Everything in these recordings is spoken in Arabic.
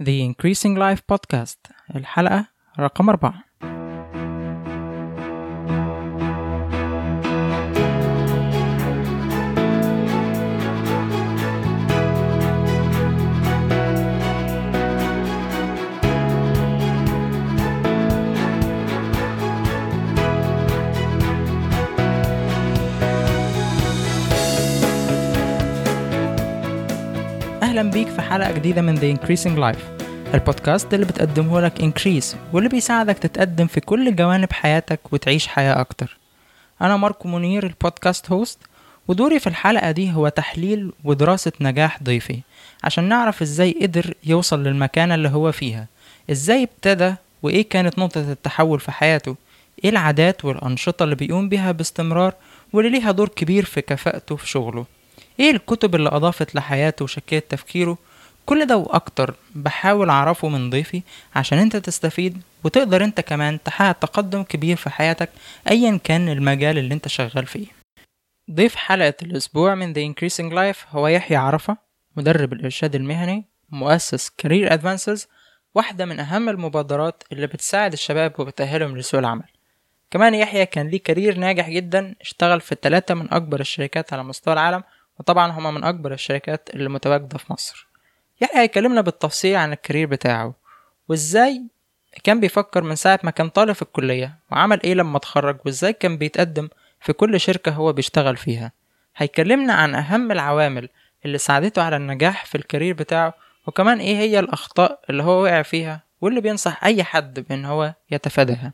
The Increasing Life Podcast الحلقة رقم أربعة أهلا بيك في حلقة جديدة من The Increasing Life البودكاست اللي بتقدمه لك Increase واللي بيساعدك تتقدم في كل جوانب حياتك وتعيش حياة أكتر. أنا ماركو منير ال podcast host ودوري في الحلقة دي هو تحليل ودراسة نجاح ضيفي عشان نعرف إزاي قدر يوصل للمكانة اللي هو فيها إزاي ابتدى وإيه كانت نقطة التحول في حياته إيه العادات والأنشطة اللي بيقوم بيها باستمرار واللي ليها دور كبير في كفاءته في شغله. إيه الكتب اللي أضافت لحياته وشكلت تفكيره؟ كل ده وأكتر بحاول أعرفه من ضيفي عشان أنت تستفيد وتقدر أنت كمان تحقق تقدم كبير في حياتك ايا كان المجال اللي أنت شغال فيه. ضيف حلقة الأسبوع من The Increasing Life هو يحيى عرفة مدرب الإرشاد المهني مؤسس Career Advances واحدة من أهم المبادرات اللي بتساعد الشباب وبتأهلهم لسوق العمل. كمان يحيى كان ليه كارير ناجح جدا اشتغل في ثلاثة من أكبر الشركات على مستوى العالم وطبعا هما من أكبر الشركات اللي متواجدة في مصر. يحيى هيكلمنا بالتفصيل عن الكارير بتاعه وإزاي كان بيفكر من ساعة ما كان طالب في الكلية وعمل إيه لما اتخرج وإزاي كان بيتقدم في كل شركة هو بيشتغل فيها. هيكلمنا عن أهم العوامل اللي ساعدته على النجاح في الكارير بتاعه وكمان إيه هي الأخطاء اللي هو وقع فيها واللي بينصح أي حد بأن هو يتفاداها.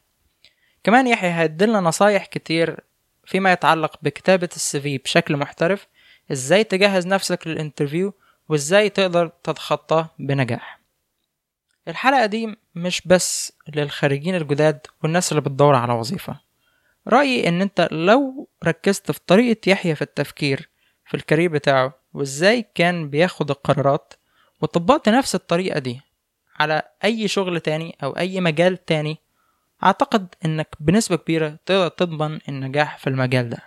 كمان يحيى هيديلنا نصايح كتير فيما يتعلق بكتابة ال CV بشكل محترف إزاي تجهز نفسك لل interview وإزاي تقدر تتخطاه بنجاح. الحلقة دي مش بس للخريجين الجداد والناس اللي بتدور على وظيفة. رأيي إن أنت لو ركزت في طريقة يحيى في التفكير في ال career بتاعه وإزاي كان بياخد القرارات وطبقت نفس الطريقة دي على أي شغل تاني أو أي مجال تاني أعتقد إنك بنسبة كبيرة تقدر تضمن النجاح في المجال ده.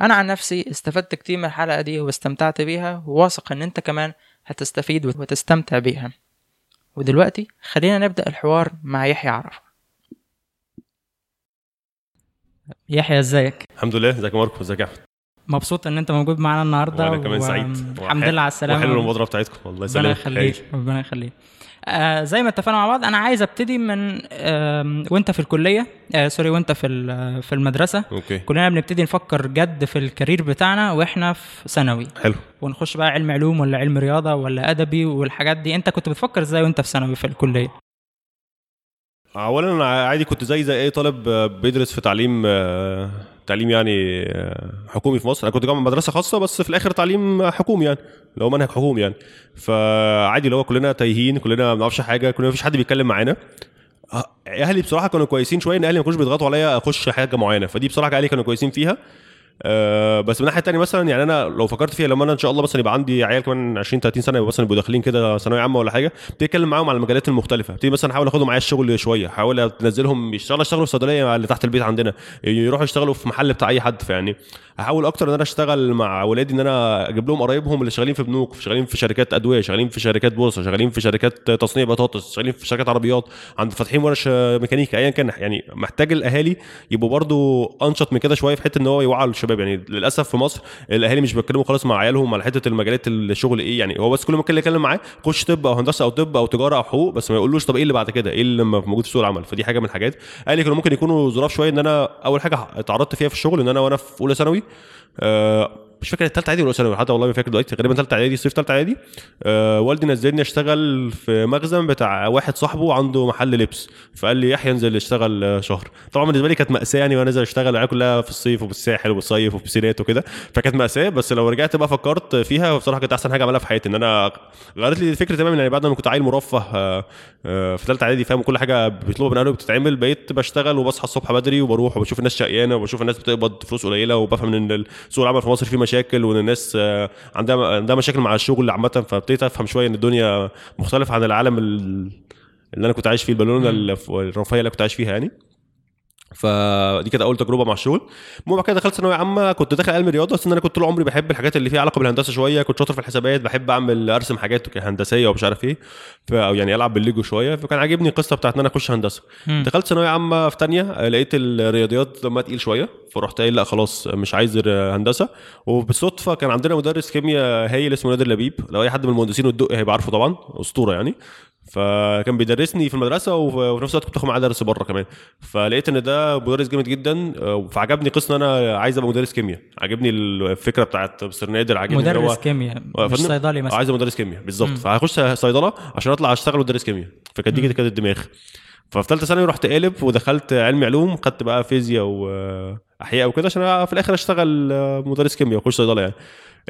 أنا عن نفسي استفدت كتير من الحلقة دي واستمتعت بيها وواثق إن أنت كمان هتستفيد وتستمتع بيها. ودلوقتي خلينا نبدأ الحوار مع يحيى عرفة. يحيى إزيك؟ الحمد لله. إزيك يا ماركو؟ إزيك يا أحمد؟ مبسوط إن أنت موجود معانا النهارده وأنا كمان و- سعيد الحمد لله على السلامة. وحلو المبادرة بتاعتكم. ربنا يسلمك. يخليك ربنا يخليك. آه زي ما اتفقنا مع بعض أنا عايز أبتدي من آه وأنت في الكلية آه سوري وأنت في في المدرسة. okay. كلنا بنبتدي نفكر جد في ال career بتاعنا وإحنا في ثانوي. حلو. ونخش بقى علم علوم ولا علم رياضة ولا أدبي والحاجات دي. أنت كنت بتفكر إزاي وأنت في ثانوي في الكلية؟ اولا أنا عادي كنت زي زي أي طالب آه، بيدرس في تعليم تعليم يعني آه، حكومي في مصر. أنا كنت جامعة مدرسة خاصة بس في الآخر تعليم حكومي يعني اللي هو منهج حكومي يعني. فعادي اللي هو كلنا تايهين كلنا ما بنعرفش حاجة كلنا مفيش حد بيتكلم معانا. آه، أهلي بصراحة كانوا كويسين شوية إن أهلي ما كانوش بيضغطوا عليا أخش حاجة معينة. فدي بصراحة أهلي كانوا كويسين فيها. أه بس من الناحيه الثانية مثلا يعني أنا لو فكرت فيها لما أنا إن شاء الله مثلا يبقى عندي عيال كمان 20 30 سنة مثلا يبقوا داخلين كده ثانوية عامة ولا حاجة ابتدي أتكلم معاهم على المجالات المختلفة. ابتدي مثلا أحاول آخدهم معايا الشغل شوية أحاول أنزلهم يشتغلوا يشتغلوا في صيدلية اللي تحت البيت عندنا يروحوا يشتغلوا في محل بتاع أي حد فيعني أحاول أكتر إن أنا أشتغل مع ولادي إن أنا أجيب لهم قرايبهم اللي شغالين في بنوك شغالين في شركات أدوية شغالين في شركات بورصة شغالين في شركات تصنيع بطاطس شغالين في شركات عربيات عند فاتحين ورش ميكانيكا ايا كان. يعني محتاج الأهالي يبقوا برضو أنشط من كده شوية في حتة إن هو يوعوا الشباب يعني للأسف في مصر الأهالي مش بيتكلموا خالص مع عيالهم على حتة المجالات الشغل إيه. يعني هو بس كل ما كان يتكلم معاه خش طب أو هندسة أو طب أو تجارة أو حقوق بس ما يقولوش طب إيه اللي بعد كده؟ إيه اللي موجود في سوق العمل؟ فدي حاجة من الحاجات. أهلي كانوا ممكن يكونوا ظراف شوية إن أنا أول حاجة اتعرضت فيها في الشغل إن أنا وأنا في أولى ثانوي آه، مش فاكر الثالثه اعدادي ولا ثانوي حتى والله ما فاكر دلوقتي غالبا ثالثه اعدادي صيف ثالثه اعدادي آه والدي نزلني اشتغل في مخزن بتاع واحد صاحبه عنده محل لبس فقال لي يحيى انزل اشتغل آه، شهر. طبعا بالنسبة لي كانت مأساة يعني وأنا نازل اشتغل العيال كلها في الصيف وبالساحل وبالصيف وبسينات وكده فكانت مأساة. بس لو رجعت بقى فكرت فيها بصراحة كانت أحسن حاجة عملها في حياتي إن أنا غيرت لي الفكرة تماما يعني بعد ما كنت عيل مرفه آه، آه، في ثالثه اعدادي فاهم؟ كل حاجة بيطلبوا من اهله بتتعمل بقيت بشتغل وبصحى الصبح بدري وبروح وبشوف الناس شقيانة وبشوف الناس بتقبض فلوس قليلة وبفهم إن سوق العمل في مصر فيه مشاكل وإن الناس آه، عندها عندها مشاكل مع الشغل عامة فابتديت أفهم شوية إن الدنيا مختلفة عن العالم ال- اللي أنا كنت عايش فيه البالونة الرفاهية اللي كنت عايش فيها يعني. فدي كانت أول تجربة مع الشغل المهم بعد كده دخلت ثانوية عامة كنت داخل علم رياضة بس إن أنا كنت طول عمري بحب الحاجات اللي فيها علاقة بالهندسة شوية كنت شاطر في الحسابات بحب أعمل أرسم حاجات هندسيه ومش عارف إيه ف- أو يعني ألعب بالليجو شوية فكان عاجبني القصة بتاعت إن أنا أخش هندسة. دخلت ثانوية عامة في تانية لقيت الرياضيات دمها تقيل شوية فرحت قايل لأ خلاص مش عايز هندسة. وبالصدفة كان عندنا مدرس كيمياء هايل اسمه نادر لبيب لو أي حد من المهندسين والدقي هيبقى عارفه طبعا أسطورة يعني. فكان بيدرسني في المدرسة وف- وفي نفس الوقت كنت باخد معاه درس بره كمان. فلقيت إن ده مدرس جامد جدا آه، فعجبني قصة إن أنا عايز أبقى مدرس كيمياء. عجبني الفكرة بتاعت مستر نادر عجبني إن هو- مدرس كيمياء آه، مش؟ صيدلي مثلا. عايز مدرس كيمياء بالظبط. فهخش صيدلة عشان أطلع أشتغل مدرس كيمياء. فكانت دي كانت الدماغ. ففي ثالثه ثانوي رحت قالب ودخلت علمي علوم خدت بقى فيزياء واحياء وكده عشان في الآخر أشتغل آه، مدرس كيمياء وأخش صيدلة يعني.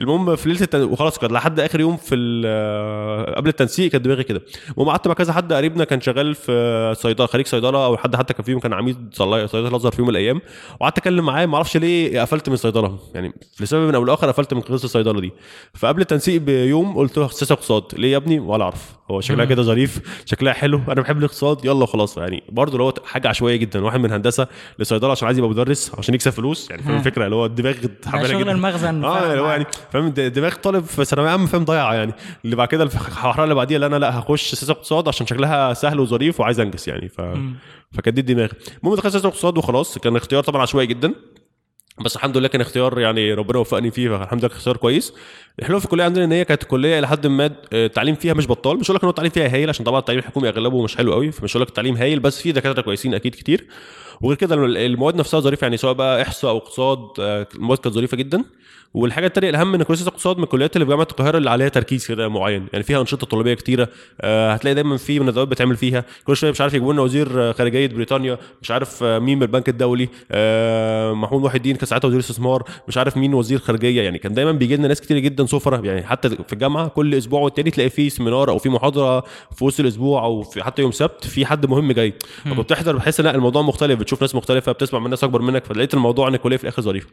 المهم في ليلة التن... وخلاص كان لحد آخر يوم في آه، قبل التنسيق كانت دماغي كده. المهم قعدت مع كذا حد قريبنا كان شغال في صيدلة خريج صيدلة أو حد حتى كان فيهم كان عميد صيدلة الأزهر في يوم من الأيام. وقعدت أتكلم معاه ما أعرفش ليه قفلت من الصيدله يعني لسبب أو لاخر قفلت من قصة الصيدلة دي. فقبل التنسيق بيوم قلت له سياسه اقتصاد ليه يا ابني؟ ولا أعرف. هو شكلها كده ظريف شكلها حلو. أنا بحب الاقتصاد. يلا خلاص. يعني برضه اللي هو حاجة عشوائية جدا. واحد من هندسة لصيدلة عشان عايز يبقى مدرس عشان يكسب فلوس. يعني فاهم. الفكرة؟ اللي هو الدماغ تعبانه شغل جدا. المخزن آه اللي هو. يعني فاهم دماغ طالب في ثانوية عامة فاهم ضايعة يعني. اللي بعد كده الحوار اللي بعديها اللي أنا لا هخش سياسة اقتصاد عشان شكلها سهل وظريف وعايز أنجز يعني. ف... فكانت دي الدماغ. المهم دخلت سياسة اقتصاد وخلاص. كان اختيار طبعا عشوائي جدا. بس الحمد لله كان اختيار يعني ربنا وفقني فيه فالحمد لله اختيار كويس. الحلو في الكلية عندنا إن هي كانت كلية إلى حد ما آه، التعليم فيها مش بطال مش هقول لك ان التعليم فيها هايل عشان طبعا التعليم الحكومي أغلبه مش حلو قوي فمش هقول لك التعليم هايل بس في دكاترة كويسين أكيد كتير. وغير كده المواد نفسها ظريفة يعني سواء بقى إحصاء أو اقتصاد آه، المواد كانت ظريفة جدا. والحاجة الثانية الأهم إن كليه اقتصاد من الكليات اللي في جامعة القاهرة اللي عليها تركيز كده معين. يعني فيها أنشطة طلابية كتيرة آه، هتلاقي دايما في ندوات بتعمل فيها. كل شوية مش عارف يجيبوا لنا وزير خارجية بريطانيا مش عارف آه، مين من البنك الدولي آه، محمود محي الدين كان ساعتها وزير استثمار مش عارف مين وزير خارجية. يعني كان دايما بيجي لنا ناس كتير جدا سفره يعني حتى في الجامعة كل أسبوع والتاني تلاقي فيه سيمينار أو في محاضرة في وسط الأسبوع أو في حتى يوم سبت في حد مهم جاي. فكنت بتحضر بحس لا الموضوع مختلف بتشوف ناس مختلفة بتسمع من ناس أكبر منك. فلقيت الموضوع إن الكلية في الآخر ظريفة.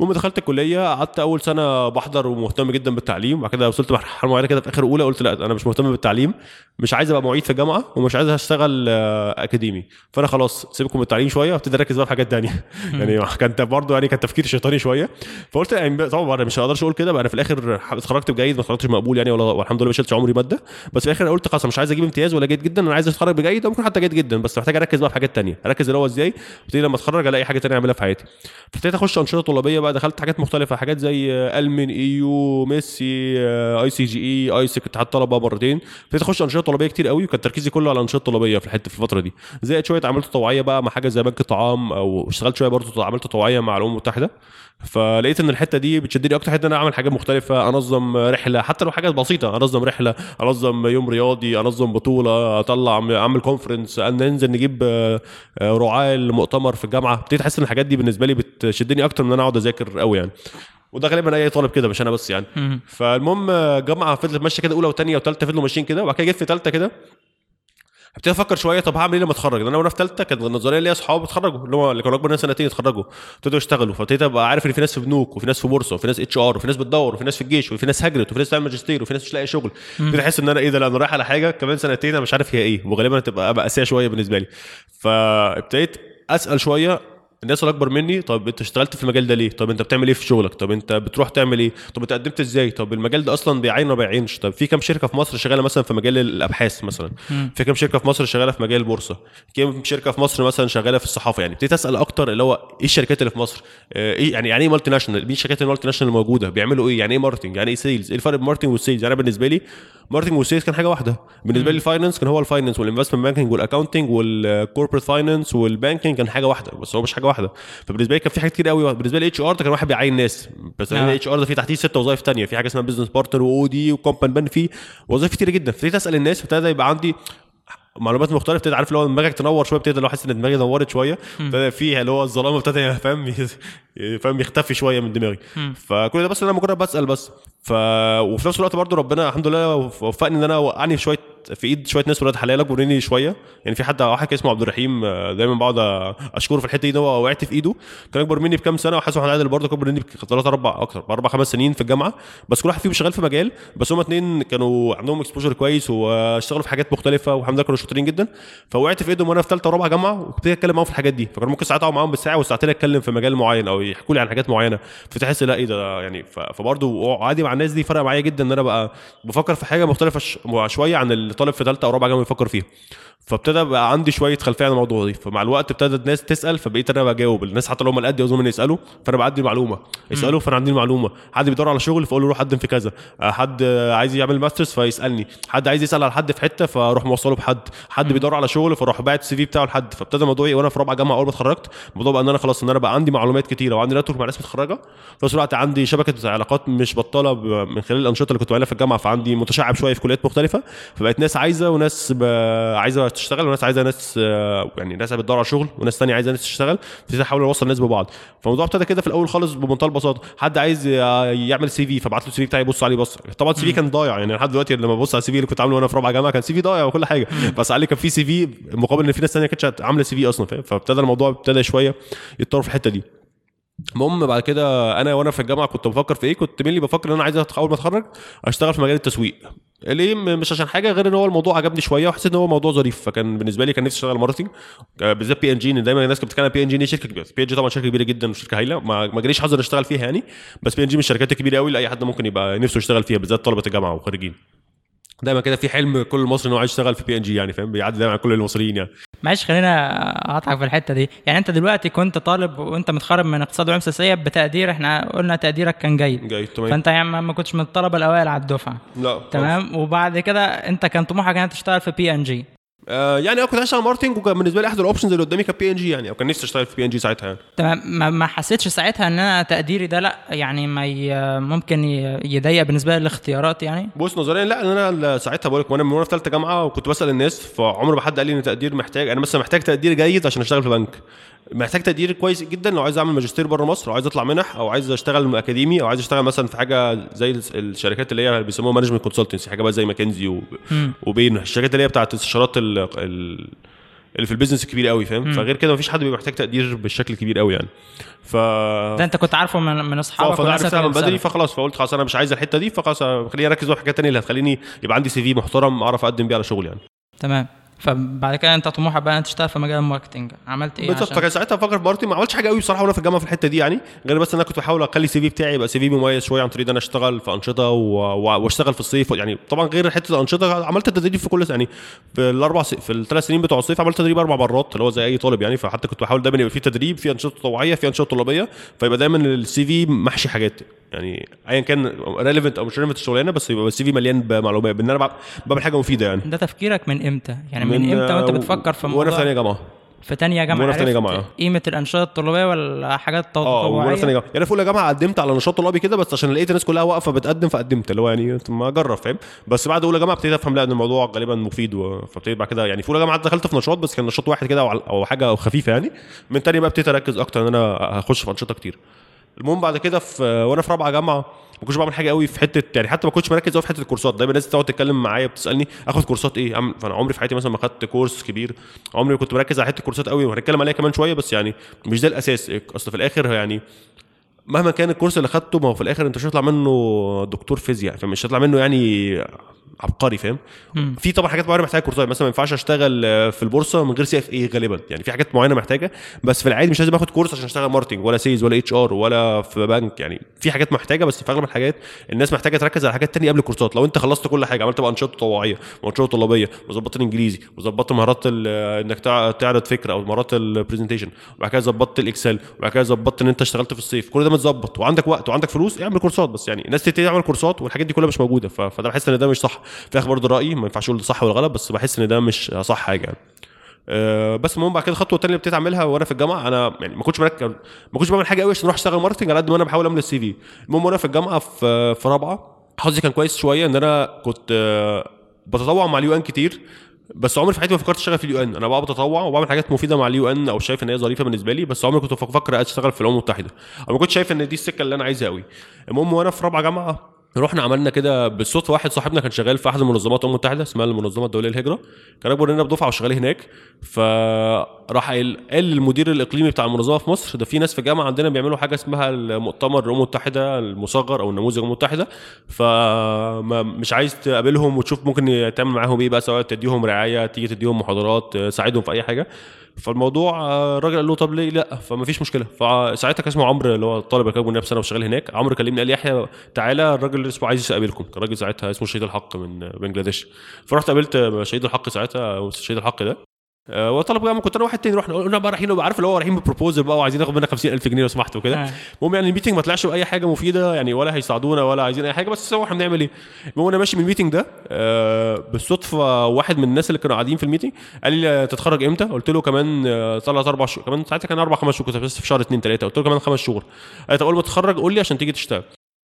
المهم دخلت الكلية قعدت أول سنة بحضر ومهتم جدا بالتعليم وبعد كده وصلت مرحلة معينه كده في آخر أولى قلت لا أنا مش مهتم بالتعليم مش عايز أبقى معيد في الجامعة ومش عايز أشتغل آه، أكاديمي. فأنا خلاص سيبكم من التعليم شوية وابتدي أركز بقى في حاجات تانية. يعني كان برضه يعني كان تفكير شيطاني شوية. فقلت يعني طبعا أنا مش هقدرش أقول كده بقى أنا في الآخر اتخرجت بجيد ما اتخرجتش مقبول يعني ولا والحمد لله ما شلتش عمري مادة. بس في الآخر قلت خلاص مش عايز أجيب امتياز ولا جيد جدا أنا عايز أتخرج بجيد أو ممكن حتى جيد جدا بس محتاج أركز بقى في حاجات تانية. أركز اللي هو إزاي؟ ابتدي لما أتخرج ألاقي حاجة تانية أعملها في حياتي. فابتديت أخش أنشطة طلابية بقى دخلت حاجات مختلفة حاجات زي آه، ألمن إيو ميسي آه، آي سي جي إي ايسك اتحاد طلبة مرتين. ابتديت أخش أنشطة طلابية كتير قوي وكان تركيزي كله على أنشطة طلابية في الحتة في الفترة دي. زائد شوية عملت تطوعيه بقى مع حاجة زي بنك الطعام أو اشتغلت شوية برضه عملت تطوعيه مع الأمم المتحدة. فلقيت إن الحتة دي بتشدني أكتر حتة إن أنا أعمل حاجات مختلفة أنظم رحلة حتى لو حاجات بسيطة أنظم رحلة أنظم يوم رياضي أنظم بطولة أطلع أعمل كونفرنس ننزل نجيب آه، رعاة لمؤتمر في الجامعة. ابتديت أحس إن الحاجات دي بالنسبة لي بتشدني أكتر من إن أنا أقعد أذاكر قوي يعني. وده غالبا أي طالب كده مش أنا بس يعني. مم. فالمهم جامعة فضلت ماشية كده أولى وثانيه وثالثه فضلوا ماشيين كده وبعد كده جيت في ثالثه كده ابتديت أفكر شوية طب هعمل إيه لما أتخرج؟ أنا وأنا في ثالثه كانت النظريه ليا أصحاب اتخرجوا اللي هو اللي كانوا أكبر مني سنتين اتخرجوا ابتدوا يشتغلوا فابتديت أبقى عارف إن في ناس في بنوك وفي ناس في بورصة وفي ناس HR وفي ناس بتدور وفي ناس في الجيش وفي ناس هجرت وفي ناس بتعمل ماجستير وفي ناس مش لاقي شغل. ابتديت أحس إن أنا إيه ده لا أنا رايح على حاجة كمان سنتين أنا مش عارف هي إيه وغالبا هتبقى مأساة شوية بالنسبة لي. فابتديت أسأل شوية الناس اللي اكبر مني طب انت اشتغلت في المجال ده ليه؟ طب انت بتعمل إيه في شغلك؟ طب انت بتروح تعمل إيه؟ طب انت قدمت إزاي؟ طب المجال ده أصلا بيعين ولا ما بيعينش؟ طب في كام شركة في مصر شغالة مثلا في مجال الأبحاث مثلا؟ في كام شركة في مصر شغالة في مجال البورصة؟ كام شركة في مصر مثلا شغالة في الصحافة يعني ابتديت أسأل أكتر اللي هو إيه الشركات اللي في مصر؟ آه، إيه يعني يعني إيه multinational؟ مين الشركات ال multinational الموجوده؟ بيعملوا إيه؟ يعني إيه marketing؟ يعني إيه sales؟ إيه الفرق بين marketing وال sales؟ يعني أنا بالنسبة لي marketing وال sales كان حاجة واحدة بالنسبة لي الفاينانس كان هو الفاينانس والانفستمنت بانكينج والاكونتنج والكوربريت فاينانس والبانكينج كان حاجة واحدة بس هو مش حاجة واحدة. فبالنسبة لي كان في حاجات كتير قوي. بالنسبة لي HR ده كان واحد بيعين ناس. بس آه. ال HR ده فيه تحتيه ست وظائف تانية. في حاجة اسمها business partner و OD و comp and ben فيه وظائف كتير جدا. فابتديت أسأل الناس ابتدى يبقى عندي معلومات مختلفة. ابتديت عارف اللي هو دماغك تنور شوية ابتديت هو حاسس إن دماغي نورت شوية. ابتدى فيها اللي هو الظلام ابتدى فاهم فاهم يختفي شوية من دماغي. فكل ده بس أنا مجرد بسأل بس. ف وفي نفس الوقت برضو ربنا الحمد لله وفقني إن أنا وقعني في شوية في إيد شوية ناس ولاد حلال اكبر مني شوية. يعني في حد واحد اسمه عبد الرحيم آه، دايما بقعد أشكره في الحتة دي إن هو وقعت في إيده. كان أكبر مني بكام سنة وحسن عادل برضه أكبر مني بثلاث أربع أكتر باربع خمس سنين في الجامعة. بس كل واحد فيهم شغال في مجال بس هما اتنين كانوا عندهم اكسبوجر كويس واشتغلوا في حاجات مختلفة والحمد لله كانوا شاطرين جدا. فوقعت في إيدهم وأنا في ثالثه ورابعه جامعة وابتديت أتكلم معاهم في الحاجات دي. فكان ممكن ساعات أقعد معاهم بالساعة وساعتين أتكلم في مجال معين أو يحكوا لي عن حاجات معينة. فتحس لا إيه ده يعني فبرضه عادي مع الناس دي فرق معايا جدا إن أنا بقى بفكر في حاجة مختلفة شوية عن الطالب في ثالثه أو رابعة جامعة بيفكر فيها. فابتدى بقى عندي شوية خلفية عن الموضوع دي. فمع الوقت ابتدى الناس تسأل فبقيت أنا بجاوب الناس حتى لو هم قد يعوزوا مني يسألوا فأنا بعدي المعلومه يسألوا فأنا عندي المعلومه حد بيدور على شغل فأقول له روح قدم في كذا. آه، حد عايز يعمل masters فيسألني. حد عايز يسأل على حد في حتة فأروح موصله بحد. حد بيدور على شغل فأروح باعت ال CV بتاعه لحد. فابتدى الموضوع إيه؟ وأنا في رابعة جامعة أول ما اتخرجت الموضوع بقى إن أنا خلاص إن أنا بقى عندي معلومات كتيرة وعندي network مع ناس متخرجة. في نفس الوقت عندي شبكة علاقات مش بطالة من خلال الأنشطة اللي كنت بعملها في الجامعة فعندي متشعب شوية في كليات مختلفة. فبقت ناس عايزة وناس. عايزة تشتغل وناس عايزة ناس آه، يعني ناس بتدور على شغل وناس تانية عايزة ناس تشتغل ابتديت احاول اوصل الناس ببعض. فالموضوع ابتدى كده في الأول خالص بمنتهى البساطة. حد عايز يعمل CV فبعت له ال CV بتاعي يبص عليه بص طبعا ال CV كان ضايع يعني لحد دلوقتي لما ببص على ال CV اللي كنت عامله وأنا في رابعة جامعة كان CV ضايع وكل حاجة. بس عليه كان في CV مقابل إن في ناس ثانية كانتش عاملة CV أصلا فابتدى الموضوع ابتدى شوية يتطور في الحتة دي. المهم بعد كده أنا وأنا في الجامعة كنت بفكر في إيه كنت مين بفكر إن أنا عايز أول ما أتخرج أشتغل في مجال التسويق. ليه؟ مش عشان حاجة غير إن هو الموضوع عجبني شوية وحسيت إن هو موضوع ظريف فكان بالنسبة لي كان نفسي أشتغل marketing آه، بالذات بي إن جي دايما الناس كانت بتتكلم بي إن جي شركة كبيرة. بي ان جي طبعا شركة كبيرة جدا وشركة هايلة ما جاليش حظ إني أشتغل فيها يعني بس بي ان جي من الشركات الكبيرة قوي لأي حد ممكن يبقى نفسه يشتغل فيها بالذات طلبة الجامعة وخريجين. دايما كده في حلم كل مصري إن هو عايز يشتغل في بي ان جي يعني فاهم؟ بيعدي دايما على كل المصريين يعني. معلش خلينا أقطعك في الحتة دي. يعني أنت دلوقتي كنت طالب وأنت متخرج من اقتصاد وعلوم سياسية بتقدير إحنا قلنا تقديرك كان جيد. جيد تمام. فأنت يعني ما كنتش من الطلبة الأوائل على الدفعة. لا. تمام؟ وبعد كده أنت كان طموحك انك تشتغل في بي ان جي آه يعني أنا كنت عايز اشتغل marketing وكان بالنسبة لي أحد ال options اللي قدامي كان بي ان جي يعني أو كان نفسي أشتغل في بي ان جي ساعتها يعني. تمام ما, ما حسيتش ساعتها إن أنا تقديري ده لأ يعني ما ي... ممكن يضيق بالنسبة لي الاختيارات يعني. بص نظريا لأ لأن أنا ساعتها بقول لك وأنا من وأنا في ثالثه جامعة وكنت بسأل الناس فعمر ما حد قال لي إن تقدير محتاج أنا مثلا محتاج تقدير جيد عشان أشتغل في بنك. محتاج تقدير كويس جدا لو عايز أعمل ماجستير بره مصر أو عايز أطلع منح أو عايز أشتغل أكاديمي أو عايز أشتغل مثلا في حاجة زي الشركات اللي هي بيسموها management consultancy حاجة بقى زي ماكنزي. وبين الشركات اللي هي بتاعت استشارات ال... ال... اللي في ال business الكبير قوي فاهم؟ فغير كده مفيش حد بيبقى محتاج تقدير بالشكل الكبير قوي يعني. ف ده أنت كنت عارفه من من أصحابك فانا عرفتها اللي من بدري. فخلاص فقلت خلاص أنا مش عايز الحتة دي فخلاص خليني أركز في حاجات تانية اللي هتخليني يبقى عندي CV محترم أعرف أقدم بيه على شغل يعني. تمام. فبعد كده انت طموحك بقى انك تشتغل في مجال ال marketing عملت إيه بالظبط. فكان ساعتها بفكر في marketing ما عملتش حاجة قوي بصراحة وأنا في الجامعة في الحتة دي يعني غير بس إن أنا كنت بحاول أخلي ال CV بتاعي يبقى CV مميز شوية عن طريق إن أنا أشتغل في أنشطة وأشتغل في الصيف. يعني طبعا غير حتة الأنشطة عملت تدريب في كل يعني في الأربع س... في الثلاث سنين بتوع الصيف عملت تدريب أربع مرات اللي هو زي أي طالب يعني. فحتى كنت بحاول دايما يبقى في تدريب في أنشطة تطوعيه في أنشطة طلابية فيبقى دايما السي في محشي حاجات. يعني ايا كان relevant أو مش relevant الشغلانة بس يبقى ال CV مليان بمعلومات بإن أنا بع- بعمل حاجة مفيدة يعني. ده تفكيرك من إمتى؟ يعني من, إمتى وأنت آه، بتفكر في وأنا موضوع في ثانية جامعة. في تانية جامعة وأنا في تانية جامعة،. قيمة الأنشطة الطلابية ولا حاجات آه وأنا في ثانية تطوعية جامعه يعني في اولى جامعه قدمت على نشاط طلابي كده بس عشان لقيت الناس كلها واقفة بتقدم فقدمت. اللي هو يعني ما أجرب فاهم؟ بس بعد اولى جامعه ابتديت أفهم لا إن الموضوع غالبا مفيد و- فابتديت بعد كده يعني في أولى جامعة دخلت في نشاط بس كان نشاط واحد كده أو على- أو حاجة خفيفة يعني. من تاني بقى ابتديت أركز أكتر إن أنا هخش في أنشطة كتير. المهم بعد كده في وأنا في رابعة جامعة ما كنتش بعمل حاجة قوي في حتة يعني حتى ما كنتش مركز قوي في حتة الكورسات. دايما الناس تقعد تتكلم معايا بتسألني آخد كورسات إيه؟ أعمل- فأنا عمري في حياتي مثلا ما خدت كورس كبير. عمري ما كنت مركز على حتة الكورسات قوي. وهنتكلم عليها كمان شوية بس يعني مش ده الأساس. أصل في الآخر يعني مهما كان الكورس اللي خدته ما هو في الآخر أنت مش هتطلع منه دكتور فيزياء فمش هتطلع منه يعني عبقري فاهم. في طبعا حاجات معينة محتاجة كورسات مثلا ما ينفعش أشتغل في البورصة من غير CFA غالبا يعني في حاجات معينة محتاجة بس في العادي مش لازم آخد كورس عشان أشتغل marketing ولا sales ولا HR ولا في بنك يعني في حاجات محتاجة بس في أغلب الحاجات الناس محتاجة تركز على حاجات تانية قبل الكورسات لو أنت خلصت كل حاجة عملت بقى أنشطة تطوعيه وانشطه طلابية وظبطت الانجليزي وظبطت مهارات إنك تع- تعرض فكرة أو مهارات ال presentation وبعد كده ظبطت ال Excel وبعد كده ظبطت إن أنت اشتغلت في الصيف كل ده متظبط وعندك وقت وعندك فلوس اعمل كورسات بس. يعني الناس تبتدي تعمل كورسات والحاجات دي كلها مش موجودة. فده بحس إن ده مش صح. في الآخر برضه رأيي ما ينفعش أقول ده صح ولا غلط بس بحس إن ده مش صح حاجة يعني. أه بس المهم بعد كده الخطوه الثانية اللي ابتديت اعملها وأنا في الجامعة أنا يعني ما كنتش مركز ما كنتش بعمل حاجة قوي عشان أروح أشتغل marketing على قد ما أنا بحاول أملى ال CV. المهم وأنا في الجامعة في في رابعة حظي كان كويس شوية إن أنا كنت آه، بتطوع مع ال UN كتير. بس عمري في حياتي ما فكرت أشتغل في ال UN. أنا بقى بتطوع وبعمل حاجات مفيدة مع ال UN أو شايف إن هي ظريفة بالنسبة لي بس عمري كنت بفكر أشتغل في الامم المتحدة. أو ما كنتش شايف إن دي السكة اللي أنا عايزها قوي المهم وأنا في رابعة جامعة رحنا عملنا كده بالصدفه واحد صاحبنا كان شغال في أحد المنظمات الأمم المتحدة اسمها المنظمة الدولية للهجرة. كان أكبر مننا بدفعة وشغال هناك. فراح قال للمدير الإقليمي بتاع المنظمه في مصر ده في ناس في الجامعة عندنا بيعملوا حاجة اسمها المؤتمر الأمم المتحدة المصغر أو النموذج المتحدة فمش عايز تقابلهم وتشوف ممكن تعمل معاهم إيه بقى سواء تديهم رعاية تيجي تديهم محاضرات تساعدهم في أي حاجة. فالموضوع الراجل قال له طب ليه؟ لأ فما فيش مشكلة. فساعتها كان اسمه عمرو اللي هو الطالب اللي كان بنفس سنه وشغال هناك. عمرو كلمني قال لي يحيى تعالى الراجل اسمه عايز يقابلكم. كان راجل ساعتها اسمه شهيد الحق من بنجلاديش. فرحت قابلت شهيد الحق ساعتها شهيد الحق ده. آه، وطلب بقى كنت أنا واحد تاني رحنا قلنا بقى رايحين عارف اللي هو رايحين ببروبوزل بقى وعايزين ناخد منك 50000 جنيه لو سمحت وكده. آه. المهم يعني ال meeting ما طلعش بأي حاجة مفيدة يعني ولا هيساعدونا ولا عايزين أي حاجة بس هو إحنا بنعمل إيه؟ المهم أنا ماشي من ال meeting ده آه، بالصدفة واحد من الناس اللي كانوا قاعدين في ال meeting قال لي تتخرج إمتى؟ قلت له كمان ثلاث أربع شهور كمان ساعتها كان أربع خمس شهور كنت بس في شهر اثنين ثلاثة قلت له كمان خمس شهور. قال لي طب اول ما تتخرج قول لي عشان تيجي تشتغل.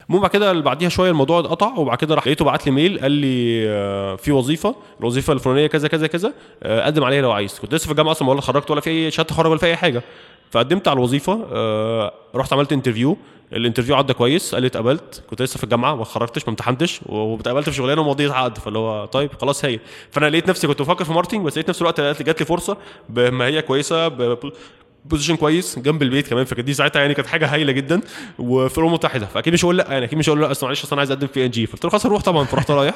المهم بعد كده بعديها شوية الموضوع اتقطع وبعد كده راح لقيته بعت لي mail قال لي آه، في وظيفة الوظيفة الفلانية كذا كذا كذا آه، قدم عليها لو عايز. كنت لسه في الجامعة أصلا ولا اتخرجت ولا في أي شهادة تخرج ولا في أي حاجة. فقدمت على الوظيفة آه، رحت عملت interview ال interview عدى كويس قال لي اتقبلت. كنت لسه في الجامعة ما اتخرجتش ما امتحنتش واتقبلت في شغلانة ومضيت عقد. فاللي هو طيب خلاص هي. فأنا لقيت نفسي كنت بفكر في marketing بس لقيت نفس الوقت جات لي فرصة بما هي كويسة position كويس جنب البيت كمان فكانت دي ساعتها يعني كانت حاجة هايلة جدا وفي الامم المتحده فأكيد مش هقول لأ يعني أكيد مش هقول لأ اصل معلش اصل أنا عايز أقدم في إن جي. فقلت له خلاص هروح طبعا. فرحت رايح.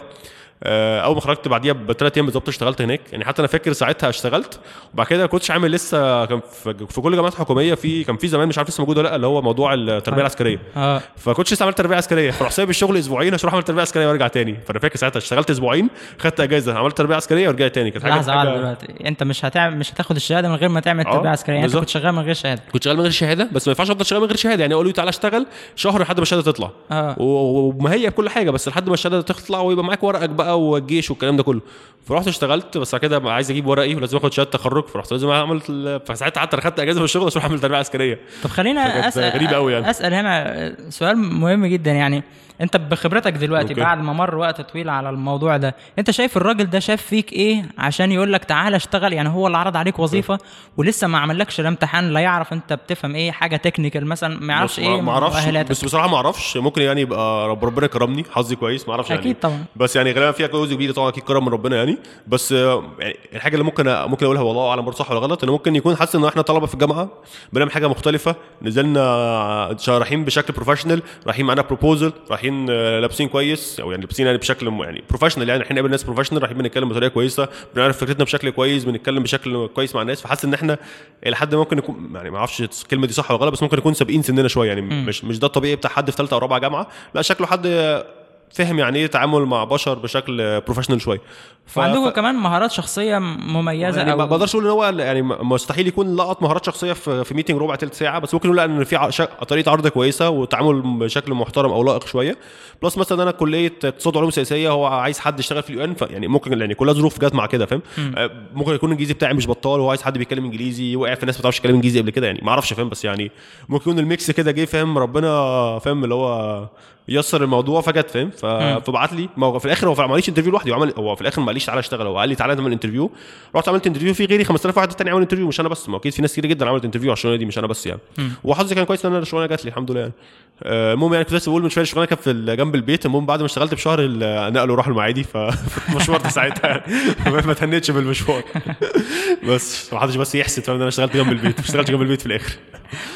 أول ما خرجت بعديها بثلاث أيام بالظبط اشتغلت هناك. يعني حتى أنا فاكر ساعتها اشتغلت وبعد كده كنتش عامل لسه كان في كل جامعات حكوميه في كان في زمان مش عارف لسه موجود ولا لأ اللي هو موضوع التربية العسكرية. آه. فكنتش لسه عملت تربية عسكرية. فراح سايب الشغل أسبوعين عشان أروح أعمل تربية عسكرية وأرجع تاني. فأنا فاكر ساعتها اشتغلت أسبوعين خدت أجازة عملت تربية عسكرية ورجعت تاني. كانت حاجة لحظة حاجة- دلوقتي أنت مش هتعمل مش هتاخد الشهادة من غير ما تعمل آه، تربية عسكرية. يعني أنت. كنت شغال من غير شهادة. كنت شغال من غير شهادة بس ما ينفعش أفضل شغال من غير شهادة. يعني أقول له تعالى اشتغل شهر لحد ما الشهادة تطلع. و- وما هي بكل حاجة بس لحد ما الشهادة تطلع ويبقى معاك ورقك بقى والجيش والكلام ده كله. فرحت اشتغلت بس بعد كده بقى عايز أجيب ورقي ولازم اخد شهادة تخرج فرحت لازم اعمل فساعتها حتى خدت اجازة من الشغل عشان اعمل تربية عسكرية. طب خلينا اسال غريبة أوي يعني. أسأل هنا سؤال مهم جدا يعني. انت بخبرتك دلوقتي okay. بعد ما مر وقت طويل على الموضوع ده انت شايف الراجل ده شاف فيك إيه عشان يقول لك تعالى اشتغل؟ يعني هو اللي عرض عليك وظيفة ولسه ما عملكش لا امتحان لا يعرف انت بتفهم إيه حاجة technical مثلا ما يعرفش إيه ما أعرفش بس بصراحة ما أعرفش. ممكن يعني يبقى رب ربنا كرمني حظي كويس ما أعرفش يعني. أكيد طبعا. بس يعني غالبا فيها جزء كبير طبعا أكيد كرم من ربنا يعني. بس يعني الحاجة اللي ممكن ممكن أقولها والله أعلم برضه صح ولا غلط ان ممكن يكون حاسس إن إحنا طلبة في الجامعة بنعمل حاجة مختلفة. نزلنا رايحين بشكل professional رايحين معانا proposal رايحين آه، لابسين كويس أو يعني لابسين يعني بشكل م- يعني professional يعني. رايحين نقابل ناس professional رايحين بنتكلم بطريقة كويسة بنعرف فكرتنا بشكل كويس بنتكلم بشكل كويس مع الناس. فحاسس إن إحنا إلى حد ممكن نكون يعني ما أعرفش الكلمة دي صح ولا غلط بس ممكن نكون سابقين سننا شوية. يعني مش مش ده الطبيعي بتاع حد في ثالثه أو رابعة جامعة. لا شكله حد فهم يعني إيه تعامل مع بشر بشكل professional شوية. ف- وعندكم ف- كمان مهارات شخصية مميزة يعني ما أو بقدرش أقول إن هو يعني مستحيل يكون لقط مهارات شخصية في في meeting ربع تلت ساعة بس ممكن نقول إن في ع- طريقة عرض كويسة وتعامل بشكل محترم أو لائق شوية. plus مثلا أنا كلية اقتصاد وعلوم سياسية هو عايز حد يشتغل في ال UN يعني ممكن يعني كلها ظروف جت مع كده فاهم؟ آه، ممكن يكون الإنجليزي بتاعي مش بطال وهو عايز حد بيتكلم إنجليزي وقع في ناس ما بتعرفش تتكلم إنجليزي قبل كده يعني ما أعرفش فاهم؟ بس يعني ممكن يكون ال mix كده جه فاهم؟ ربنا فاهم؟ اللي هو يسر الموضوع فجت فاهم؟ فبعت لي ما هو في الآخر هو ما عمليش interview لوحدي هو عمل هو في الآخر ما قاليش تعالى اشتغل هو قال لي تعالى نعمل interview رحت عملت interview في غيري 5000 واحد تاني عمل interview مش أنا بس. ما أكيد في ناس كتير جدا عملت interview على الشغلانه دي مش أنا بس يعني. وحظي كان كويس إن أنا الشغلانة جات لي الحمد لله يعني. آه، المهم يعني كنت لسه بقول من شوية الشغلانة كانت في جنب البيت. المهم بعد ما اشتغلت بشهر نقلوا راحوا المعادي فالمشوار ده ساعتها. يعني ما تهنتش بالمشوار. بس ما حدش بس يحسد فاهم؟ إن أنا اشتغلت جنب البيت. ما اشتغلتش جنب البيت في الآخر.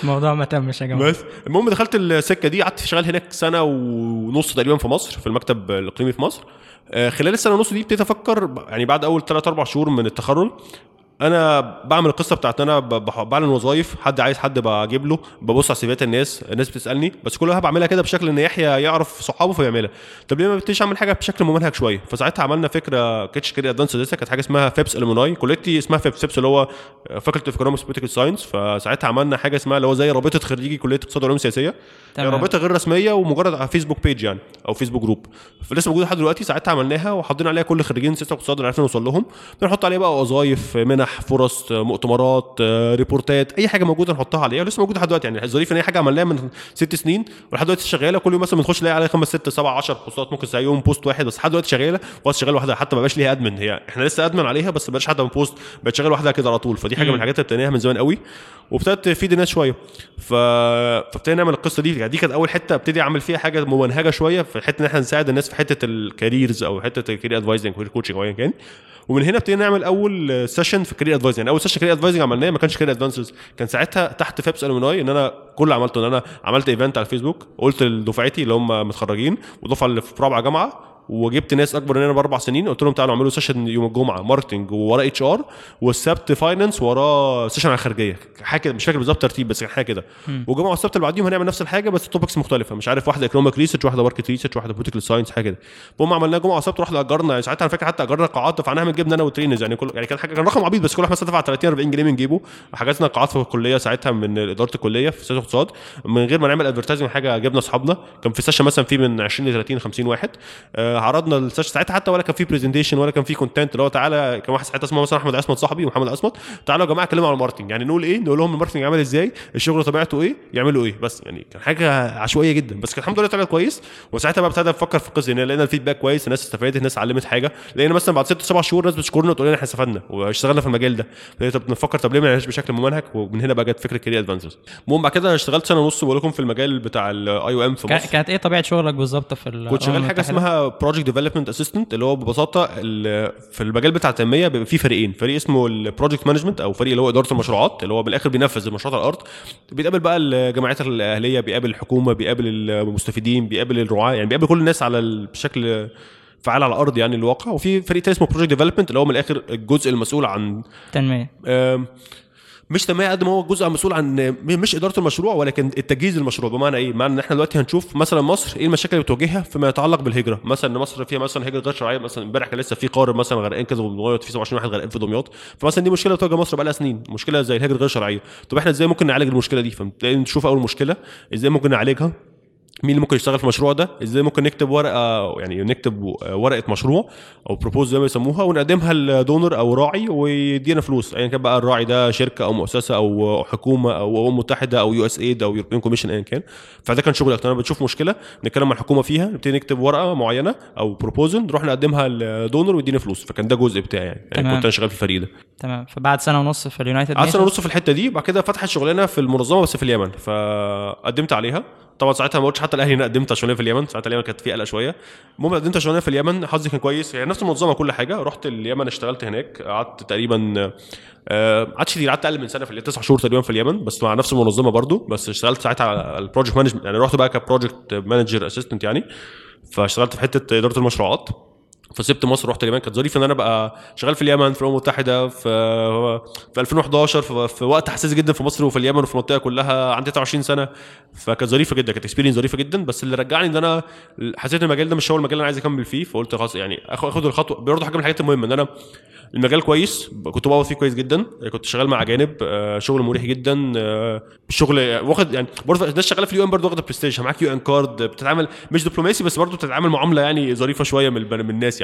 الموضوع ما تمش يا جماعة. بس المهم دخلت السكة دي قعدت شغال هناك سنة ونص تقريبا في مصر في المكتب الإقليمي في مصر. آه، خلال السنة ونص دي ابتديت أفكر يعني بعد أول 3 4 شهور من التخرج أنا بعمل القصة بتاعت أنا بعلن وظايف حد عايز حد بجيب له ببص على سيفيات الناس الناس بتسألني بس كلها بعملها كده بشكل إن يحيى يعرف صحابه فيعملها. طب ليه ما بتبتديش أعمل حاجة بشكل ممنهج شوية؟ فساعتها عملنا فكرة catch كده advance لسه كانت حاجة اسمها FEPS Alumni كليتي اسمها FEPS FEPS اللي هو Faculty of Economics Science فساعتها عملنا حاجة اسمها اللي هو زي رابطه خريجي كلية اقتصاد وعلوم سياسية. رابطة غير رسمية ومجرد على فيسبوك page يعني أو فيسبوك group فلسه موجودة لحد دلوقتي ساعتها عملناها وحطينا عليها كل خريجين سياسه واقتصاد اللي عرفنا نوصل لهم. بنحط عليها بقى وظايف منح فرص مؤتمرات ريبورتات أي حاجة موجودة نحطها عليها. ولسه موجودة لحد دلوقتي يعني الظريف إن هي حاجة عملناها من ست سنين ولحد دلوقتي شغالة. كل يوم مثلا بنخش نلاقي عليها خمس ست سبع 10 بوستات ممكن زي يوم post واحد بس. لحد دلوقتي شغالة. وقت شغاله لوحدها. حتى ما بقاش ليها admin هي. إحنا لسه admin عليها بس ما بقاش حد من post بقت شغالة لوحدها كده على طول. فدي حاجة من الحاجات اللي ابتديناها من زمان قوي. وابتدت تفيد الناس شوية. ف... فابتدينا نعمل القصة دي. يعني دي كانت أول حتة أبتدي أعمل فيها حاجة ممنهجة شوية في حتة إن إحنا نساعد الناس في حتة ال careers أو حتة ال career advising coaching أو ايا كان. ومن هنا ابتدينا نعمل أول session في career advising يعني أول session career advising عملناه ما كانش Career Advancers كان ساعتها تحت FEPS Alumni إن أنا كل اللي عملته إن أنا عملت event على الفيسبوك قلت لدفعتي اللي هم متخرجين ودفعه اللي في رابعة جامعة وجبت ناس أكبر مننا بأربع سنين قلت لهم تعالوا اعملوا سيشن يوم الجمعة marketing ووراه HR والسبت finance وراه session على الخارجيه حاجة كده مش فاكر بالظبط ترتيب بس كان حاجة كده. والجمعة والسبت اللي بعديهم هنعمل نفس الحاجة بس topics مختلفة. مش عارف واحدة economic research واحدة market research واحدة political science حاجة كده. المهم عملناها جمعة وسبت رحنا أجرنا يعني ساعتها أنا فاكر حتى أجرنا قاعات دفعناها من جيبنا أنا وال trainers يعني كل يعني كان حاجة كان رقم عبيط بس كل واحد مثلا دفع 30 40 جنيه من جيبه. حجزنا قاعات في الكلية ساعتها من إدارة الكلية في سياسه اقتصاد. من غير ما نعمل advertising حاجة جبنا أصحابنا. كان في session مثلا في من 20 ل 30 50 واحد. آه عرضنا ال session ساعتها حتى ولا كان في presentation ولا كان في content اللي هو تعالى كان واحد ساعتها اسمه مثلا أحمد عصمت صاحبي ومحمد عصمت تعالوا يا جماعة اتكلموا عن ال marketing يعني نقول إيه؟ نقول لهم ال marketing عامل إزاي؟ الشغل طبيعته إيه؟ يعملوا إيه؟ بس يعني كان حاجة عشوائية جدا. بس كان الحمد لله طلعت كويس. وساعتها بقى ابتدينا نفكر في القصة يعني لقينا ال feedback كويس الناس استفادت الناس علمت حاجة. لقينا مثلا بعد ست سبع شهور ناس بتشكرنا وتقول لنا إحنا استفدنا واشتغلنا في المجال ده. طب نفكر طب ليه ما نعملش بشكل ممنهج؟ ومن هنا بقى جت فكرة Career Advancers المهم بعد كده اشتغلت سنة ونص بقول لكم في المجال بتاع ال IOM في مصر. كانت إيه طبيعة شغلك بالظبط في كنت شغال الأمم حاجة؟ اسمها project development assistant اللي هو ببساطة في المجال بتاع التنمية بيبقى فيه فريقين. فريق اسمه ال project management أو فريق اللي هو إدارة المشروعات اللي هو بالآخر بينفذ المشروعات على الأرض. بيقابل بقى الجمعيات الأهلية بيقابل الحكومة بيقابل المستفيدين بيقابل الرعاة يعني بيقابل كل الناس على بشكل فعال على الأرض يعني الواقع. وفي فريق تاني اسمه project development اللي هو من الآخر الجزء المسؤول عن تنمية. مش تنميه قد ما هو جزء مسؤول عن مش إدارة المشروع ولكن التجهيز للمشروع. بمعنى إيه؟ بمعنى إن إحنا دلوقتي هنشوف مثلا مصر إيه المشاكل اللي بتواجهها فيما يتعلق بالهجرة، مثلا إن مصر فيها مثلا هجرة غير شرعية. مثلا إمبارح كان لسه في قارب مثلا غرقان كده في دمياط في 27 واحد غرقان في دمياط. فمثلا دي مشكلة بتواجه مصر بقى لها سنين. مشكلة زي الهجرة غير شرعية. طب إحنا إزاي ممكن نعالج المشكلة دي؟ فنبتدي نشوف أول مشكلة إزاي ممكن نعالجها؟ مين اللي ممكن يشتغل في المشروع ده؟ إزاي ممكن نكتب ورقة يعني نكتب ورقة مشروع أو proposal زي ما يسموها ونقدمها ل donor أو راعي ويدينا فلوس. ايا كان بقى الراعي ده شركة أو مؤسسة أو حكومة أو أمم متحدة أو USAID أو European Commission ايا كان. فده كان شغل أكتر. أنا بتشوف مشكلة نتكلم مع الحكومة فيها نبتدي نكتب ورقة معينة أو proposal نروح نقدمها ل donor ويدينا فلوس. فكان ده جزء بتاعي يعني, يعني. كنت أنا شغال في الفريق ده. تمام. فبعد سنة ونص في ال United قعدت سنة ونص في الحتة دي بعد كده فتحت شغلانة في المنظمة بس في اليمن. فقدمت عليها. طبعا ساعتها ما قلتش حتى لأهلي أنا قدمت شغلانه في اليمن ساعتها اليمن كانت في قلق شوية. المهم قدمت شغلانه في اليمن حظي كان كويس. يعني نفس المنظمه كل حاجة. رحت اليمن اشتغلت هناك. قعدت تقريبا آه، قعدتش كتير. قعدت أقل من سنة في تسع شهور تقريبا في اليمن بس مع نفس المنظمه برضو. بس اشتغلت ساعتها على ال project management يعني رحت بقى ك project manager assistant يعني. فاشتغلت في حتة إدارة المشروعات. فسبت مصر رحت اليمن كانت ظريف إن أنا بقى شغال في اليمن في الأمم المتحدة في في 2011 في, وقت حساس جدا في مصر وفي اليمن وفي المنطقة كلها عندي 23 سنة. فكانت ظريفة جدا كانت experience ظريفة جدا بس اللي رجعني إن أنا حسيت إن المجال ده مش هو المجال اللي أنا عايز أكمل فيه فقلت خلاص يعني اخد الخطوة. برضه حاجة من الحاجات المهمة إن أنا المجال كويس كنت بقبض فيه كويس جدا كنت شغال مع أجانب آه، شغل مريح جدا آه، الشغل واخد يعني برضه الناس شغالة في ال UN برضه واخدة برستيج معاك UN card بتتعامل مش دبلوماسي بس برضه بتتعامل معاملة يعني ظريفة شوية من الناس يعني.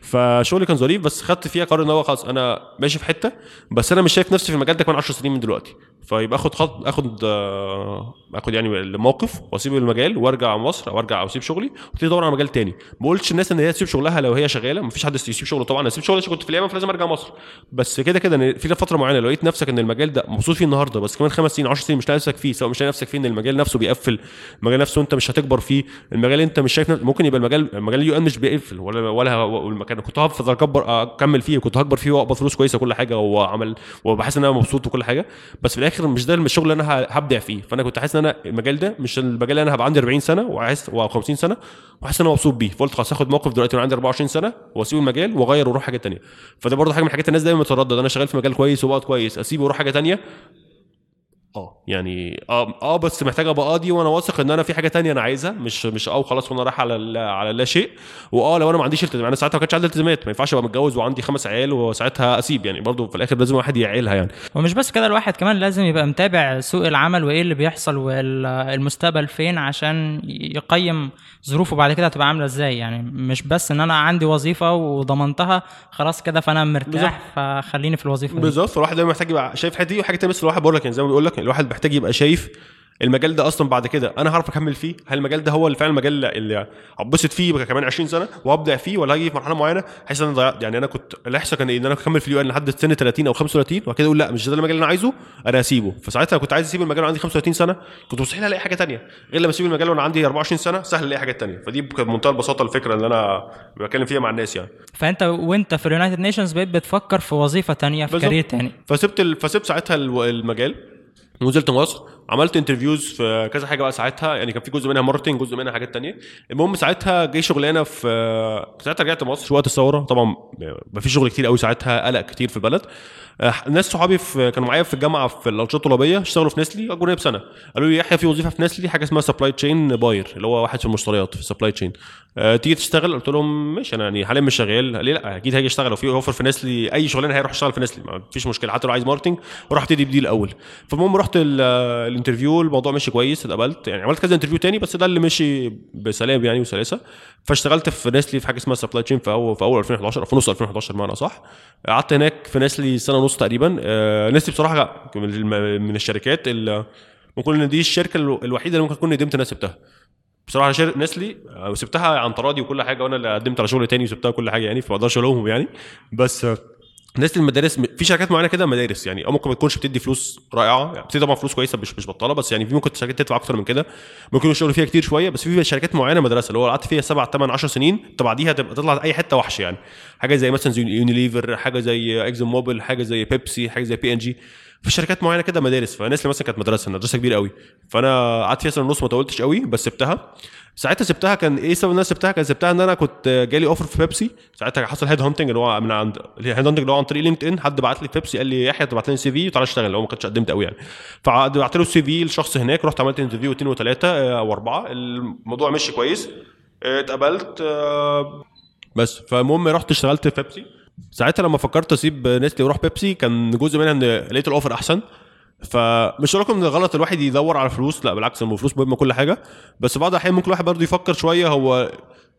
فشغلي كان ظريف بس خدت فيها قرار إن هو خلاص أنا ماشي في حتة بس أنا مش شايف نفسي في المجال ده كمان 10 سنين من دلوقتي. فيبقى آخد خط آخد آه، آخد يعني الموقف وأسيب المجال وأرجع مصر أو أرجع أو أسيب شغلي وأبتدي أدور على مجال تاني. ما قلتش الناس إن هي تسيب شغلها لو هي شغالة ما فيش حد يسيب شغله. طبعا أنا اسيب شغلي عشان كنت في اليمن فلازم أرجع مصر. بس كده كده في فترة معينة لقيت نفسك إن المجال ده مبسوط فيه النهارده بس كمان خمس سنين 10 سنين مش لاقي نفسك فيه سواء مش لاقي نفسك فيه إن المجال نفسه بيقفل المجال نفسه أنت مش هتكبر فيه المجال أنت مش شايف ممكن يبقى المجال مجال اليو إن مش بيقفل ولا ولا والمكان. كنت هفضل اكبر أكمل فيه كنت هكبر فيه وأقبض فلوس كويسة كل حاجة وعمل وبحس إن أنا مبسوط وكل حاجة. بس في الآخر مش ده الشغل اللي أنا هبدع فيه. فأنا كنت حاسس إن أنا المجال ده مش المجال اللي أنا هبقى عندي 40 سنة وعايز أو 50 سنة وحاسس إن أنا مبسوط بيه. فقلت خلاص هاخد موقف دلوقتي وأنا عندي 24 سنة وأسيب المجال وأغير وأروح حاجة تانية. فده برضه حاجة من الحاجات الناس دايما بتردد أنا شغال في مجال كويس وبقعد كويس. أسيبه وأروح حاجة تانية آه يعني آه آه بس محتاج أبقى قاضي وأنا واثق إن أنا في حاجة تانية أنا عايزها مش مش آه وخلاص وأنا رايح على على لا شيء وآه لو أنا ما عنديش التزامات أنا ساعتها ما كانش عندي التزامات ما ينفعش أبقى متجوز وعندي خمس عيال وساعتها أسيب يعني برضو في الآخر لازم واحد يعيلها يعني. ومش بس كده الواحد كمان لازم يبقى متابع سوق العمل وإيه اللي بيحصل والمستقبل فين عشان يقيم ظروفه بعد كده هتبقى عاملة إزاي يعني. مش بس إن أنا عندي وظيفة وضمنتها خلاص كده فأنا مرتاح فخليني في الوظيفة بالظبط فالواحد دايما محتاج يبقى شايف الحته دي وحاجة تانية بس الواحد بقول لك يعني زي ما بيقول لك الواحد محتاج يبقى شايف المجال ده أصلا بعد كده. أنا هعرف أكمل فيه. هل المجال ده هو اللي فعلا المجال اللي هتبسط فيه بقى كمان 20 سنة وأبدع فيه ولا هاجي في مرحلة معينة؟ حاسس إن أنا ضيعت. يعني أنا كنت اللي هيحصل كان إيه؟ إن أنا أكمل في اليو إن لحد سن 30 أو 35 وبعد كده أقول لأ مش ده المجال اللي أنا عايزه أنا هسيبه. فساعتها كنت عايز أسيب المجال وأنا عندي 35 سنة. كنت مستحيل ألاقي حاجة تانية غير لما أسيب المجال وأنا عندي 24 سنة سهل ألاقي حاجات تانية. فدي بمنتهى البساطة الفكرة اللي أنا بتكلم فيها مع الناس يعني. فأنت وأنت في ال United Nations بقيت بتفكر في وظيفة تانية في. career تاني. فسبت ال... فسبت ساعتها المجال. ونزلت مصر. عملت interviews في كذا حاجة بقى ساعتها يعني كان في جزء منها marketing جزء منها حاجات تانية. المهم ساعتها جه شغلانة في ساعتها رجعت مصر. وقت الثورة طبعا ما فيش شغل كتير قوي ساعتها قلق كتير في البلد. آه، ناس صحابي في كانوا معايا في الجامعة في الأنشطة الطلابية اشتغلوا في Nestle أكبر مني بسنة. قالوا لي يحيى في وظيفة في Nestle حاجة اسمها supply chain buyer اللي هو واحد في المشتريات في ال supply chain أه تيجي تشتغل؟ قلت لهم ماشي أنا يعني حاليا مش شغال. قال لي لا أكيد هاجي أشتغل. لو في offer في Nestle أي شغلانة هيروح اشتغل في Nestle. ما فيش مشكلة حتى لو عايز marketing روح ابتدي بدي الأول فالمهم رحت ال interview الموضوع مشي كويس اتقبلت. يعني عملت كذا interview تاني بس ده اللي مشي بسلام يعني وسلاسة. فاشتغلت في Nestle في حاجة اسمها supply chain في اول في أول 2011 أو في نص 2011 بمعنى صح قعدت هناك في Nestle سنة ونص تقريبا. آه، Nestle بصراحة من الشركات اللي ممكن إن دي الشركة الو- الوحيدة اللي ممكن اكون ندمت إن أنا سبتها. بصراحة شر... Nestle آه، وسبتها عن تراضي وكل حاجة وأنا اللي قدمت على شغل تاني وسبتها كل حاجة يعني فما أقدرش ألومهم يعني. بس Nestle المدارس في شركات معينة كده مدارس يعني أو ممكن ما تكونش بتدي فلوس رائعة يعني بتدي طبعا فلوس كويسة مش مش بطالة بس يعني في ممكن شركات تدفع أكتر من كده ممكن الشغل فيها كتير شوية بس في شركات معينة مدرسة اللي هو قعدت فيها سبع ثمان 10 سنين بعديها تبقى تطلع أي حتة وحش يعني. حاجة زي مثلا زي يونيليفر حاجة زي اكزون موبيل حاجة زي بيبسي حاجة زي بي ان جي في شركات معينة كده مدارس ف Nestle مثلا كانت مدرسة مدرسة كبيرة قوي. فأنا قعدت فيها سنة ونص ما طولتش قوي بس سبتها. ساعتها سبتها كان إيه سبب إن أنا سبتها؟ كان سبتها إن أنا كنت جالي offer في بيبسي ساعتها حصل head hunting اللي هو من عند ال head hunting اللي هو عن طريق LinkedIn حد بعت لي بيبسي قال لي يحيى تبعت لي CV وتعالى اشتغل. لو ما كنتش قدمت قوي يعني. فبعت له ال CV لشخص هناك رحت عملت interview اثنين وثلاثه أو أربعة. الموضوع مشي كويس. آه، اتقبلت آه، بس. فالمهم رحت اشتغلت في بيبسي ساعتها لما فكرت أسيب Nestle وأروح بيبسي كان جزء منها إن لقيت ال offer أحسن. فمش هقول ان غلط الواحد يدور على فلوس لا بالعكس الفلوس مهمة كل حاجة. بس بعض الأحيان ممكن الواحد برضه يفكر شوية هو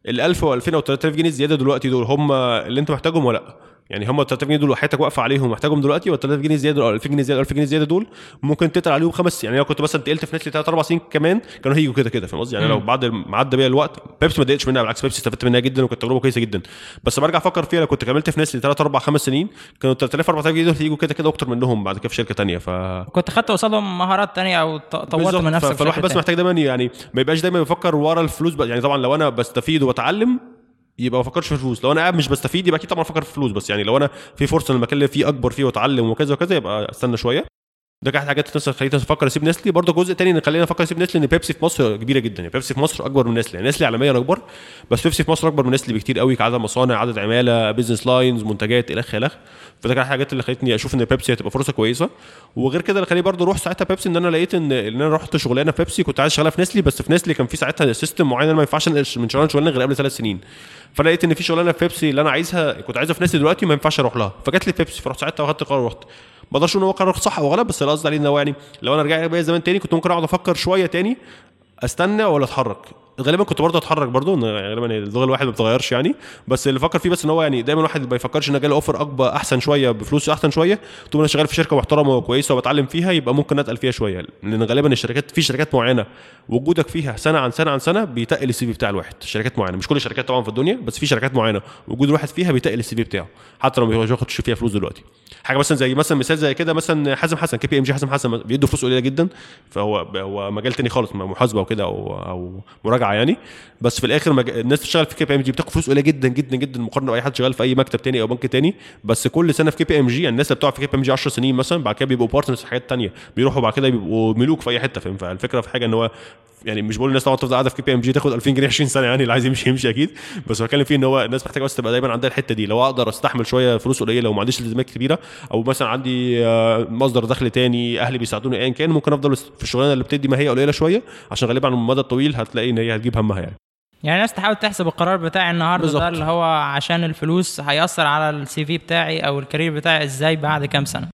ال 1000 و 2000 أو 3000 جنيه زيادة دلوقتي دول هم اللي أنت محتاجهم ولا لأ؟ يعني هم ال 3000 جنيه دول حياتك واقفة عليهم محتاجهم دلوقتي ولا 3000 جنيه زيادة أو 2000 جنيه زيادة 1000 جنيه زيادة دول ممكن تتقل عليهم خمس يعني لو كنت مثلا تقلت في نسلي 3 4 سنين كمان كانوا هيجوا كده كده فاهم قصدي يعني لو بعد ما عدى بيا الوقت بيبسي ما اتضايقتش منها بالعكس بيبسي استفدت منها جدا وكانت تجربة كويسة جدا بس برجع أفكر فيها لو كنت كملت في نسلي 3 4 5 سنين كانوا 3000 4000 جنيه دول هيجوا كده كده أكتر منهم بعد كده في شركة ثانية ف كنت خدت قصادهم مهارات تانية أو طورت. من نفسك فالواحد بس. محتاج دايما يعني ما يبقاش دايما بيفكر ورا الفلوس يعني طبعا لو أنا بستفيد وبتعلم يبقى ما بفكرش في الفلوس. لو أنا قاعد مش بستفيد يبقى أكيد طبعا أفكر في الفلوس بس يعني لو أنا في فرصة إن المكان اللي فيه أكبر فيه وأتعلم وكذا وكذا يبقى أستنى شوية. ده كانت حاجات مثلا خليتني أفكر اسيب نسلي برضه جزء تاني اللي خليني أفكر اسيب نسلي إن بيبسي في مصر كبيرة جدا. يعني بيبسي في مصر أكبر من نسلي يعني نسلي عالميا أكبر؟ بس بيبسي في مصر أكبر من نسلي بكتير قوي كعدد مصانع عدد عمالة business lines منتجات الخ الخ فده كانت الحاجات اللي خلتني أشوف إن بيبسي هتبقى فرصة كويسة. وغير كده اللي خليني برضه أروح ساعتها بيبسي إن أنا لقيت ان إن أنا رحت شغلانة في بيبسي كنت عايز أشتغلها في نسلي بس في نسلي كان في ساعتها system معين ما ينفعش من شغلانة لشغلانة غير قبل ثلاث سنين. فلقيت إن في شغلانة في بيبسي اللي أنا عايزها كنت عايزها في نسلي دلوقتي ما ينفعش أروح لها. فجات لي بيبسي فرحت ساعتها وأخدت قرار ورحت. ما أقدرش أقول ان هو قرار صح أو غلط بس اللي قصدي عليه إن هو يعني لو أنا رجعت بيا زمان تاني كنت ممكن أقعد أفكر شوية تاني أستنى ولا أتحرك. غالبا كنت برضه اتحرك برضه إن غالبا دماغ الواحد ما بتتغيرش يعني. بس اللي فكر فيه بس إن هو يعني دايما الواحد ما يفكرش إن جالي offer أكبر أحسن شوية بفلوس أحسن شوية طول أنا شغال في شركة محترمة وكويسة وبتعلم فيها يبقى ممكن أتقل فيها شوية. لأن غالبا الشركات في شركات معينة وجودك فيها سنة عن سنة عن سنة بيتقل ال CV بتاع الواحد. شركات معينة مش كل الشركات طبعا في الدنيا بس في شركات معينة وجود الواحد فيها بيتقل ال CV بتاعه. حتى لو ما بياخدش فيها فلوس دلوقتي. حاجة مثلا زي مثلا مثال زي كده مثلا حازم حسن KPMG حازم حسن بيدوا فلوس قليلة جدا فهو هو مجال تاني خالص محاسبة وكده أو أو مراجعة يعني. بس في الآخر مج... الناس بتشتغل في KPMG بتاخد فلوس قليلة جدا جدا جدا مقارنة بأي حد شغال في أي مكتب تاني أو بنك تاني. بس كل سنة في KPMG الناس اللي بتقعد في KPMG 10 سنين مثلا بعد كده بيبقوا partners في حاجات تانية. بيروحوا بعد كده بيبقوا ملوك في أي حتة فاهم؟ فالفكرة في حاجة إن هو يعني مش بقول الناس طبعا تفضل قاعدة في KPMG تاخد 2000 جنيه 20 سنة يعني اللي عايز يمشي يمشي أكيد. بس بتكلم فيه إن هو الناس محتاجة بس تبقى دايما عندها الحتة دي. لو أقدر أستحمل شوية فلوس قليلة وما عنديش التزامات كبيرة أو مثلا عندي آه، مصدر دخل تاني أهلي بيساعدوني ايا كان ممكن أفضل في الشغلانة اللي بتدي ما هي قليلة شوية عشان غالبا على المدى الطويل هتلاقي إن هي هتجيب همها يعني. يعني الناس تحاول تحسب القرار بتاعي النهارده. ده اللي هو عشان الفلوس هيأثر على ال CV بتاعي أو ال career بتاعي إزاي بعد كام سنة.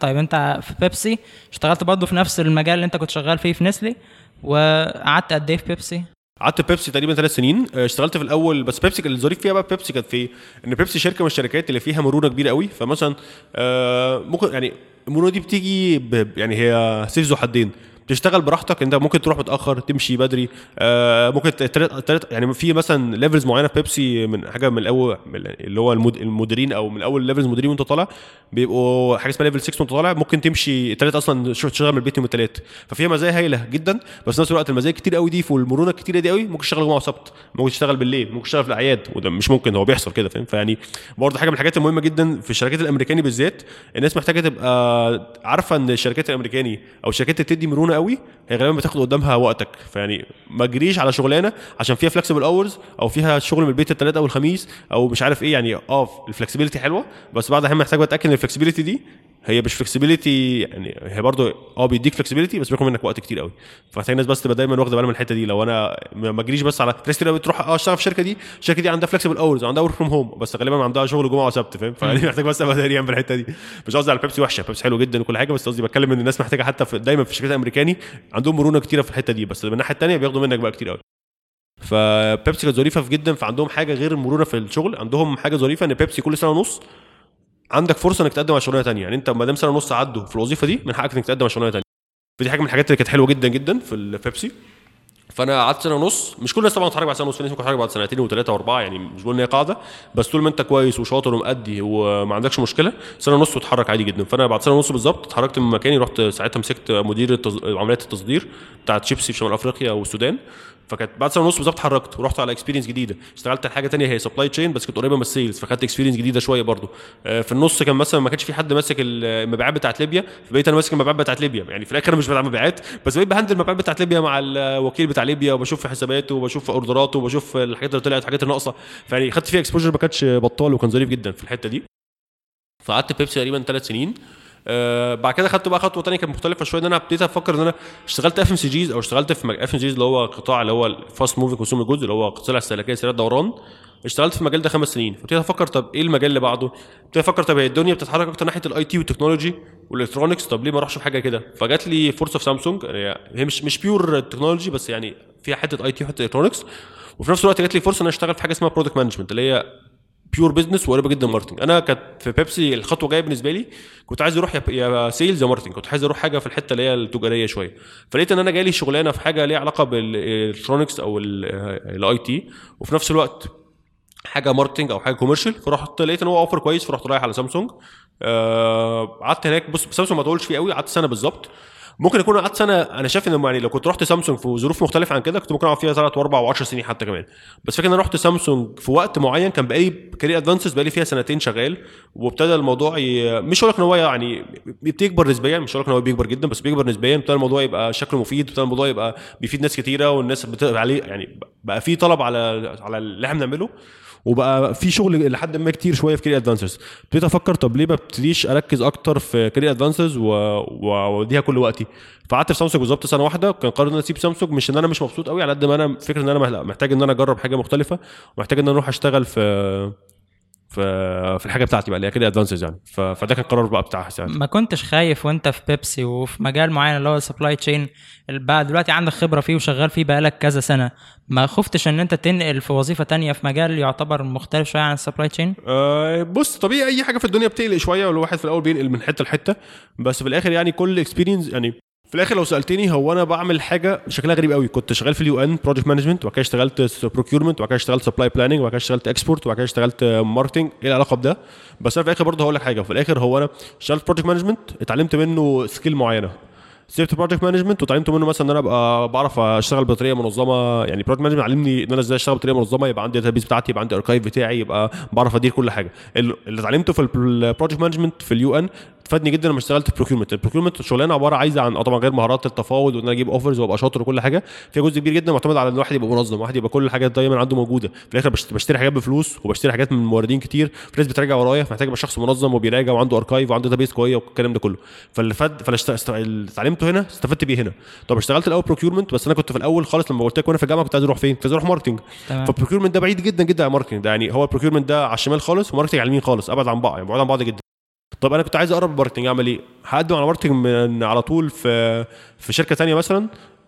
طيب أنت في بيبسي اشتغلت برضه في نفس المجال اللي أنت كنت شغال فيه في نسلي. وقعدت قد إيه في بيبسي؟ قعدت في بيبسي تقريبا ثلاث سنين. آه، اشتغلت في الأول بس بيبسي كان الظريف فيها بقى بيبسي كانت في؟ إن بيبسي شركة من الشركات اللي فيها مرونة كبيرة قوي. فمثلا آه، ممكن يعني المرونة دي بتيجي يعني هي سيف ذو حدين تشتغل براحتك انت ممكن تروح متأخر تمشي بدري آه ممكن تلت يعني في مثلا levels معينة في بيبسي من حاجة من الأول اللي هو المد- المديرين أو من اول levels مديرين وأنت طالع بيبقوا حاجة اسمها level 6 وأنت طالع ممكن تمشي التلات أصلا تشتغل من البيت يوم التلات. ففيها مزايا هايلة جدا بس نفس الوقت المزايا كتير قوي دي والمرونة الكتيره دي قوي ممكن تشتغل جمعه وسبت ممكن تشتغل بالليل ممكن تشتغل في الأعياد وده مش ممكن هو بيحصل كده فاهم؟ فيعني برضه حاجة من الحاجات المهمة جدا في الشركات الأمريكاني بالذات الناس محتاجة تبقى عارفة إن الشركات الأمريكاني أو الشركات اللي بتدي مرونة قوي هي غالبا بتاخد قدامها وقتك. فيعني ما تجريش على شغلانة عشان فيها flexible hours أو فيها شغل من البيت الثلاث أو الخميس أو مش عارف إيه. يعني آه ال flexibility حلوة بس بعد اهم محتاج بقى تتاكد ان ال flexibility دي. هي مش flexibility يعني هي برضه آه بيديك flexibility بس بياخد منك وقت كتير قوي. فمحتاج الناس بس تبقى دايما واخدة بالها من الحتة دي. لو أنا ما اجريش بس على ناس كتير قوي تروح آه اشتغل في الشركة دي الشركة دي عندها flexible hours عندها work from home بس غالبا عندها شغل جمعة وسبت فاهم؟ فيعني محتاج بس أبقى دريان بالحته دي. مش قصدي على بيبسي وحشة بيبسي حلو جدا وكل حاجة بس قصدي بتكلم إن الناس محتاجة حتى في دايما في الشركات الامريكاني عندهم مرونة كتيرة في الحتة دي بس من الناحية الثانية بياخدوا منك بقى كتير قوي. فبيبسي كانت ظريفة في جدا فعندهم حاجة غير المرونه في الشغل عندهم حاجة ظريفة إن بيبسي كل سنة ونص عندك فرصة إنك تقدم على شغلانة ثانية يعني أنت ما دام سنة ونص عدوا في الوظيفة دي من حقك إنك تقدم على شغلانة ثانية فدي حاجة من الحاجات اللي كانت حلوة جدا جدا في البيبسي فأنا قعدت سنة ونص. مش كل الناس طبعا تتحرك بعد سنة ونص في ناس ممكن بعد سنتين وثلاثه وأربعة يعني مش بقول إن هي قاعدة. بس طول ما أنت كويس وشاطر ومأدي وما عندكش مشكلة سنة ونص وتتحرك عادي جدا. فأنا بعد سنة ونص بالظبط اتحركت من مكاني رحت ساعتها مسكت مدير التز... عمليات التصدير بتاعت شيبسي في شمال أفريقيا والسودان فكانت بعد سنة ونص بالظبط اتحركت ورحت على experience جديدة. اشتغلت على حاجة تانية هي supply chain بس كنت قريبة من ال sales فخدت experience جديدة شوية برضو. آه، في النص كان مثلا ما كانش في حد ماسك المبيعات بتاعت ليبيا فبقيت أنا ماسك المبيعات بتاعت ليبيا. يعني في الآخر أنا مش بتاع مبيعات بس بقيت ب handle المبيعات بتاعت ليبيا مع الوكيل بتاع ليبيا وبشوف حساباته وبشوف order اته وبشوف الحاجات اللي طلعت الحاجات الناقصة. فيعني خدت فيها exposure ما كانش بطال وكان ظريف جدا في الحتة دي. فقعدت بيبسي تقريبا ثلاث سنين. آه بعد كده خدت بقى خطوة ثانية كانت مختلفة شوية إن أنا ابتديت أفكر إن أنا اشتغلت FMCGs أو اشتغلت في FMCGs اللي هو قطاع اللي هو ال fast moving consumer goods اللي هو سلع استهلاكية سريع الدوران اشتغلت في المجال ده خمس سنين فابتديت أفكر طب إيه المجال اللي بعده؟ ابتديت أفكر طب هي الدنيا بتتحرك أكتر ناحية ال IT وال technology وال electronics طب ليه ما أروحش في حاجة كده؟ فجات لي فرصه في سامسونج هي مش مش pure technology بس يعني فيها حتة IT وحتة electronics وفي نفس الوقت جات لي فرصة إن أشتغل في حاجة اسمها product management اللي هي pure business وقريبة جدا marketing أنا كانت في بيبسي الخطوة جاية بالنسبة لي كنت عايز أروح يا- sales يا marketing كنت عايز أروح حاجة في الحتة اللي هي التجارية شوية. فلقيت إن أنا جالي شغلانة في حاجة ليها علاقة بال electronics أو ال IT وفي نفس الوقت حاجة marketing أو حاجة commercial فرحت لقيت إن هو offer كويس فرحت رايح على سامسونج آه، قعدت هناك. بص سامسونج ما طولش فيه قوي قعدت سنة بالظبط. ممكن اكون قعدت سنة أنا شايف ان يعني لو كنت رحت سامسونج في ظروف مختلفة عن كده كنت ممكن أقعد فيها ثلاث وأربع و10 سنين حتى كمان. بس فكرة إن أنا رحت سامسونج في وقت معين كان بقالي Career Advancers بقالي فيها سنتين شغال وابتدى الموضوع ي... مش هقول لك إن هو يعني بيكبر نسبيا مش هقول لك إن هو بيكبر جدا بس بيكبر نسبيا ابتدى الموضوع يبقى شكله مفيد ابتدى الموضوع يبقى بيفيد ناس كتيرة والناس بتقبل عليه يعني بقى في طلب على على اللي إحنا بنعمله. وبقى في شغل لحد ما كتير شوية في Career Advancers ابتديت أفكر طب ليه ما ابتديش أركز أكتر في Career Advancers وأوديها كل وقتي. فقعدت في سامسونج بالظبط سنة واحدة كان قرار إن أنا أسيب سامسونج مش إن أنا مش مبسوط قوي على قد ما أنا فكرة إن أنا مح- محتاج إن أنا أجرب حاجة مختلفة ومحتاج إن أنا أروح أشتغل في في في الحاجة بتاعتي بقى اللي هي Career Advancers يعني. فده كان قرار بقى بتاعها ساعتها. ما كنتش خايف وانت في بيبسي وفي مجال معين اللي هو ال supply chain بقى دلوقتي عندك خبرة فيه وشغال فيه بقالك كذا سنة. ما خفتش إن أنت تنقل في وظيفة تانية في مجال يعتبر مختلف شوية عن ال supply chain أه بص طبيعي أي حاجة في الدنيا بتقلق شوية والواحد في الأول بينقل من حتة لحتة. بس في الآخر يعني كل experience يعني في الآخر لو سألتني هو أنا بعمل حاجة شكلها غريب قوي. كنت شغال في ال UN project management وبعد كده اشتغلت procurement وبعد كده اشتغلت supply planning وبعد كده اشتغلت export وبعد كده اشتغلت marketing إيه العلاقة بده؟ بس أنا في الآخر برضه هقول لك حاجة. في الآخر هو أنا اشتغلت project management اتعلمت منه skill معينة. سيبت project management وتعلمت منه مثلا إن أنا أبقى بعرف أشتغل بطريقة منظمة. يعني project management علمني إن أنا إزاي أشتغل بطريقة منظمة يبقى عندي ال database بتاعتي يبقى عندي ال archive بتاعي يبقى بعرف أدير كل حاجة. ال- اللي اتعلمته في ال project management في ال UN فادني جدا لما اشتغلت في procurement ال procurement شغلانة عبارة عايزة عن آه طبعا غير مهارات التفاوض وإن أنا أجيب offers وأبقى شاطر وكل حاجة. فيها جزء كبير جدا معتمد على إن الواحد يبقى منظم واحد يبقى كل الحاجات دايما عنده موجودة. في الآخر بشت- بشتري حاجات بفلوس وبشتري حاجات من موردين كتير. في ناس بتراجع ورايا فمحتاج ابقى شخص منظم وبيراجع وعنده archive وعنده database قويه والكلام ده كله. فاللي فاد فاللي اتعلمته هنا استفدت بيه هنا. طب اشتغلت الأول procurement بس أنا كنت في الأول خالص لما قلت لك وأنا في الجامعة كنت عايز أروح فين؟ كنت عايز أروح marketing تمام. فال procurement ده بعيد جدا جدا عن ال marketing ده يعني هو ال procurement ده على الشمال خالص و marketing على اليمين خالص أبعد عن بعض يعني بعاد عن بعض جدا. طب أنا كنت عايز اقرب ال marketing اعمل إيه؟ هقدم على marketing من على طول في في شركة تانية مثلا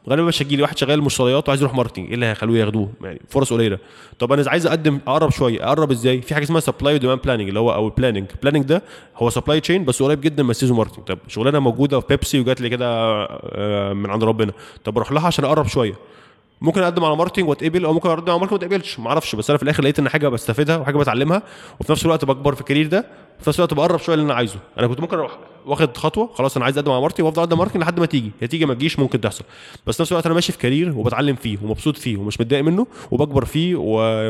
غالبا مش هيجي لي واحد شغال مشتريات وعايز يروح marketing إيه اللي هيخلوه ياخدوه؟ يعني فرص قليلة. طب أنا عايز أقدم أقرب شوية. أقرب إزاي؟ في حاجة اسمها supply و demand planning اللي هو أو ال planning ال planning ده هو supply chain بس قريب جدا من السيلز وال marketing طب شغلانة موجودة في بيبسي وجات لي كده آه، من عند ربنا. طب أروح لها عشان أقرب شوية. ممكن أقدم على marketing وأتقبل أو ممكن أقدم على marketing وما أتقبلش. ما أعرفش بس أنا في الآخر لقيت إن حاجة بستفيدها وحاجة بتعلمها وفي نفس الوقت بكبر في ال career ده. وفي نفس الوقت بقرب شوية اللي أنا عايزه. أنا كنت ممكن أروح واخد خطوة خلاص أنا عايز أقدم على marketing وأفضل أقدم marketing لحد ما تيجي. هي تيجي ما تجيش ممكن تحصل. بس في نفس الوقت أنا ماشي في career وبتعلم فيه ومبسوط فيه ومش متضايق منه وبكبر فيه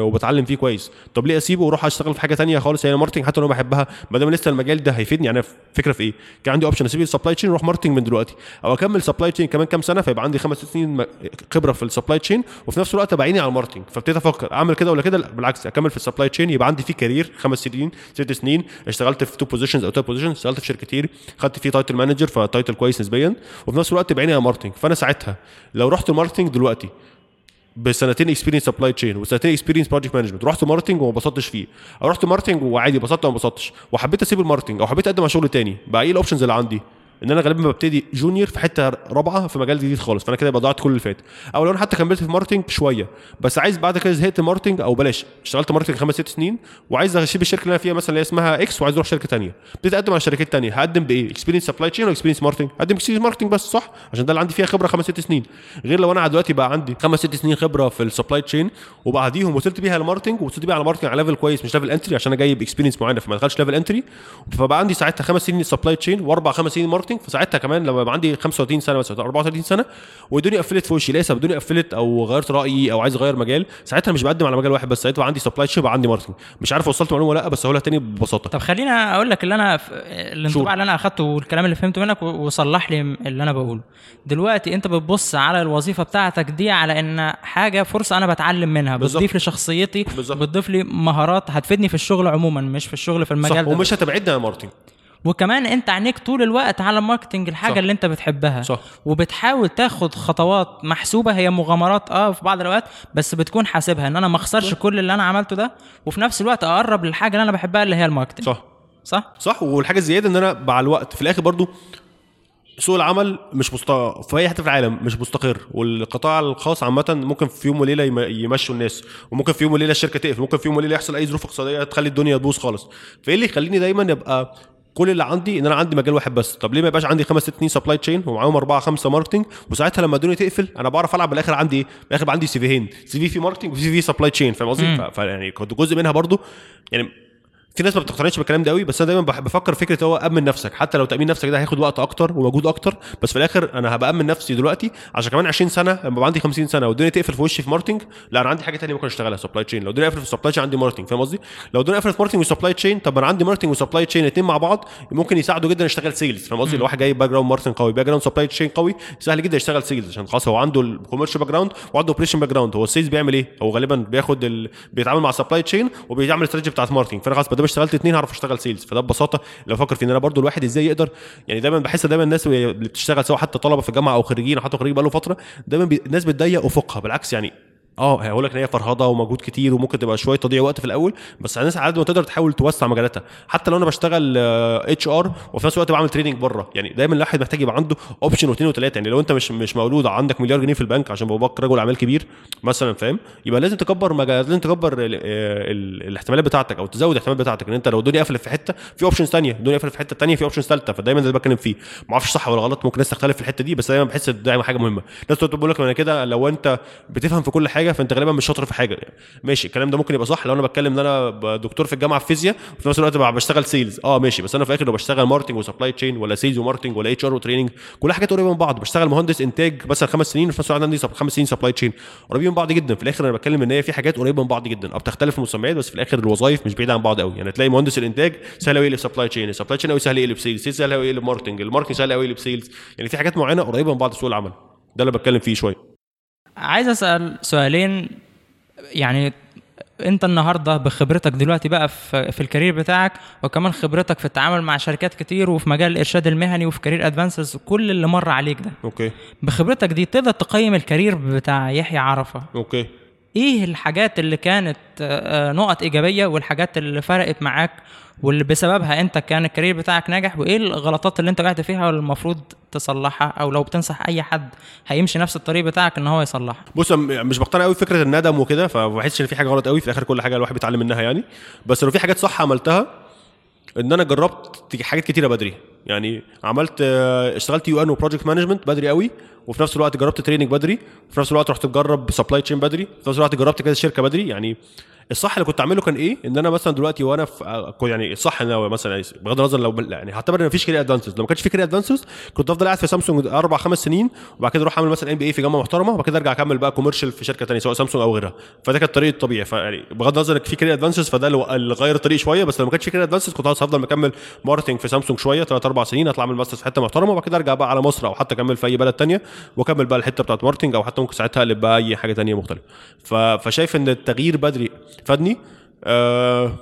وبتعلم فيه كويس. طب ليه أسيبه وأروح أشتغل في حاجة تانية خالص؟ هي marketing حتى لو بحبها ما دام لسه المجال ده هيفيدني. يعني فكرة في إيه؟ كان عندي option أسيب ال supply chain وأروح marketing من دلوقتي. أو أكمل supply chain كمان كام سنة فيبقى عندي خمس سنين خبرة في ال supply chain وفي نفس الوقت أبقى عيني على ال marketing فابتديت أفكر أعمل كده ولا كده؟ لا بالعكس أكمل في ال supply chain يبقى عندي فيه career خمس سنين ست سنين اشتغلت في two positions أو two positions اشتغلت في شركة كتير خدت فيه title manager ف title كويس نسبيا وفي نفس الوقت بعيني على marketing فأنا ساعتها لو رحت ال marketing دلوقتي بسنتين experience supply chain وسنتين experience project management رحت marketing وما انبسطتش فيه. أو رحت marketing وعادي انبسطت وما انبسطتش وحبيت أسيب ال marketing أو حبيت أقدم على شغل تاني بقى إيه ال options اللي عندي؟ إن أنا غالبا ببتدي junior في حتة رابعة في مجال جديد خالص فأنا كده يبقى كل اللي فات. أو لو أنا حتى كملت في marketing شوية بس عايز بعد كده زهقت marketing أو بلاش. اشتغلت marketing خمس ست سنين وعايز اسيب الشركة اللي أنا فيها مثلا اللي اسمها X وعايز أروح شركة ثانية ابتديت أقدم على شركات ثانية هقدم بإيه؟ experience supply chain ولا experience marketing هقدم experience marketing بس صح؟ عشان ده اللي عندي فيها خبرة خمس ست سنين. غير لو أنا دلوقتي بقى عندي خمس ست سنين خبرة في ال supply chain وبعديهم وصلت بيها ل marketing وصلت بيها على marketing على level كويس مش level entry عشان أنا جاي ب experience معينة فما دخلش level entry فبقى عندي ساعتها خمس سنين supply chain وأربع خمس سنين marketing فساعتها كمان لما يبقى عندي 35 سنة مثلا 34 سنة والدنيا قفلت في وشي. لسه الدنيا قفلت أو غيرت رأيي أو عايز أغير مجال. ساعتها مش بقدم على مجال واحد بس ساعتها عندي supply chain بقى عندي marketing مش عارف وصلت معلومة ولا لأ بس هقولها تاني ببساطة. طب خليني أقول لك اللي أنا الانطباع اللي أنا أخدته والكلام اللي فهمته منك وصلح لي اللي أنا بقوله. دلوقتي أنت بتبص على الوظيفة بتاعتك دي على إن حاجة فرصة أنا بتعلم منها. بتضيف لشخصيتي. بتضيف لي مهارات هتفيدني في الشغل عموما مش في الشغل في المجال صح. ده ومش هتبعدني عن ال marketing وكمان انت عينيك طول الوقت على ال marketing الحاجة صح. اللي انت بتحبها. صح. وبتحاول تاخد خطوات محسوبة هي مغامرات آه في بعض الأوقات بس بتكون حاسبها إن أنا ما أخسرش كل اللي أنا عملته ده وفي نفس الوقت أقرب للحاجة اللي أنا بحبها اللي هي ال marketing صح. صح؟ صح. والحاجة الزيادة إن أنا مع الوقت في الآخر برضو سوق العمل مش مست... في أي حتة في العالم مش مستقر. والقطاع الخاص عامة ممكن في يوم وليلة يم... يمشوا الناس. وممكن في يوم وليلة الشركة تقفل. ممكن في يوم وليلة يحصل أي ظروف اقتصادية تخلي الدنيا تبوظ خالص. فإيه اللي يخليني دايما يبقى كل اللي عندي إن أنا عندي مجال واحد بس. طب ليه ما يبقاش عندي خمس ست سنين supply chain ومعاهم أربعة خمسة marketing وساعتها لما الدنيا تقفل أنا بعرف ألعب بالآخر عندي إيه؟ بالآخر عندي CVهين CV في marketing و CV supply chain فاهم قصدي؟ فيعني كنت جزء منها برضو. يعني في ناس ما بتقتنعش بالكلام ده قوي بس أنا دايما بفكر فكرة هو أمن نفسك حتى لو تأمين نفسك ده هياخد وقت أكتر ومجهود أكتر بس في الآخر أنا هبقى أمن نفسي دلوقتي عشان كمان 20 سنة لما عندي 50 سنة والدنيا تقفل في وشي في marketing لا أنا عندي حاجة ثانية ممكن أشتغلها supply chain لو الدنيا قفلت في supply chain عندي marketing فاهم قصدي؟ لو الدنيا قفلت في marketing و supply chain طب أنا عندي marketing و supply chain الاثنين مع بعض ممكن يساعدوا جدا اشتغل sales فاهم قصدي؟ لو واحد جاي background marketing قوي background supply chain قوي سهل جدا يشتغل sales عشان خلاص هو عنده ال commercial background وعنده operation background هو ال sales بيعمل إيه؟ هو غالبا بياخد ال... بيتعامل مع ال supply chain وبيعمل الاستراتيجي بتاعت marketing فأنا خلاص ما اشتغلت اثنين هعرف اشتغل sales فده ببساطة لو فكر في ان أنا برضو الواحد إزاي يقدر يعني دايما بحس دايما الناس اللي بتشتغل سواء حتى طلبة في الجامعة أو خريجين أو حتى خريج بقاله فترة دايما. الناس بتضيق أفقها بالعكس يعني آه هقول لك إن هي فرهضة ومجهود كتير وممكن تبقى شوية تضييع وقت في الأول بس الناس على قد ما تقدر تحاول توسع مجالاتها. حتى لو أنا بشتغل HR وفي نفس الوقت بعمل trading بره. يعني دايما الواحد محتاج يبقى عنده option واثنين وثلاثة. يعني لو أنت مش مش مولود عندك مليار جنيه في البنك عشان باباك رجل أعمال كبير مثلا فاهم؟ يبقى لازم تكبر مجال لازم تكبر. ال... الاحتمالات بتاعتك أو تزود الاحتمالات بتاعتك. إن أنت لو الدنيا قفلت في حتة في options ثانية الدنيا قفلت في حتة ثانية في options ثالثه فدايما ده بتكلم فيه. ما أعرفش صح ولا غلط ممكن ناس تختلف في الحتة دي بس دايما بحس دايما حاجة مهمة. ناس تقول لك أنا كده لو أنت بتفهم في كل حاجة حاجة فأنت غالبا مش شاطر في حاجة. يعني ماشي الكلام ده ممكن يبقى صح. لو أنا بتكلم إن أنا دكتور في الجامعة في فيزياء وفي نفس الوقت بشتغل sales آه ماشي. بس أنا في الآخر لو بشتغل marketing و supply chain ولا sales و marketing ولا HR و training كلها حاجات قريبة من بعض. بشتغل مهندس إنتاج مثلا خمس سنين وفي نفس الوقت عندي خمس سنين supply chain قريبين من بعض جدا. في الآخر أنا بتكلم إن هي في حاجات قريبة من بعض جدا. آه بتختلف المسميات بس في الآخر الوظائف مش بعيدة عن بعض قوي يعني تلاقي مهندس الإنتاج سهل قوي يقلب supply chain ال supply chain قوي سهل يقلب sales sales سهل قوي marketing ال marketing سهل قوي sales يعني في حاجات معينة قريبة من بعض سوق العمل. ده اللي بتكلم فيه شوية. عايز أسأل سؤالين يعني أنت النهارده بخبرتك دلوقتي بقى في في ال career بتاعك وكمان خبرتك في التعامل مع شركات كتير وفي مجال الإرشاد المهني وفي Career Advancers كل اللي مر عليك ده. okay. بخبرتك دي تقدر تقيم ال career بتاع يحيى عرفة. okay. إيه الحاجات اللي كانت آه، نقط إيجابية والحاجات اللي فرقت معاك واللي بسببها انت كان ال career بتاعك ناجح وايه الغلطات اللي انت وقعت فيها واللي المفروض تصلحها أو لو بتنصح اي حد هيمشي نفس الطريق بتاعك ان هو يصلحها. بص مش بقتنع قوي بفكرة الندم وكده فما إن في حاجة غلط قوي في الآخر كل حاجة الواحد بيتعلم منها يعني. بس لو في حاجات صح عملتها إن أنا جربت حاجات كتيرة بدري. يعني عملت آه، اشتغلت UN و project management بدري قوي وفي نفس الوقت جربت training بدري وفي نفس الوقت رحت تجرب supply chain بدري في نفس الوقت جربت كذا شركة بدري. يعني الصح اللي كنت اعمله كان إيه؟ إن أنا مثلا دلوقتي وأنا في آه، يعني الصح إن أنا مثلا يعني بغض النظر لو يعني هعتبر إن مفيش Career Advancers لو ما كانش في Career Advancers كنت أفضل قاعد في سامسونج أربع خمس سنين وبعد كده أروح أعمل مثلا MBA في جامعة محترمة وبعد كده أرجع أكمل بقى commercial في شركة ثانية سواء سامسونج أو غيرها. فده كانت الطريق الطبيعي. فيعني بغض النظر في Career Advancers فده اللي- غير الطريق شوية. بس لو ما كانش في Career Advancers كنت هفضل مكمل marketing في سامسونج شوية ثلاث أربع سنين أطلع أعمل masters في حتة محترمة وبعد كده أرجع بقى على مصر أو حتى أكمل في أي بلد تانية وأكمل بقى الحتة بتاعت marketing أو حتى ممكن ساعتها أقلب بقى أي حاجة تانية مختلفة. فشايف إن التغيير بدري فادني. آه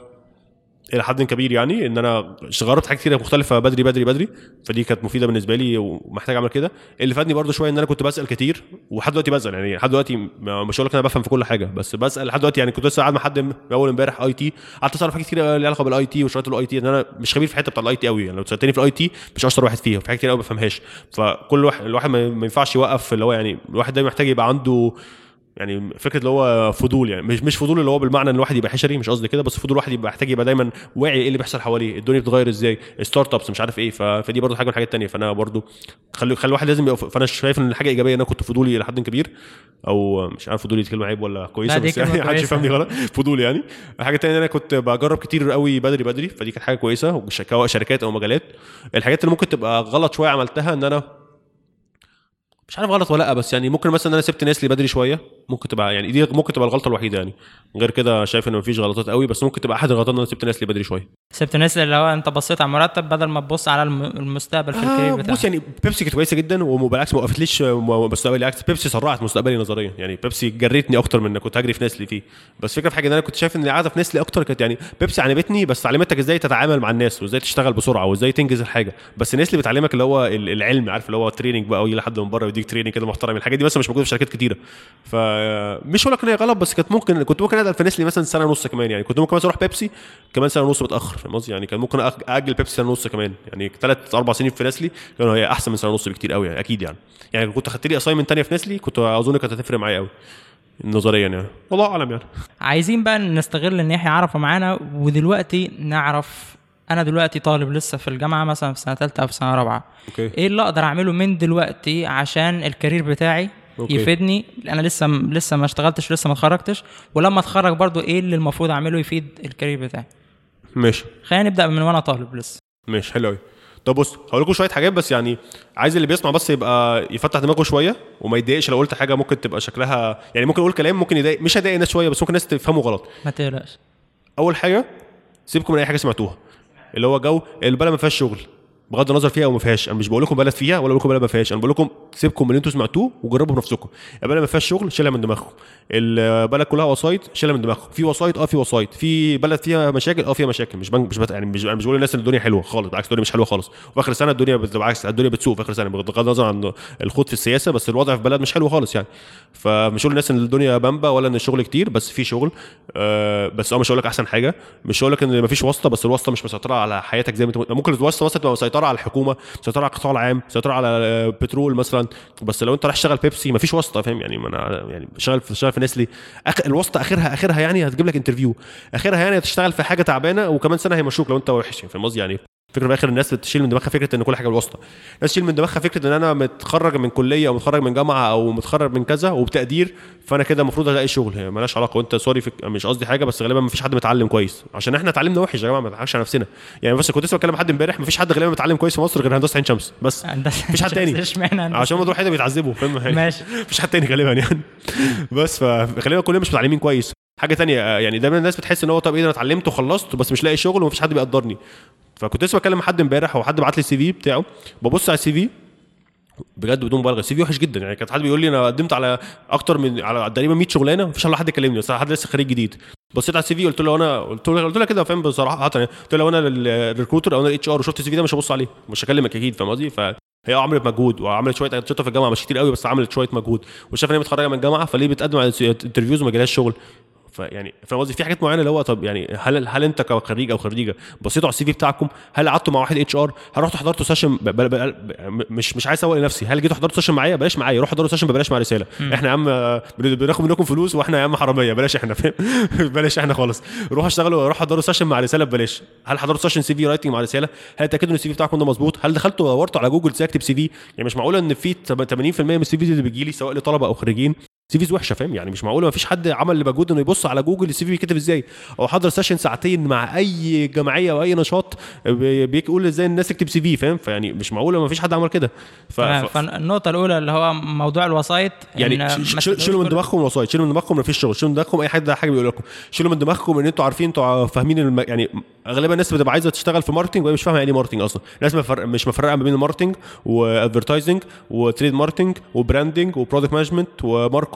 إلى حد كبير يعني إن أنا جربت حاجات كتيرة مختلفة بدري بدري بدري. فدي كانت مفيدة بالنسبة لي ومحتاج أعمل كده. اللي فادني برضو شوية إن أنا كنت بسأل كتير ولحد دلوقتي بسأل يعني لحد دلوقتي مش هقول لك أنا بفهم في كل حاجة بس بسأل لحد دلوقتي يعني كنت لسه قاعد مع حد أول امبارح IT. قعدت أسأل في حاجات كتير ليها علاقة بال IT وشويه ال IT. ان أنا مش خبير في الحتة بتاع ال IT قوي يعني لو سألتني في ال IT مش أشطر واحد فيها في حاجات كتير قوي ما بفهمهاش. فكل واحد الواحد ما ما ينفعش يوقف اللي هو يعني الواحد دايما محتاج يبقى عنده يعني فكرة اللي هو فضول يعني مش مش فضول اللي هو بالمعنى إن الواحد يبقى حشري مش قصدي كده بس فضول الواحد يبقى محتاج يبقى دايما واعي إيه اللي بيحصل حواليه الدنيا بتتغير إزاي startups مش عارف إيه فدي برضه حاجة من الحاجات التانية. فأنا برضه خلي خلي الواحد لازم يبقى فأنا شايف إن الحاجة إيجابية إن أنا كنت فضولي إلى حد كبير أو مش عارف فضولي كلمه عيب ولا كويسه بس يعني محدش. يفهمني غلط. فضولي يعني. الحاجة التانية إن أنا كنت بجرب كتير قوي بدري بدري فدي كانت حاجة كويسة سواء شركات أو مجالات. الحاجات اللي ممكن تبقى غلط شوية عملتها إن أنا مش عارف غلط ولا لأ بس يعني ممكن مثلا إن أنا سبت ناس لي بدري شوية ممكن تبقى يعني دي ممكن تبقى الغلطة الوحيدة يعني. غير كده شايف إن مفيش غلطات قوي بس ممكن تبقى أحد الغلطات إن أنا سبت ناس لي بدري شوية. سبت الناس اللي هو انت بصيت على المرتب بدل ما تبص على الم- المستقبل في الكارير آه بتاعك. بص يعني بيبسي كانت كويسة جدا وبالعكس ما وقفتليش م- مستقبلي عكس. بيبسي سرعت مستقبلي نظريا. يعني بيبسي جريتني أكتر من كنت هجري في نسلي فيه. بس فكرة في حاجة إن أنا كنت شايف إن القعدة في نسلي أكتر كانت يعني بيبسي علمتني بس علمتك إزاي تتعامل مع الناس وإزاي تشتغل بسرعة وإزاي تنجز الحاجة. بس نسلي بتعلمك اللي هو ال- العلم عارف اللي هو training بقى ويجي لحد من بره ويديك training كده محترم الحاجات دي مثلا مش موجودة في شركات كتيرة. فمش هقول لك إن هي غلط بس كانت ممكن كنت ممكن أقدر في نسلي مثلا سنة ونص كمان يعني. كنت ممكن مثلا أروح بيبسي كمان سنة ونص متأخر. فاهم قصدي؟ يعني كان ممكن أجل بيبسي سنة ونص كمان. يعني ثلاث أربع سنين في نسلي كانوا هي أحسن من سنة ونص بكتير قوي يعني أكيد يعني. يعني كنت خدت لي assignment ثانية في نسلي كنت أظن كانت هتفرق معايا قوي نظريا يعني. والله أعلم يعني. عايزين بقى نستغل إن يحيى عرفه معانا ودلوقتي نعرف أنا دلوقتي طالب لسه في الجامعة مثلا في سنة ثالثه أو في سنة رابعة. okay. إيه اللي أقدر أعمله من دلوقتي عشان ال career بتاعي okay. يفيدني؟ أنا لسه لسه ما اشتغلتش لسه ما اتخرجتش ولما اتخرج برضو إيه اللي المفروض أعمله يفيد ال career بتاعي؟ ماشي. خلينا نبدأ من وأنا طالب لسه. ماشي حلو قوي طب بص هقول لكم شوية حاجات بس يعني عايز اللي بيسمع بس يبقى يفتح دماغه شوية وما يتضايقش لو قلت حاجة ممكن تبقى شكلها يعني ممكن أقول كلام ممكن يضايق مش هيضايق الناس شوية بس ممكن الناس تفهمه غلط. ما تقلقش. أول حاجة سيبكم من أي حاجة سمعتوها. اللي هو جو البلد ما فيهاش شغل. بغض النظر فيها أو ما فيهاش. أنا مش بقول لكم بلد فيها ولا بقول لكم بلد ما فيهاش. أنا بقول لكم سيبكم من اللي أنتوا سمعتوه وجربوا بنفسكم. البلد ما فيهاش شغل شيلها من دماغكم. البلد كلها وسايط شيلها من دماغكم. في وسايط آه في وسايط. في بلد فيها مشاكل آه فيها مشاكل. مش مش بت... يعني مش مش بقول للناس ان الدنيا حلوة خالص بالعكس الدنيا مش حلوة خالص. وفي اخر السنة الدنيا بت- بالعكس الدنيا بتسوق في آخر السنة بغض النظر عن الخوض في السياسة بس الوضع في بلد مش حلو خالص يعني. فمش هقول للناس إن الدنيا بامبا ولا إن الشغل كتير بس في شغل آه بس أه مش هقول لك أحسن حاجة. مش هقول لك إن مفيش واسطة بس الواسطة مش مسيطرة على حياتك زي ما أنت ممكن الواسطة مسيطرة على الحكومة مسيطرة على القطاع العام مسيطرة على آه، بترول مثلا بس لو انت رايح تشتغل بيبسي مفيش واسطة فاهم؟ يعني ما أنا يعني شغال في شغال في نسلي أخ... الواسطة اخرها آخرها يعني هتجيب لك interview آخرها يعني هتشتغل في حاجة تعبانة وكمان سنة هيمشوك لو انت وحش يعني فاهم قصدي؟ يعني فكرة في الآخر الناس بتشيل من دماغها فكرة إن كل حاجة بالواسطه الناس تشيل من دماغها فكرة إن أنا متخرج من كلية أو متخرج من جامعة أو متخرج من كذا وبتقدير فأنا كده المفروض ألاقي شغل. هي مالهاش علاقة. وأنت sorry فك... مش قصدي حاجة بس غالبا ما فيش حد متعلم كويس. عشان إحنا اتعلمنا وحش يا جماعة ما نضحكش على نفسنا. يعني بس كنت لسه بكلم حد إمبارح ما فيش حد غالبا متعلم كويس في مصر غير هندسة عين شمس. بس مفيش حد تاني؟ عشان هم دول حد بيتعذبوا فاهم؟ ماشي. مفيش حد تاني غالبا يعني. بس فغالبا كلنا مش متعلمين كويس. حاجة تانية آه، يعني دايما الناس بتحس إن هو طب إيه أنا اتعلمت وخلصت بس مش لاقي شغل ومفيش حد بيقدرني. فكنت لسه بكلم حد امبارح وحد بعت لي ال CV بتاعه. ببص على ال CV بجد بدون مبالغة. ال CV وحش جدا. يعني كان حد بيقول لي أنا قدمت على أكتر من على تقريبا 100 شغلانة مفيش الا حد كلمني بس حد لسه خريج جديد. بصيت على ال CV قلت له أنا قلت له قلت له كده فاهم بصراحة. يعني. قلت له لو أنا ال recruiter أو أنا ال HR وشفت ال CV ده مش هبص عليه. مش هكلمك أكيد فاهم قصدي؟ ف هي عملت مجهود وعملت شوية انشطه في الجامعة. مش كتير قوي بس عملت شوية مجهود. وشاف إن هي متخرجة من الجامعة فليه بتقدم على interviews وما جالهاش شغل؟ فيعني فاهم قصدي في حاجات معينة اللي هو طب يعني هل هل انت كخريج أو خريجة بصيتوا على ال CV بتاعكم؟ هل قعدتوا مع واحد HR؟ هل رحتوا حضرتوا session مش مش عايز اسوق لنفسي. هل جيتوا حضرتوا session معايا؟ بلاش معايا. روحوا حضروا session ببلاش مع رسالة. إحنا يا عم بن- بناخد منكم فلوس وإحنا يا عم حرامية. بلاش إحنا فاهم؟ بلاش إحنا خالص. روحوا اشتغلوا روحوا حضروا session مع رسالة ببلاش. هل حضرتوا session CV writing مع رسالة؟ هل تأكدوا إن ال CV بتاعكم ده مظبوط؟ هل دخلتوا ودورتوا على جوجل إزاي اكتب CV يعني مش معقولة إن في 80% من ال CV اللي بيجي لي سواء لطلبة أو خريجين؟ CVs وحشة فاهم؟ يعني مش معقولة ما فيش حد عمل لمجهود إنه يبص على جوجل ال CV بيتكتب إزاي. أو حضر session ساعتين مع أي جمعية أو أي نشاط بي- بيقول إزاي الناس تكتب CV فاهم؟ فيعني مش معقولة ما فيش حد عمل كده. ف... تمام. ف... فالنقطة الأولى اللي هو موضوع الواسطة يعني شيلوا من دماغكم الواسطة شيلوا من دماغكم ما فيش شغل شيلوا من دماغكم أي حد حاجة بيقول لكم. شيلوا من دماغكم إن أنتوا عارفين أنتوا فاهمين الم... يعني اغلبيه الناس بتبقى عايزة تشتغل في marketing وهي مش فاهمة يعني إيه marketing أصلا. الناس مفرق... مش مفرقه ما بين الماركتنج وادفرتايزنج وتريد ماركتنج وبراندنج وبرودكت مانجمنت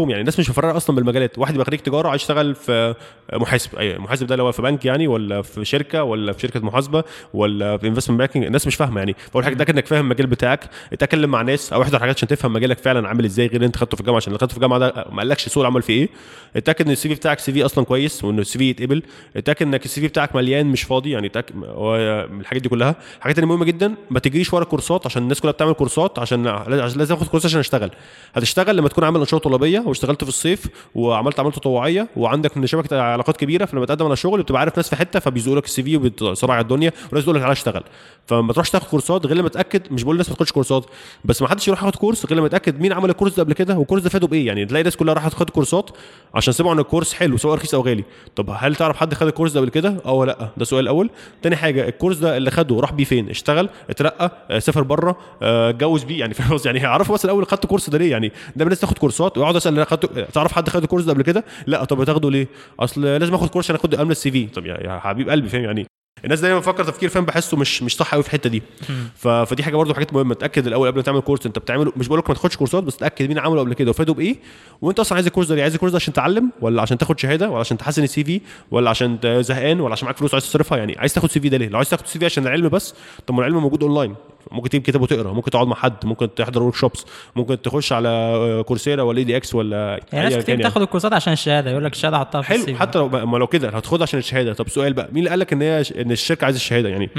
وماركوم يعني الناس مش مفرقة أصلا بالمجالات. واحد يبقى خريج تجارة عايز يشتغل في محاسب أي محاسب ده اللي هو في بنك يعني ولا في شركة ولا في شركة محاسبة ولا في investment banking الناس مش فاهمة يعني. فاول حاجة اتاكد انك فاهم المجال بتاعك. اتكلم مع ناس أو احضر حاجات عشان تفهم مجالك فعلا عامل إزاي غير أنت خدته في الجامعة. عشان اللي خدته في الجامعة ده ما قالكش سوق العمل في إيه. اتأكد إن ال CV بتاعك CV أصلا كويس وإن ال CV يتقبل. اتأكد إنك ال CV بتاعك مليان مش فاضي يعني اتأكد الحاجات دي كلها. حاجات اللي مهمة جدا ما تجريش ورا كورسات عشان الناس كلها بتعمل كورسات عشان عشان لازم آخد كورس عشان أشتغل. هتشتغل لما تكون عامل انشطه طلابية واشتغلت في الصيف وعملت عملت تطوعية وعندك من شبكة علاقات كبيرة فلما تقدم على شغل بتبقى عارف ناس في حتة فبيزقوا لك ال CV وبتسرع الدنيا وناس تقول لك تعالى اشتغل. فما تروحش تاخد كورسات غير لما تأكد مش بقول الناس ما تاخدش كورسات بس ما حدش يروح ياخد كورس غير لما يتأكد مين عمل الكورس ده قبل كده والكورس ده فاده بإيه؟ يعني تلاقي الناس كلها راحت تاخد كورسات عشان سمعوا إن الكورس حلو سواء رخيص أو غالي. طب هل تعرف حد خد الكورس ده قبل كده؟ آه ولا لأ؟ ده السؤال الأول تاني حاجة الكورس ده اللي خده راح بيه فين؟ اشتغل اترقى آه، سافر بره آه، اتجوز بيه يعني فاهم؟ يعني عرفوا بس الأول خدت كورس ده ليه؟ يعني ده الناس تاخد كورسات ويقعد اسال أنا خدت تعرف حد خد الكورس ده قبل كده؟ لا. طب بتاخده ليه؟ أصل لازم آخد كورس عشان آخد امن ال CV. طب يا حبيب قلبي فاهم يعني؟ الناس دايما بتفكر تفكير فاهم بحسه مش مش صح قوي في الحتة دي. ف... فدي حاجة برضو حاجات مهمة. تاكد الأول قبل ما تعمل كورس أنت بتعمله مش بقول لك ما تاخدش كورسات بس تاكد مين عمله قبل كده. وفاده بإيه؟ وأنت أصلا عايز الكورس ده ليه؟ عايز الكورس ده عشان تتعلم ولا عشان تاخد شهادة ولا عشان تحسن ال CV ولا عشان زهقان ولا عشان معاك فلوس عايز تصرفها؟ يعني عايز تاخد CV ده ليه؟ لو عايز تاخد CV عشان العلم بس طب ما العلم موجود أونلاين. ممكن تجيب كتاب وتقرا ممكن تقعد مع حد ممكن تحضر workshops ممكن تخش على Coursera ولا edX ولا يعني ناس كتير بتاخد الكورسات عشان الشهادة يقول لك الشهادة حطها في حلو. حتى لو ما لو كده هتاخدها عشان الشهادة طب سؤال بقى مين اللي قال لك إن هي إن الشركة عايزة الشهادة يعني.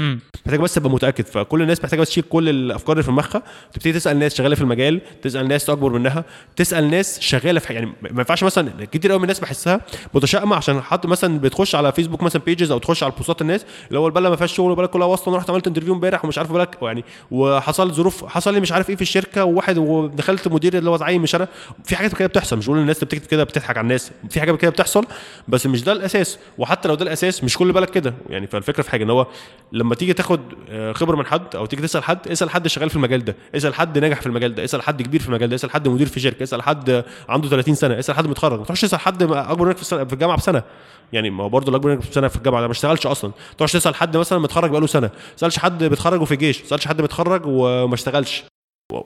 محتاج بس تبقى متأكد فكل الناس محتاجة بس تشيل كل الأفكار اللي في دماغها تبتدي تسأل ناس شغالة في المجال تسأل ناس أكبر منها تسأل ناس شغالة في يعني ما ينفعش مثلا كتير قوي من الناس بحسها متشائمة عشان حد مثلا بتخش على فيسبوك مثلا pages أو تخش على بوستات الناس اللي هو البلد ما فيهاش شغل والبلد كلها أنا رحت عملت interview امبارح ومش عارف بالك يعني وحصل ظروف حصل لي مش عارف إيه في الشركة وواحد ودخلت مدير اللي هو زعيم مش أنا في حاجات كده بتحصل مش بقول الناس اللي بتكتب كده بتضحك على الناس. في حاجات كده بتحصل بس مش ده الأساس. وحتى لو ده الأساس مش كل بالك كده. يعني فالفكرة في حاجة إن هو لما تيجي تاخد آه، خبرة من حد أو تيجي تسأل حد اسأل حد شغال في المجال ده. اسأل حد ناجح في المجال ده. اسأل حد كبير في المجال ده. اسأل حد مدير في شركة. اسأل حد عنده 30 سنة. اسأل حد متخرج. ما تروحش تسأل حد أكبر منك في الجامعة بسنة. يعني ما هو برضه اللي اكبر منك بسنه في الجامعة ده ما اشتغلش أصلا. ما تروحش تسأل حد مثلا متخرج بقاله سنة. ما تسألش حد بيتخرج وفي الجيش. ما تسألش حد متخرج وما اشتغلش.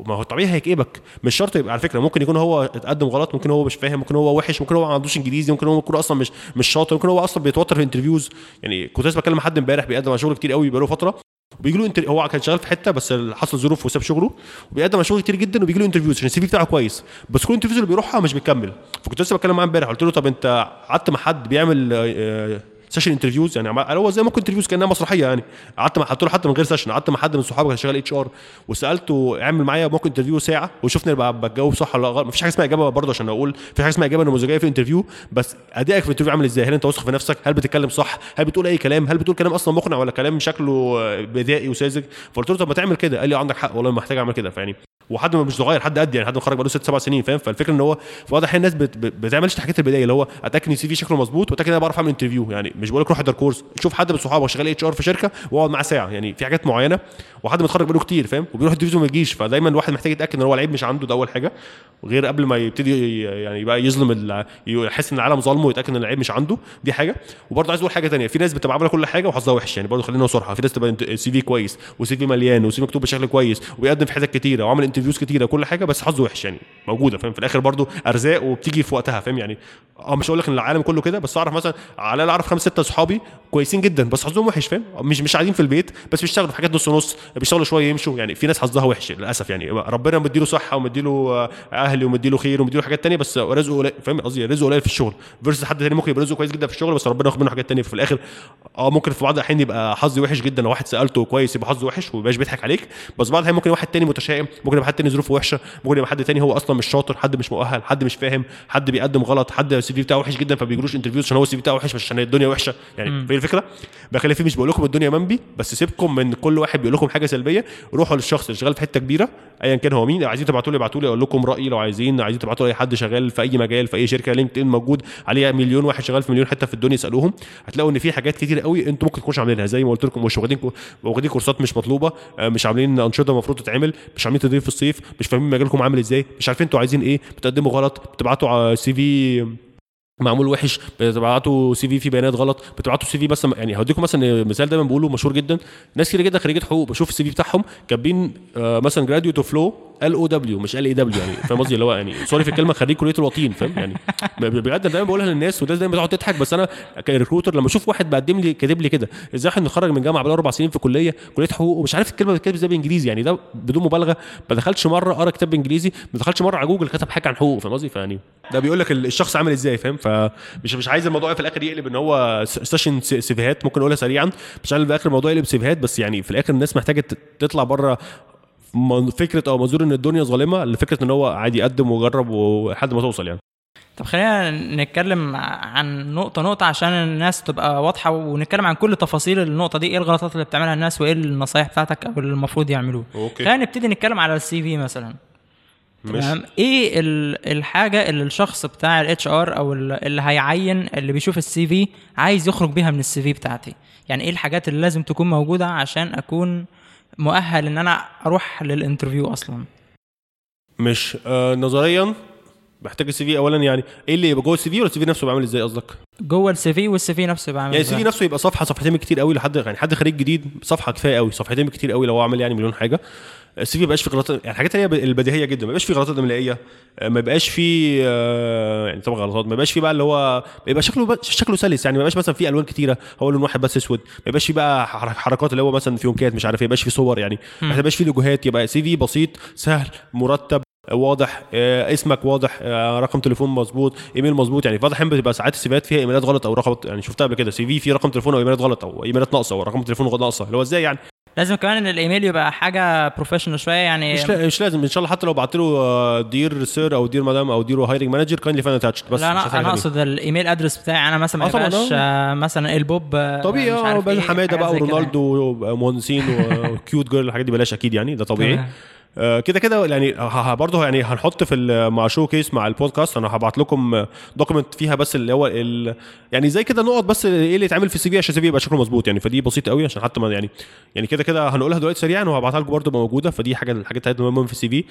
ما هو طبيعي هيكئبك. مش شرط يبقى على فكرة ممكن يكون هو اتقدم غلط ممكن هو مش فاهم ممكن هو وحش ممكن هو ما عندوش إنجليزي ممكن هو يكون أصلا مش مش شاطر ممكن هو أصلا بيتوتر في انترفيوز يعني كنت لسه بكلم حد امبارح بيقدم على شغل كتير قوي بقاله فترة. وبيجي له انتر... هو كان شغال في حتة بس حصل ظروف وساب شغله وبيقدم على شغل كتير جدا وبيجي له interviews عشان ال CV بتاعه كويس. بس كل ال interviews اللي بيروحها مش بيكمل فكنت لسه بتكلم معاه امبارح قلت له طب أنت قعدت مع حد بيعمل session interviews يعني هو زي mock interviews كأنها مسرحية يعني. قعدت مع له حتى من غير session قعدت مع حد من صحابي كان شغال HR وسألته اعمل معايا mock interview ساعة. وشفني بقى بتجاوب صح ولا غلط. مفيش حاجة اسمها إجابة برضه عشان أقول. في حاجة اسمها إجابة نموذجيه في ال interview بس أدائك في ال interview عامل إزاي؟ هل أنت واثق في نفسك؟ هل بتتكلم صح؟ هل بتقول أي كلام؟ هل بتقول كلام أصلا مقنع ولا كلام شكله بدائي وساذج؟ فقلت له طب ما تعمل كده. قال لي عندك حق والله محتاج أعمل كده. فيعني وحد مش صغير حد قد يعني حد مخرج بقاله ست سبع سنين فاهم؟ فالفكرة إن هو في واضح الناس بت... بت- بتعملش الحاجات البدائية اللي هو أتأكد إن ال CV شكله مظبوط وأتأكد إن أنا بعرف أعمل interview يعني مش بقول لك روح احضر كورس شوف حد من صحابك شغال HR في شركة واقعد معاه ساعة. يعني في حاجات معينة وحد متخرج بقاله كتير فاهم؟ وبيروح interview وما يجيش. فدايما الواحد محتاج يتأكد إن هو العيب مش عنده ده أول حاجة. غير قبل ما يبتدي يعني يبقى يظلم. يحس إن العالم ظلمه ويتأكد إن العيب مش عنده دي حاجة. وبرضه عايز أقول حاجة تانية في ناس بتبقى عاملة كل حاجة وحظها وحش. يعني برضه خلينا صراحة في ناس تبقى CV كويس و CV مليان و CV مكتوب بشكل كويس وبيقدم في حتت كتيرة وعمل interviews كتيره وكل حاجة بس حظه وحش يعني موجودة فاهم؟ في الآخر برضه أرزاق وبتيجي في وقتها فاهم؟ يعني آه مش هقول لك إن العالم كله كده بس أعرف مثلا على الأقل أعرف خمس ستة صحابي كويسين جدا بس حظهم وحش فاهم؟ مش مش قاعدين في البيت بس بيشتغلوا في حاجات نص نص بيشتغلوا شوية يمشوا يعني في ناس حظها وحش للأسف يعني. ربنا مديله صحة ومديله آه، أهل ومديله خير ومديله حاجات تانية بس رزقه قليل فاهم؟ قصدي رزقه قليل في الشغل versus حد تاني ممكن يبقى رزقه كويس جدا في الشغل بس ربنا ياخد منه حاجات تانية. ففي الآخر آه ممكن في بعض الأحيان يبقى حظي وحش جدا لو واحد سألته كويس يبقى حظه وحش ومبقاش بيضحك عليك بس بعض الأحيان ممكن واحد تاني متشائم ممكن يبقى حد تاني ظروفه وحشة ممكن يبقى حد تاني هو أصلا مش شاطر حد مش مؤهل حد مش فاهم حد بيقدم غلط حد ال CV بتاعه وحش جدا فبيجلوش interviews عشان هو ال CV بتاعه وحش مش عشان الدنيا وحشة. يعني في الفكرة؟ بخلي فيه مش بقول لكم الدنيا بمبي بس سيبكم من كل واحد بيقول لكم حاجة سلبية روحوا للشخص اللي شغال في حتة كبيرة ايا كان هو مين عايزين تبعتوا لي ابعتوا لي أقول لكم رأيي لو عايزين عايزين تبعتوا لي أي حد شغال في أي مجال في أي شركة LinkedIn موجود عليها مليون واحد شغال في مليون حتة في الدنيا اسألوهم. هتلاقوا إن في حاجات كتير قوي أنتوا ممكن تكونوا عاملينها. زي ما قلت لكم مش واخدين واخدين كورسات مش مطلوبة آه، مش عاملين أنشطة المفروض تتعمل مش عاملين تدريب في الصيف مش فاهمين مجالكم عامل إزاي مش عارفين أنتوا عايزين إيه بتقدموا غلط بتبعتوا CV معمول وحش بتبعتوا CV فيه بيانات غلط بتبعتوا CV بس يعني هديكم مثلا مثال دايما بقوله مشهور جدا ناس كتير جدا خريجة حقوق بشوف ال CV بتاعهم كاتبين آه، مثلا graduate of low L O W مش L A W يعني فاهم قصدي؟ اللي هو يعني sorry في الكلمة خريج كلية الوطين فاهم؟ يعني بجد دايما بقولها للناس والناس دايما بتقعد تضحك بس أنا ك recruiter لما أشوف واحد بقدم لي كاتب لي كده إزاي واحد متخرج من جامعة بقاله أربع سنين في كلية كلية حقوق ومش عارف الكلمة بتتكتب إزاي بالانجليزي يعني ده بدون مبالغة ما دخلش مرة قرأ كتاب بالانجليزي ما دخلش مرة على جوجل كتب حاجة عن حقوق فاهم قصدي؟ فيعني ده بيقول لك الشخص عامل إزاي فاهم؟ فمش مش عايز الموضوع في الآخر يقلب إن هو session CVهات ممكن أقولها سريعا مش عايز في الآخر الموضوع يقلب CVهات بس يعني في الآخر الناس محتاجة تطلع بره فكرة أو منظور إن الدنيا ظالمة لفكرة إن هو عادي يقدم ويجرب ولحد ما توصل يعني. طب خلينا نتكلم عن نقطة نقطة عشان الناس تبقى واضحة ونتكلم عن كل تفاصيل النقطة دي. إيه الغلطات اللي بتعملها الناس وإيه النصايح بتاعتك أو اللي المفروض يعملوه؟ Okay. خلينا نبتدي نتكلم على ال CV مثلا. تمام؟ إيه ال- الحاجة اللي الشخص بتاع ال HR أو ال- اللي هيعين اللي بيشوف ال CV عايز يخرج بيها من ال CV بتاعتي؟ يعني إيه الحاجات اللي لازم تكون موجودة عشان أكون مؤهل إن أنا أروح لل interview أصلا مش آه نظريا محتاج ال CV اولا يعني إيه اللي يبقى جوه ال CV ولا ال CV نفسه بيعمل إزاي قصدك؟ جوه ال CV وال CV نفسه بعمل يعني ال CV؟ نفسه يبقى صفحة صفحتين كتير قوي لحد يعني حد خريج جديد صفحة كفاية قوي صفحتين كتير قوي لو هو عامل يعني مليون حاجة ال CV ما يبقاش فيه غلطات يعني الحاجات اللي هي البديهية جدا ما يبقاش فيه غلطات إملائية آه، ما يبقاش فيه آه، يعني طبعا غلطات ما يبقاش فيه بقى اللي هو يبقى شكله شكله سلس يعني ما يبقاش مثلا فيه ألوان كتيرة هو لون واحد بس أسود ما يبقاش فيه بقى حر- حركات اللي هو مثلا فيونكات مش عارف إيه، ما يبقاش فيه صور يعني. ما يبقاش فيه لوجوهات يبقى CV بسيط سهل مرتب واضح آه، اسمك واضح آه، رقم تليفون مظبوط إيميل مظبوط يعني في بعض الاحيان بتبقى ساعات السيفيات فيها إيميلات غلط أو رقم يعني شفتها قبل كده CV فيه رقم تليفون أو إيميلات غلط أو إيميلات ناقصة أو رقم تليفون ناقصة اللي هو إزاي يعني؟ لازم كمان إن الإيميل يبقى حاجة professional شوية يعني مش لا- مش لازم إن شاء الله حتى لو بعت له Dear Sir أو Dear Madam أو Dear Hiring Manager kindly find attached بس لا أنا أنا. أقصد ال email address بتاعي أنا مثلا ما آه يبقاش آه، مثلا البوب آه، طبيعي آه إيه، حمادة بقى. ورونالدو ومهندسين و cute girl الحاجات دي بلاش أكيد يعني ده طبيعي. آه، كده كده يعني برضه يعني هنحط في مع showcase مع البودكاست. أنا هبعت لكم document فيها بس اللي هو ال يعني زي كده نقط بس إيه اللي يتعمل في ال CV عشان ال CV يبقى شكله مظبوط. يعني فدي بسيطة قوي عشان حتى ما يعني يعني كده كده هنقولها دلوقتي سريعا وهبعتها لكم برضه موجودة. فدي حاجة الحاجات بتاعتنا مهمه في ال CV.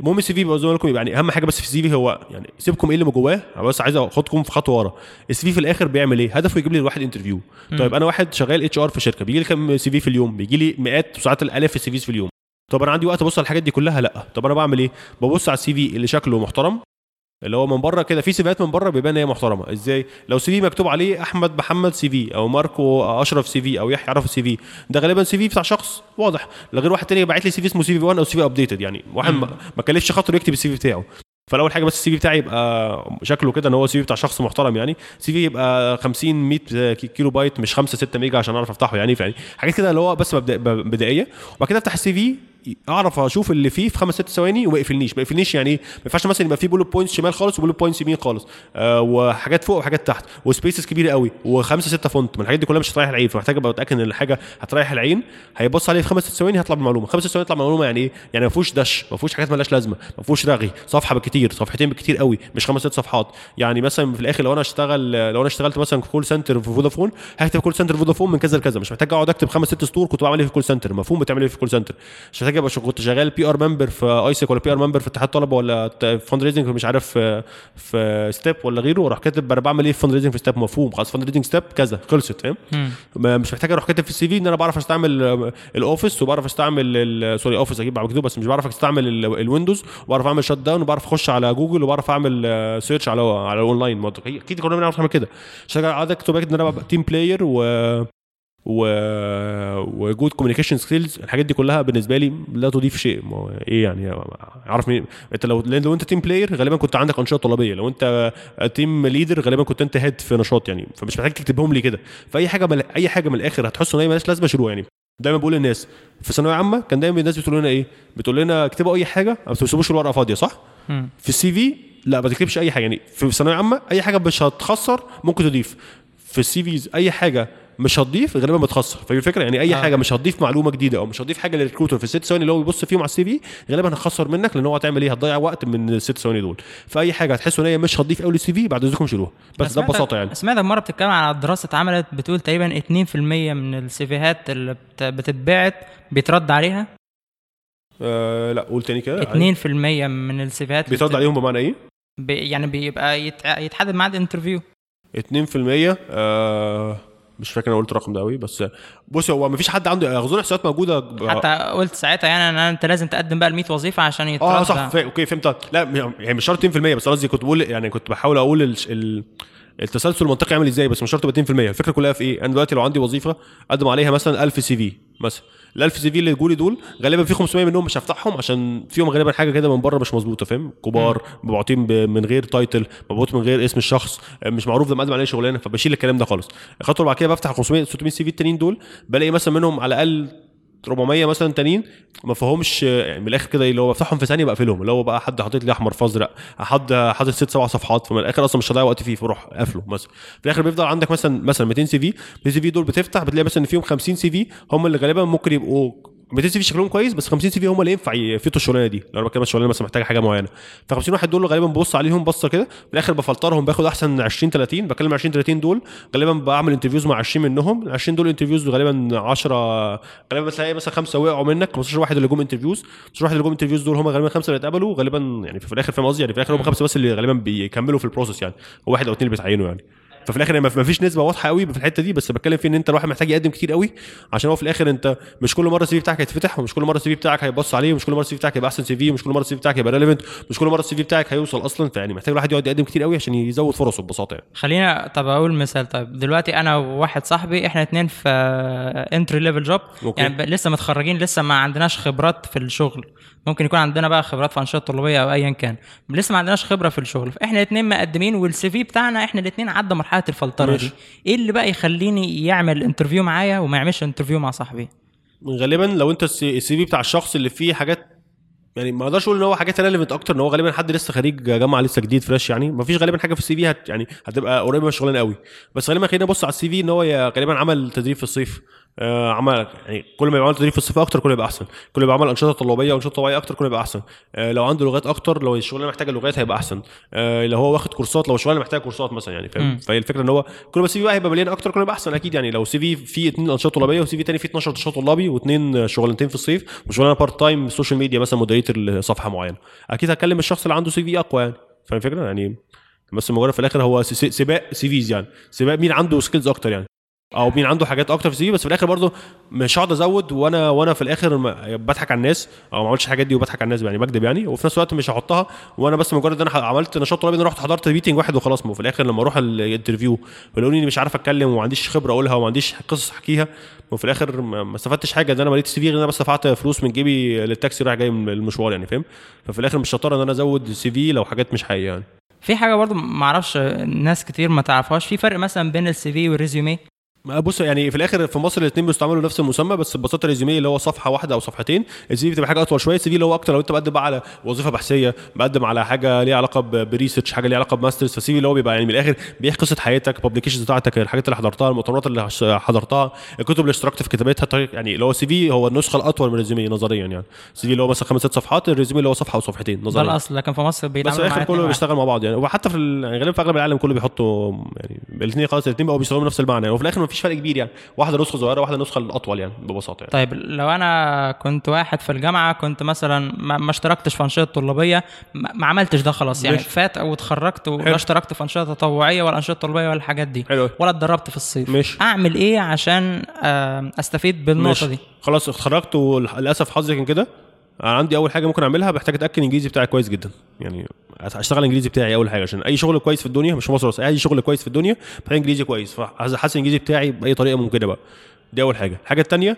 المهم ال CV ما لكم يعني أهم حاجة بس في ال CV هو يعني سيبكم إيه اللي جواه. أنا بس عايز أخدكم في خطوه ورا. ال CV في الآخر بيعمل إيه؟ هدفه يجيب لي الواحد interview طيب أنا واحد شغال HR في شركة. بيجي لي كام CV في اليوم؟ بيجي لي مئات وساعات الالاف ال CVs في اليوم. طب أنا عندي وقت ابص على الحاجات دي كلها؟ لا. طب أنا بعمل إيه؟ ببص على ال CV اللي شكله محترم اللي هو من بره كده في سيفيات من بره بيبان إن هي محترمة. إزاي؟ لو CV مكتوب عليه أحمد محمد CV أو ماركو أشرف CV أو يحيى عرفة CV ده غالبا CV بتاع شخص واضح. غير واحد تاني باعت لي CV اسمه CV 1 أو CV updated يعني. واحد ما كلفش خاطره يكتب ال CV بتاعه. فالاول حاجة بس ال CV بتاعي يبقى شكله كده إن هو CV بتاع شخص محترم يعني. CV يبقى 50 100 كيلو بايت مش 5 6 ميجا عشان أعرف أفتحه يعني. يعني حاجات كده اللي هو بس بدائية. وبعد كده أفتح ال CV اعرف أشوف اللي فيه في خمس ست ثواني وما يقفلنيش ما يقفلنيش يعني ما ينفعش مثلا يبقى فيه bullet points شمال خالص و bullet points يمين خالص آه وحاجات فوق وحاجات تحت و spaces كبيرة قوي وخمسة ستة font ما الحاجات دي كلها مش هتريح العين فمحتاج أبقى متأكد إن الحاجة هتريح العين هيبص عليه في خمس ست ثواني هيطلع بمعلومة خمس ست ثواني يطلع بمعلومة يعني إيه؟ يعني ما فيهوش دش ما فيهوش حاجات مالهاش لازمة ما فيهوش رغي صفحة بالكتير صفحتين بالكتير قوي مش خمس ست صفحات يعني مثلا في الآخر لو أنا اشتغل لو أنا اشتغلت مثلا call center في فودافون هكتب call center فودافون من كذا لكذا مش محتاج أقعد أكتب خمس ست سطور كنت بعمل إيه في call center مفهوم بتعمل إيه في call center مش محتاج ابقى شغ- كنت شغال PR member في AIESEC ولا PR member في اتحاد طلبة ولا fundraising مش عارف في, في STEP ولا غيره وأروح كاتب أنا بعمل إيه في fundraising في STEP مفهوم. خلاص fundraising STEP كذا خلصت فاهم؟ مش محتاج أروح كاتب في ال CV إن أنا بعرف أستعمل آه، ال Office وبعرف أستعمل sorry Office أجيب مكتوب بس مش بعرف أستعمل ال- ال Windows وبعرف أعمل shut down وبعرف أخش على جوجل وبعرف أعمل آه، search على على الاونلاين أكيد كلنا بنعرف نعمل كده. عشان قاعد اكتب ان أنا ابقى team player و و و good communication skills الحاجات دي كلها بالنسبة لي لا تضيف شيء. ما إيه يعني؟ اعرف مين؟ أنت لو لو أنت team player غالبا كنت عندك أنشطة طلابية. لو أنت team leader غالبا كنت أنت head في نشاط يعني. فمش محتاج تكتبهم لي كده. فأي حاجة من أي حاجة من الآخر هتحسوا إن هي مالهاش لازمة شيلوه يعني. دايما بقول للناس في ثانوية عامة كان دايما الناس بتقول لنا إيه؟ بتقول لنا اكتبوا أي حاجة ما تسيبوش الورقة فاضية صح؟ مم. في ال CV لا ما تكتبش أي حاجة يعني. في ثانوية عامة أي حاجة مش هتخسر ممكن تضيف. في ال CVs أي حاجة مش هتضيف غالبا بتخسر. فهي الفكرة يعني أي آه. حاجة مش هتضيف معلومة جديدة أو مش هتضيف حاجة لل recruiter في الست ثواني اللي هو بيبص فيهم على ال CV غالبا هتخسر منك لأن هو هتعمل إيه؟ هتضيع وقت من الست ثواني دول. فأي حاجة هتحسوا إن هي مش هتضيف قوي لل CV بعد إذنكم شيلوها بس ده ببساطة يعني. سمعتك مرة بتتكلم على دراسة اتعملت بتقول تقريبا 2% من السيفيهات اللي بت- بتتبعت بيترد عليها؟ آه لا قول تاني كده. 2% من السيفيهات بيترد عليهم بمعنى إيه؟ بي يعني بيبقى يتع- يتحدد ميعاد interview. 2% آه مش فاكر أنا قلت الرقم ده قوي بس بص هو مفيش حد عنده اظن احصائيات موجودة حتى قلت ساعتها يعني إن أنت لازم تقدم بقى ال 100 وظيفة عشان يترد آه صح فا... okay فهمت. لا يعني مش شرط 2% بس قصدي كنت بقول يعني كنت بحاول أقول ال... ال... التسلسل المنطقي عامل إزاي بس مش شرط يبقى 2% الفكرة كلها في إيه؟ أنا دلوقتي لو عندي وظيفة أقدم عليها مثلا 1000 CV. مثلا ال 1000 CV اللي جولي دول غالبا في 500 منهم مش هفتحهم عشان فيهم غالبا حاجة كده من بره مش مظبوطة فاهم كبار مبعوتين. من غير title مبعوت من غير اسم الشخص مش معروف ده مقدم عليه شغلانة فبشيل الكلام ده خالص الخطوه اللي بعد كده بفتح 500 600 CV التانيين دول بلاقي مثلا منهم على الأقل 400 مثلا تانيين ما فيهمش يعني من الآخر كده اللي هو بفتحهم في ثانية بقفلهم اللي هو بقى حد حاطط لي أحمر في أزرق حد حاطط ست سبع صفحات فمن الآخر أصلا مش هضيع وقت فيه فاروح قافله مثلا. في الآخر بيفضل عندك مثلا مثلا 200 CV. 200 CV دول بتفتح بتلاقي مثلا إن فيهم 50 CV هم اللي غالبا ممكن يبقوا 200 CV شكلهم كويس بس 50 CV هم اللي ينفع يفيتوا الشغلانة دي. لو أنا بتكلم عن شغلانه مثلا محتاجة حاجة معينة. ف 50 واحد دول غالبا ببص عليهم بصة كده في الآخر بفلترهم باخد أحسن 20 30 بكلم 20 30 دول غالبا بعمل interviews مع 20 منهم. ال 20 دول interviews غالبا 10 غالبا بتلاقي مثلا خمسة وقعوا منك 15 واحد اللي جم interviews 15 واحد اللي جم interviews دول هم غالبا خمسة اللي اتقبلوا غالبا يعني في الآخر فاهم قصدي؟ يعني في الآخر هم خمسة بس اللي غالبا بيكملوا في ال process يعني واحد أو اثنين اللي بيتعينوا يعني. ففي الآخر ما فيش نسبة واضحة قوي في الحتة دي بس بتكلم في إن أنت الواحد محتاج يقدم كتير قوي عشان هو في الآخر أنت مش كل مرة ال CV بتاعك هيتفتح ومش كل مرة ال CV بتاعك هيبص عليه ومش كل مرة ال CV بتاعك هيبقى أحسن CV ومش كل مرة ال CV بتاعك هيبقى relevant مش كل مرة ال CV بتاعك هيوصل أصلا. فيعني محتاج الواحد يقعد يقدم كتير قوي عشان يزود فرصه ببساطة يعني. خلينا طب أقول مثال طيب دلوقتي أنا وواحد صاحبي إحنا اتنين في entry level job. يعني لسه متخرجين لسه ما عندناش خبرات في الشغل. ممكن يكون عندنا بقى خبرات في أنشطة طلابية أو ايا كان. لسه ما عندناش خبرة في الشغل. فاحنا اتنين مقدمين وال CV بتاعنا إحنا الاتنين عدى مرحلة الفلترة ماشي. دي إيه اللي بقى يخليني يعمل interview معايا وما يعملش interview مع صاحبي؟ غالبا لو أنت ال CV بتاع الشخص اللي فيه حاجات يعني ما أقدرش أقول إن هو حاجات relevant أكتر إن هو غالبا حد لسه خريج جامعة لسه جديد fresh يعني. ما فيش غالبا حاجة في ال CV هت يعني هتبقى قريبة من الشغلانه قوي. بس غالبا خلينا نبص على ال CV إن هو غالبا عمل تدريب في الصيف. عمل يعني كل ما يبقى عمل تدريب في الصيف أكتر كل ما يبقى أحسن. كل ما يبقى عمل أنشطة طلابية وأنشطة طوعيه أكتر كل ما يبقى أحسن. آه لو عنده لغات أكتر لو الشغلانة محتاجة لغات هيبقى أحسن. آه لو هو واخد كورسات لو الشغلانة محتاجة كورسات مثلا يعني. فاهم؟ فهي الفكرة إن هو كل ما ال CV بقى هيبقى مليان أكتر كل ما يبقى أحسن أكيد يعني. لو CV فيه اثنين أنشطة طلابية و CV تاني فيه 12 نشاط طلابي واثنين شغلانتين في الصيف وشغلانة part time social media مثلا moderator صفحه معينة. أكيد هتكلم الشخص اللي عنده CV أقوى يعني. فاهم الفكرة؟ يعني بس مجرد في الآخر هو سباق CVs يعني. سباق مين عنده skills أكتر يعني. أو مين عنده حاجات أكتر في ال CV بس في الآخر برضه مش هقعد أزود وأنا وأنا في الآخر ما- بضحك على الناس أو ما عملتش الحاجات دي وبضحك على الناس يعني بكذب يعني. وفي نفس الوقت مش هحطها وأنا بس مجرد إن أنا عملت نشاط طلابي إن أنا رحت حضرت meeting واحد وخلاص ما في الآخر لما أروح ال interview لي مش عارف أتكلم وما عنديش خبرة أقولها وما عنديش قصص أحكيها وفي الآخر ما ما استفدتش حاجة ان أنا مليت ال CV غير إن أنا بس دفعت فلوس من جيبي للتاكسي رايح جاي من المشوار يعني فاهم؟ ففي الآخر مش شطاره إن أنا أزود ال CV لو حاجات مش حقيقية يعني. في حاجة برضو معرفش ناس كتير ما تعرفهاش في فرق مثلا بين ال CV وال resume؟ ما بص يعني في الآخر في مصر الاثنين بيستعملوا نفس المسمى بس ببساطة ال resume اللي هو صفحة واحدة أو صفحتين. ال CV بتبقى حاجة أطول شوية. ال CV اللي هو أكتر لو أنت بقدم بقى على وظيفة بحثية بقدم على حاجة ليها علاقة ب research حاجة ليها علاقة ب masters فال CV اللي هو بيبقى يعني من الآخر بيحكي قصة حياتك ال publications بتاعتك الحاجات اللي حضرتها المؤتمرات اللي حضرتها الكتب اللي اشتركت في كتابتها. طريق- يعني اللي هو ال CV هو النسخة الأطول من ال resume نظريا يعني. ال CV اللي هو مثلا خمس ست صفحات ال resume اللي هو صفحة أو صفحتين ده نظريا. الأصل لكن في مصر بس في الآخر كله. بيشتغل مع بعض يعني. وحتى في يعني غالبا في أغلب العالم كله بيحطوا يعني الاثنين خلاص الاثنين بقوا بيستخدموا نفس المعنى يعني. وفي الآخر مفيش فرق كبير يعني واحدة نسخة صغيرة واحدة النسخه الأطول يعني ببساطة يعني طيب لو أنا كنت واحد في الجامعة كنت مثلا ما, اشتركتش في أنشطة طلابية ما, عملتش ده خلاص يعني ماشي. فات أو اتخرجت ولا. اشتركت في أنشطة تطوعية ولا أنشطة طلابية ولا الحاجات دي حلو ولا اتدربت في الصيف ماشي. أعمل إيه عشان أستفيد بالنقطة ماشي. دي خلاص اتخرجت وللأسف حظي كان كده أنا عندي أول حاجة ممكن أعملها بحتاج أتأكد الانجليزي بتاعي كويس جدا. يعني أشتغل الانجليزي بتاعي أول حاجة عشان أي شغل كويس في الدنيا مش مصر بس أي شغل كويس في الدنيا محتاج إنجليزي كويس. فعايز احسن الانجليزي بتاعي بأي طريقة ممكنة بقى. دي أول حاجة. الحاجة الثانية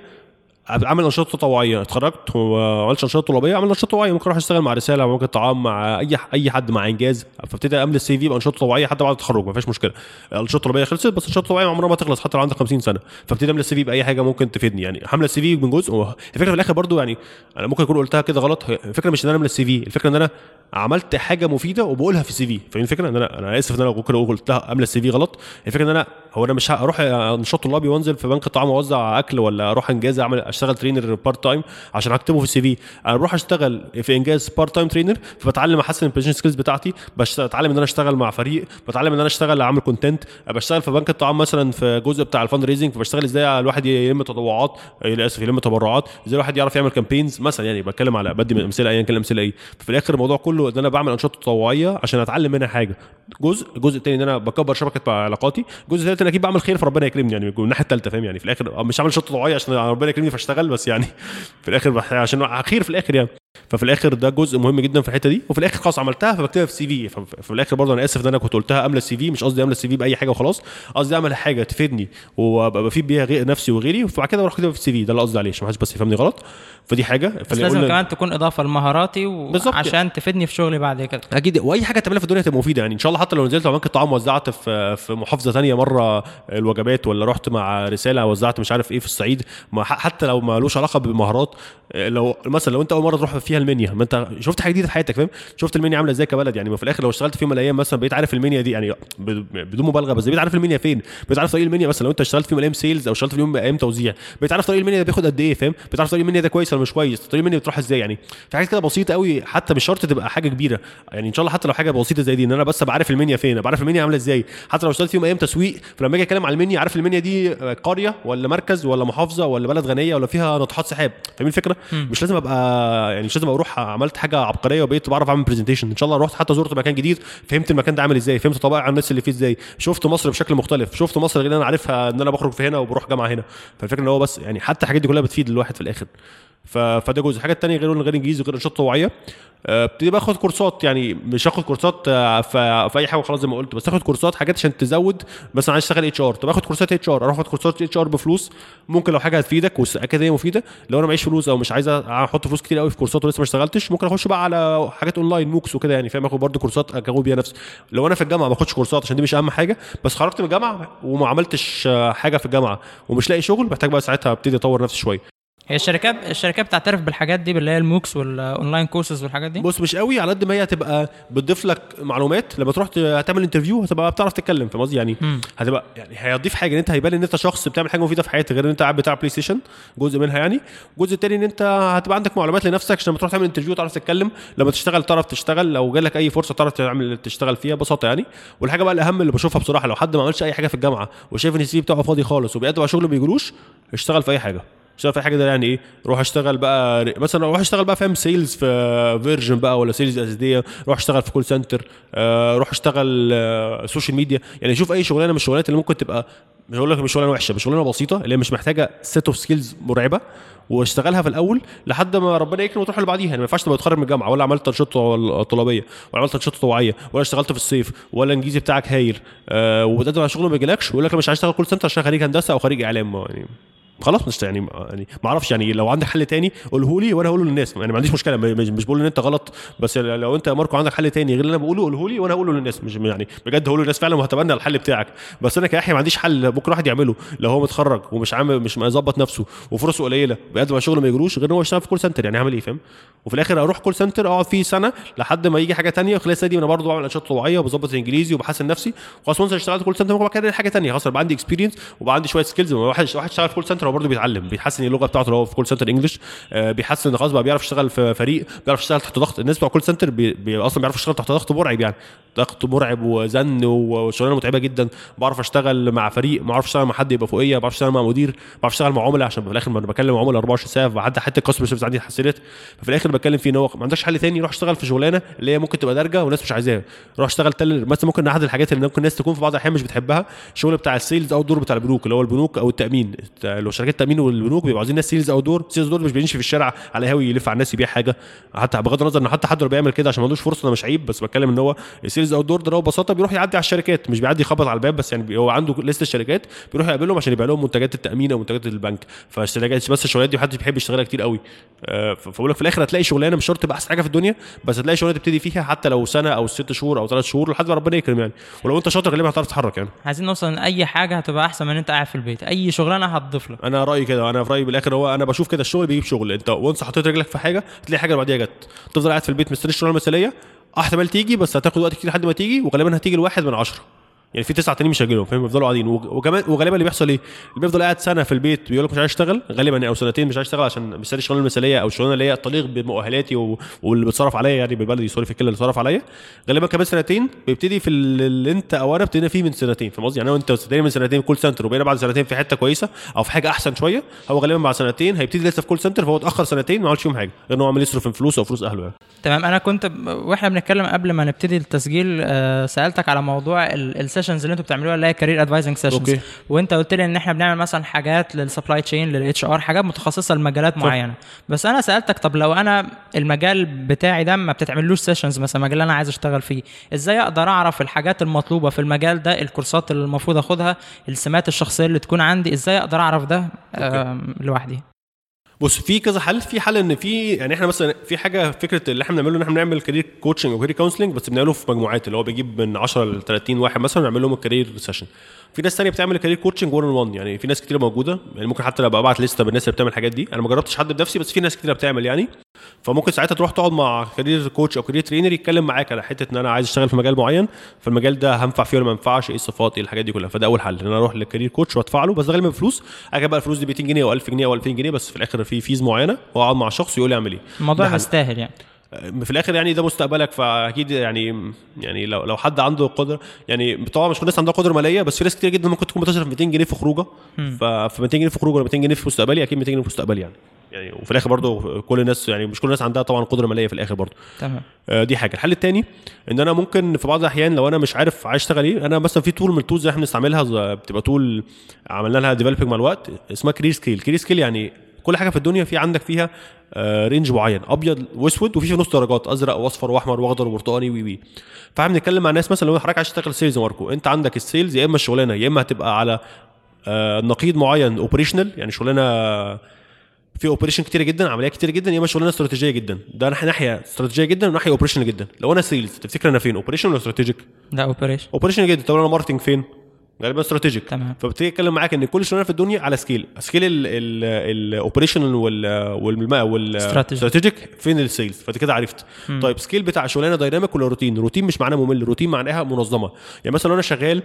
اعمل انشطه تطوعيه اتخرجت وما عملتش انشطه طلابية اعمل انشطه تطوعيه ممكن أروح أشتغل مع رسالة ممكن طعام مع أي أي حد مع إنجاز. فابتدي املى السي في بانشطه تطوعيه حتى بعد التخرج ما فيش مشكلة. الانشطه الطلابيه خلصت بس الانشطه التطوعيه عمرها ما تخلص حتى لو عندك 50 سنة. فابتدي املى ال CV بأي حاجة ممكن تفيدني. يعني حملة ال CV من جزء الفكرة في الآخر برضو يعني أنا ممكن أكون قلتها كده غلط الفكرة مش إن أنا املى ال CV الفكرة إن أنا عملت حاجة مفيدة وبقولها في ال CV فاهم الفكرة؟ إن أنا أنا آسف إن أنا ممكن قلتها املى ال CV غلط. الفكرة إن أنا هو أنا مش هروح نشاط طلابي وأنزل في بنك الطعام أوزع أكل ولا أروح إنجاز اعمل أشتغل trainer part time عشان هكتبه في ال CV أنا بروح أشتغل في إنجاز part time trainer فبتعلم أحسن ال presentation skills بتاعتي. بتعلم إن أنا أشتغل مع فريق بتعلم إن أنا أشتغل أعمل content بشتغل في بنك الطعام مثلا في جزء بتاع ال fundraising فبشتغل إزاي الواحد يلم تطوعات. آه، للأسف يلم تبرعات. إزاي الواحد يعرف يعمل campaigns مثلا يعني بتكلم على بدي امثله ايا كان الأمثلة إيه. في الآخر الموضوع كله ان أنا بعمل انشطه تطوعيه عشان اتعلم منها حاجة. جزء الجزء الثاني ان أنا بكبر شبكه علاقاتي. الجزء الثالث إن أكيد بعمل خير فربنا يكرمني يعني من الناحية الثالثه فاهم؟ يعني في الآخر مش عامل انشطه تطوعيه عشان ربنا يكرمني فاشتغل بس يعني في الآخر عشان خير في الآخر يعني. ففي الآخر ده جزء مهم جدا في الحتة دي. وفي الآخر خلاص عملتها فبكتبها في CV. ففي الآخر برضه أنا آسف إن أنا كنت قلتها املى ال CV مش قصدي املى ال CV بأي حاجة وخلاص. قصدي أعمل حاجة تفيدني وأبقى بفيد بيها غير نفسي وغيري وبعد كده بروح كده في ال CV. ده اللي قصدي عليه عشان ما حدش بس يفهمني غلط. فدي حاجة. بس لازم كمان تكون إضافة لمهاراتي. وعشان تفيدني في شغلي بعد كده. أكيد. وأي حاجة تعملها في الدنيا تبقى مفيدة يعني. إن شاء الله حتى لو نزلت بنك الطعام وزعت في في محافظة ثانية مرة الوجبات ولا رحت مع رسالة وزعت مش عارف إيه في الصعيد حتى لو ما لوش علاقة بمهارات لو مثلا لو أنت أول مرة تروح فيها المنيا. ما انت شفت حاجة جديدة في حياتك فاهم؟ شفت المنيا عاملة إزاي كبلد؟ يعني ما في الآخر لو اشتغلت في يوم من الأيام مثلا بقيت عارف المنيا دي يعني بدون مبالغة بس بقيت عارف المنيا فين. بقيت عارف طريق المنيا مثلا لو انت اشتغلت في يوم من الأيام sales أو اشتغلت في يوم من الأيام توزيع. بقيت عارف طريق المنيا ده بياخد قد إيه فاهم؟ بقيت عارف طريق المنيا ده كويس ولا مش كويس؟ طريق المنيا بتروح إزاي يعني؟ في حاجات كده بسيطة قوي حتى مش شرط تبقى حاجة كبيرة. يعني إن شاء الله حتى لو حاجة بسيطة زي دي إن أنا بس أبقى عارف المنيا فين أبقى عارف المنيا عاملة إزاي. حتى لو اشتغلت في يوم الأيام تسويق فلما أجي أتكلم على المنيا عارف المنيا دي قرية ولا مركز ولا محافظة ولا بلد غنية ولا فيها ناطحات سحاب؟ فاهمين الفكرة؟ مش لازم أبقى يعني مش لازم أروح عملت حاجة عبقرية وبقيت بعرف اعمل presentation ان شاء الله رحت حتى زرت مكان جديد فهمت المكان ده عامل إزاي فهمت طبائع الناس اللي فيه إزاي شفت مصر بشكل مختلف شفت مصر اللي أنا عارفها ان أنا بخرج في هنا وبروح جامعة هنا. فالفكرة ان هو بس يعني حتى الحاجات دي كلها بتفيد الواحد في الآخر. فده جزء. الحاجة الثانية غير غير انجليزي وغير انشطه طوعيه آه، ابتدي باخد كورسات يعني مش هاخد كورسات آه، في اي حاجة خلاص زي ما قلت بس اخد كورسات حاجات عشان تزود مثلا عايز اشتغل HR طب اخد كورسات HR أروح اخد كورسات HR بفلوس ممكن لو حاجة هتفيدك واكاديميه مفيدة لو أنا معيش فلوس أو مش عايز أحط فلوس كتير قوي في كورسات ولسه ما اشتغلتش ممكن أخش بقى على حاجات online MOOCs وكده يعني فاهم؟ آخد برضه كورسات اجاوب بيها نفسي. لو أنا في الجامعة ما اخدش كورسات عشان دي مش أهم حاجة بس خرجت من الجامعة وما عملتش آه، حاجة في الجامعة ومش لاقي شغل محتاج بقى ساعتها أبتدي أطور نفسي شوية. هي الشركات الشركات بتعترف بالحاجات دي اللي هي ال MOOCs وال online courses والحاجات دي؟ بص مش قوي. على قد ما هي هتبقى بتضيف لك معلومات لما تروح ت- هتعمل interview هتبقى بتعرف تتكلم فاهم قصدي؟ يعني. هتبقى يعني هيضيف حاجة إن أنت هيبان إن أنت شخص بتعمل حاجة مفيدة في حياتك غير إن أنت قاعد بتاع PlayStation جزء منها يعني. الجزء التاني إن أنت هتبقى عندك معلومات لنفسك عشان لما تروح تعمل interview تعرف تتكلم. لما تشتغل تعرف تشتغل لو جالك أي فرصة تعرف تعمل تشتغل فيها ببساطة يعني. والحاجة بقى الأهم اللي بشوفها بصراحة لو حد ما عملش أي حاجة في الجامعة وشايف إن ال CV بتاعه فاضي خالص وبيقدم على شغل ما بيجيلوش اشتغل في أي حاجة. اشتغل في أي حاجة ده يعني إيه؟ روح أشتغل بقى مثلا روح أشتغل بقى فاهم sales في فيرجن بقى ولا sales أساسية. روح أشتغل في call center آه، روح أشتغل آه، social media يعني شوف أي شغلانة من الشغلانات اللي ممكن تبقى مش هقول لك مش شغلانة وحشة مش شغلانة بسيطة اللي هي مش محتاجة set of skills مرعبة واشتغلها في الأول لحد ما ربنا يكرم وتروح اللي بعديها. يعني ما ينفعش تبقى تخرج من الجامعة ولا عملت أنشطة طلابية ولا عملت أنشطة طوعيه ولا اشتغلت في الصيف ولا الإنجليزي بتاعك هايل آه وبتقدم على شغل ما يجيلكش ويقول لك أنا مش عايز أشتغل call center عشان خريج هندسة أو خريج إعلام. يعني خلاص مش يعني يعني ما أعرفش يعني لو عندك حل تاني قوله لي وأنا هقوله للناس يعني ما عنديش مشكلة مش, بقول إن أنت غلط بس لو أنت يا ماركو عندك حل تاني غير اللي أنا بقوله قوله لي وأنا هقوله للناس مش يعني بجد هقوله للناس فعلا وهتبنى الحل بتاعك. بس أنا كيحيى ما عنديش حل بكرة واحد يعمله لو هو متخرج ومش عامل مش مظبط نفسه وفرصه قليلة بيقدم على شغل ما يجيلوش غير إن هو يشتغل في call center يعني هعمل إيه فاهم؟ وفي الآخر أروح call center أقعد فيه سنة لحد ما يجي حاجة تانية وخلال السنة دي أنا برضه بعمل أنشطة طوعيه وبظبط الإنجليزي وبحسن نفسي خلاص اشتغلت call center ممكن بعد حاجة تانية خلاص يبقى عندي experience وبقى عندي شوية skills واحد واحد اشتغل call center هو برضه بيتعلم بيحسن اللغة بتاعته هو في call center English بيحسن خلاص بقى بيعرف يشتغل في فريق بيعرف يشتغل تحت ضغط. الناس بتوع call center بي... أصلا بيعرفوا يشتغلوا تحت ضغط مرعب يعني. ضغط مرعب وزن وشغلانة متعبة جدا. بعرف أشتغل مع فريق ما أعرفش أشتغل مع حد يبقى فوقية ما بعرفش أشتغل مع مدير ما بعرفش أشتغل مع عملاء عشان في الآخر بكلم عملاء 24 ساعة بعدي حتى ال customer service عندي اتحسنت ففي الآخر بتكلم فيه إن هو ما عندكش حل تاني روح اشتغل في شغلانة اللي هي ممكن تبقى دارجة والناس مش عايزاها. روح اشتغل تل... مثلا ممكن أحد الحاجات اللي ممكن الناس تكون في بعض الأحيان مش بتحبها الشغل بتاع ال sales outdoor بتاع البنوك اللي هو البنوك أو التأمين. لو شركات التامين والبنوك بيبقوا عايزين ناس sales outdoor sales outdoor مش بيمشي في الشارع على هاوي يلف على الناس يبيع حاجة. حتى بغض النظر إن حتى حد بيعمل كده عشان ما عندوش فرصة ده مش عيب بس بتكلم إن هو ال sales outdoor ده ببساطة بيروح يعدي على الشركات مش بيعدي يخبط على الباب بس يعني هو عنده لسته الشركات بيروح يقابلهم عشان يبيع لهم منتجات التأمين أو منتجات البنك. فالشركات بس الشغلات دي محدش بيحب يشتغلها كتير قوي. فبقول لك في الآخر هتلاقي شغلانة مش شرط تبقى أحسن حاجة في الدنيا بس هتلاقي شغلانة تبتدي فيها حتى لو سنة أو ست شهور أو ثلاث شهور لحد ما ربنا يكرم يعني. ولو أنت شاطر غالبا هتعرف تتحرك يعني. عايزين نوصل إن أي حاجة هتبقى أحسن من أنت قاعد في البيت. أي شغلانة هتضيف لك. أنا رأيي كده أنا في رأيي بالآخر هو أنا بشوف كده الشغل بيجيب شغل. أنت وانس حطيت رجلك في حاجة تلاقي حاجة بعديها جت. تفضل قاعد في البيت مستني الشغلانة المثالية أحتمال تيجي بس هتاخد وقت كتير لحد ما تيجي وغالبا هتيجي الواحد من عشرة. يعني في تسعة تانيين مش هيجيلهم فاهم؟ بيفضلوا قاعدين. وكمان وغالبا اللي بيحصل إيه؟ اللي بيفضل قاعد سنة في البيت بيقول لك مش عايز اشتغل غالبا أو سنتين مش عايز اشتغل عشان مستني الشغلانه المثالية أو الشغلانة اللي هي تليق بمؤهلاتي و... واللي بيتصرف عليا يعني بالبلدي sorry في الكلمة اللي بيتصرف عليا. غالبا كمان سنتين بيبتدي في اللي أنت أو أنا ابتدينا فيه من سنتين فاهم قصدي؟ يعني أنا وانت ابتدينا من سنتين call center وبقينا بعد سنتين في حتة كويسة أو في حاجة أحسن شوية هو غالبا بعد سنتين هيبتدي لسه في call center فهو اتأخر سنتين ما عملش فيهم حاجة غير ان هو عمال يصرف من أو فلوس أهله يعني. تمام. أنا كنت. وإحنا بنتكلم قبل ما نبتدي التسجيل آه سألتك على موضوع ال sessions اللي أنتوا بتعملوها اللي هي career advising sessions okay. وانت قلت لي إن إحنا بنعمل مثلا حاجات لل supply chain لل HR حاجات متخصصة لمجالات معينة. بس أنا سألتك طب لو أنا المجال بتاعي ده ما بتتعملوش sessions مثلا المجال اللي أنا عايز أشتغل فيه إزاي أقدر أعرف الحاجات المطلوبة في المجال ده الكورسات اللي المفروض آخدها السمات الشخصية اللي تكون عندي إزاي أقدر أعرف ده لوحدي؟ بص في كذا حل. في حل إن في يعني إحنا مثلا في حاجة فكرة اللي إحنا بنعمله إن إحنا بنعمل career coaching أو career counseling بس بنعمله في مجموعات اللي هو بيجيب من 10 ل 30 واحد مثلا نعمل لهم ال career session في ناس ثانية بتعمل career coaching 1 1 يعني في ناس كتير موجودة. يعني ممكن حتى أبقى أبعت لسته بالناس اللي بتعمل الحاجات دي. أنا ما جربتش حد بنفسي بس في ناس كتير بتعمل يعني. فممكن ساعتها تروح تقعد مع career coach أو career trainer يتكلم معاك على حتة إن أنا عايز أشتغل في مجال معين. فالمجال ده هنفع فيه ولا ما ينفعش؟ إيه الصفات؟ إيه الحاجات دي كلها؟ فده أول حل. إن أنا أروح لل career coach وأدفع له. بس غالبا بفلوس أجي بقى الفلوس دي 200 جنيه أو 1000 جنيه أو 2000 جنيه بس في الآخر في fees معينة. وأقعد مع شخص يقول لي أعمل إيه. الموضوع. مستاهل يعني. في الآخر يعني ده مستقبلك فاكيد يعني يعني لو لو حد عنده قدره يعني طبعا مش كل الناس عندها قدره مالية بس في ناس كتير جدا ممكن تكون بتصرف 200 جنيه في خروجة. ف 200 جنيه في خروجة ولا 200 جنيه في مستقبلي أكيد 200 جنيه في مستقبلي يعني. يعني وفي الآخر برضه كل الناس يعني مش كل الناس عندها طبعا قدره مالية في الآخر برضه تمام. آه، دي حاجة. الحل الثاني إن أنا ممكن في بعض الأحيان لو أنا مش عارف عايز أشتغل إيه أنا مثلا في tool من ال tools اللي إحنا بنستعملها بتبقى tool عملنا لها developing مع الوقت اسمها career scale career scale يعني كل حاجة في الدنيا في عندك فيها آه، range معين أبيض وأسود وفي في نص درجات أزرق وأصفر وأحمر وأخضر وبرتقاني وي وي. فاحنا بنتكلم مع الناس مثلا لو حضرتك عايز تشتغل sales ماركو انت عندك ال sales يا إما الشغلانة يا إما هتبقى على آه، نقيض معين operational يعني شغلانة في operation كتير جدا عمليات كتير جدا يا إما شغلانة استراتيجية جدا. ده ناحية استراتيجية جدا وناحية operational جدا. لو أنا sales تفتكر أنا فين؟ operation ولا strategic ده operation operation جدا. طب أنا marketing فين؟ غالبا strategic تمام. فبتيجي أتكلم معاك إن كل شغلانة في الدنيا على scale scale ال operational وال. وال strategic فين ال sales فأنت كده عرفت. طيب scale بتاع شغلانة dynamic ولا روتين روتين مش معناه ممل روتين معناها منظمة. يعني مثلا لو أنا شغال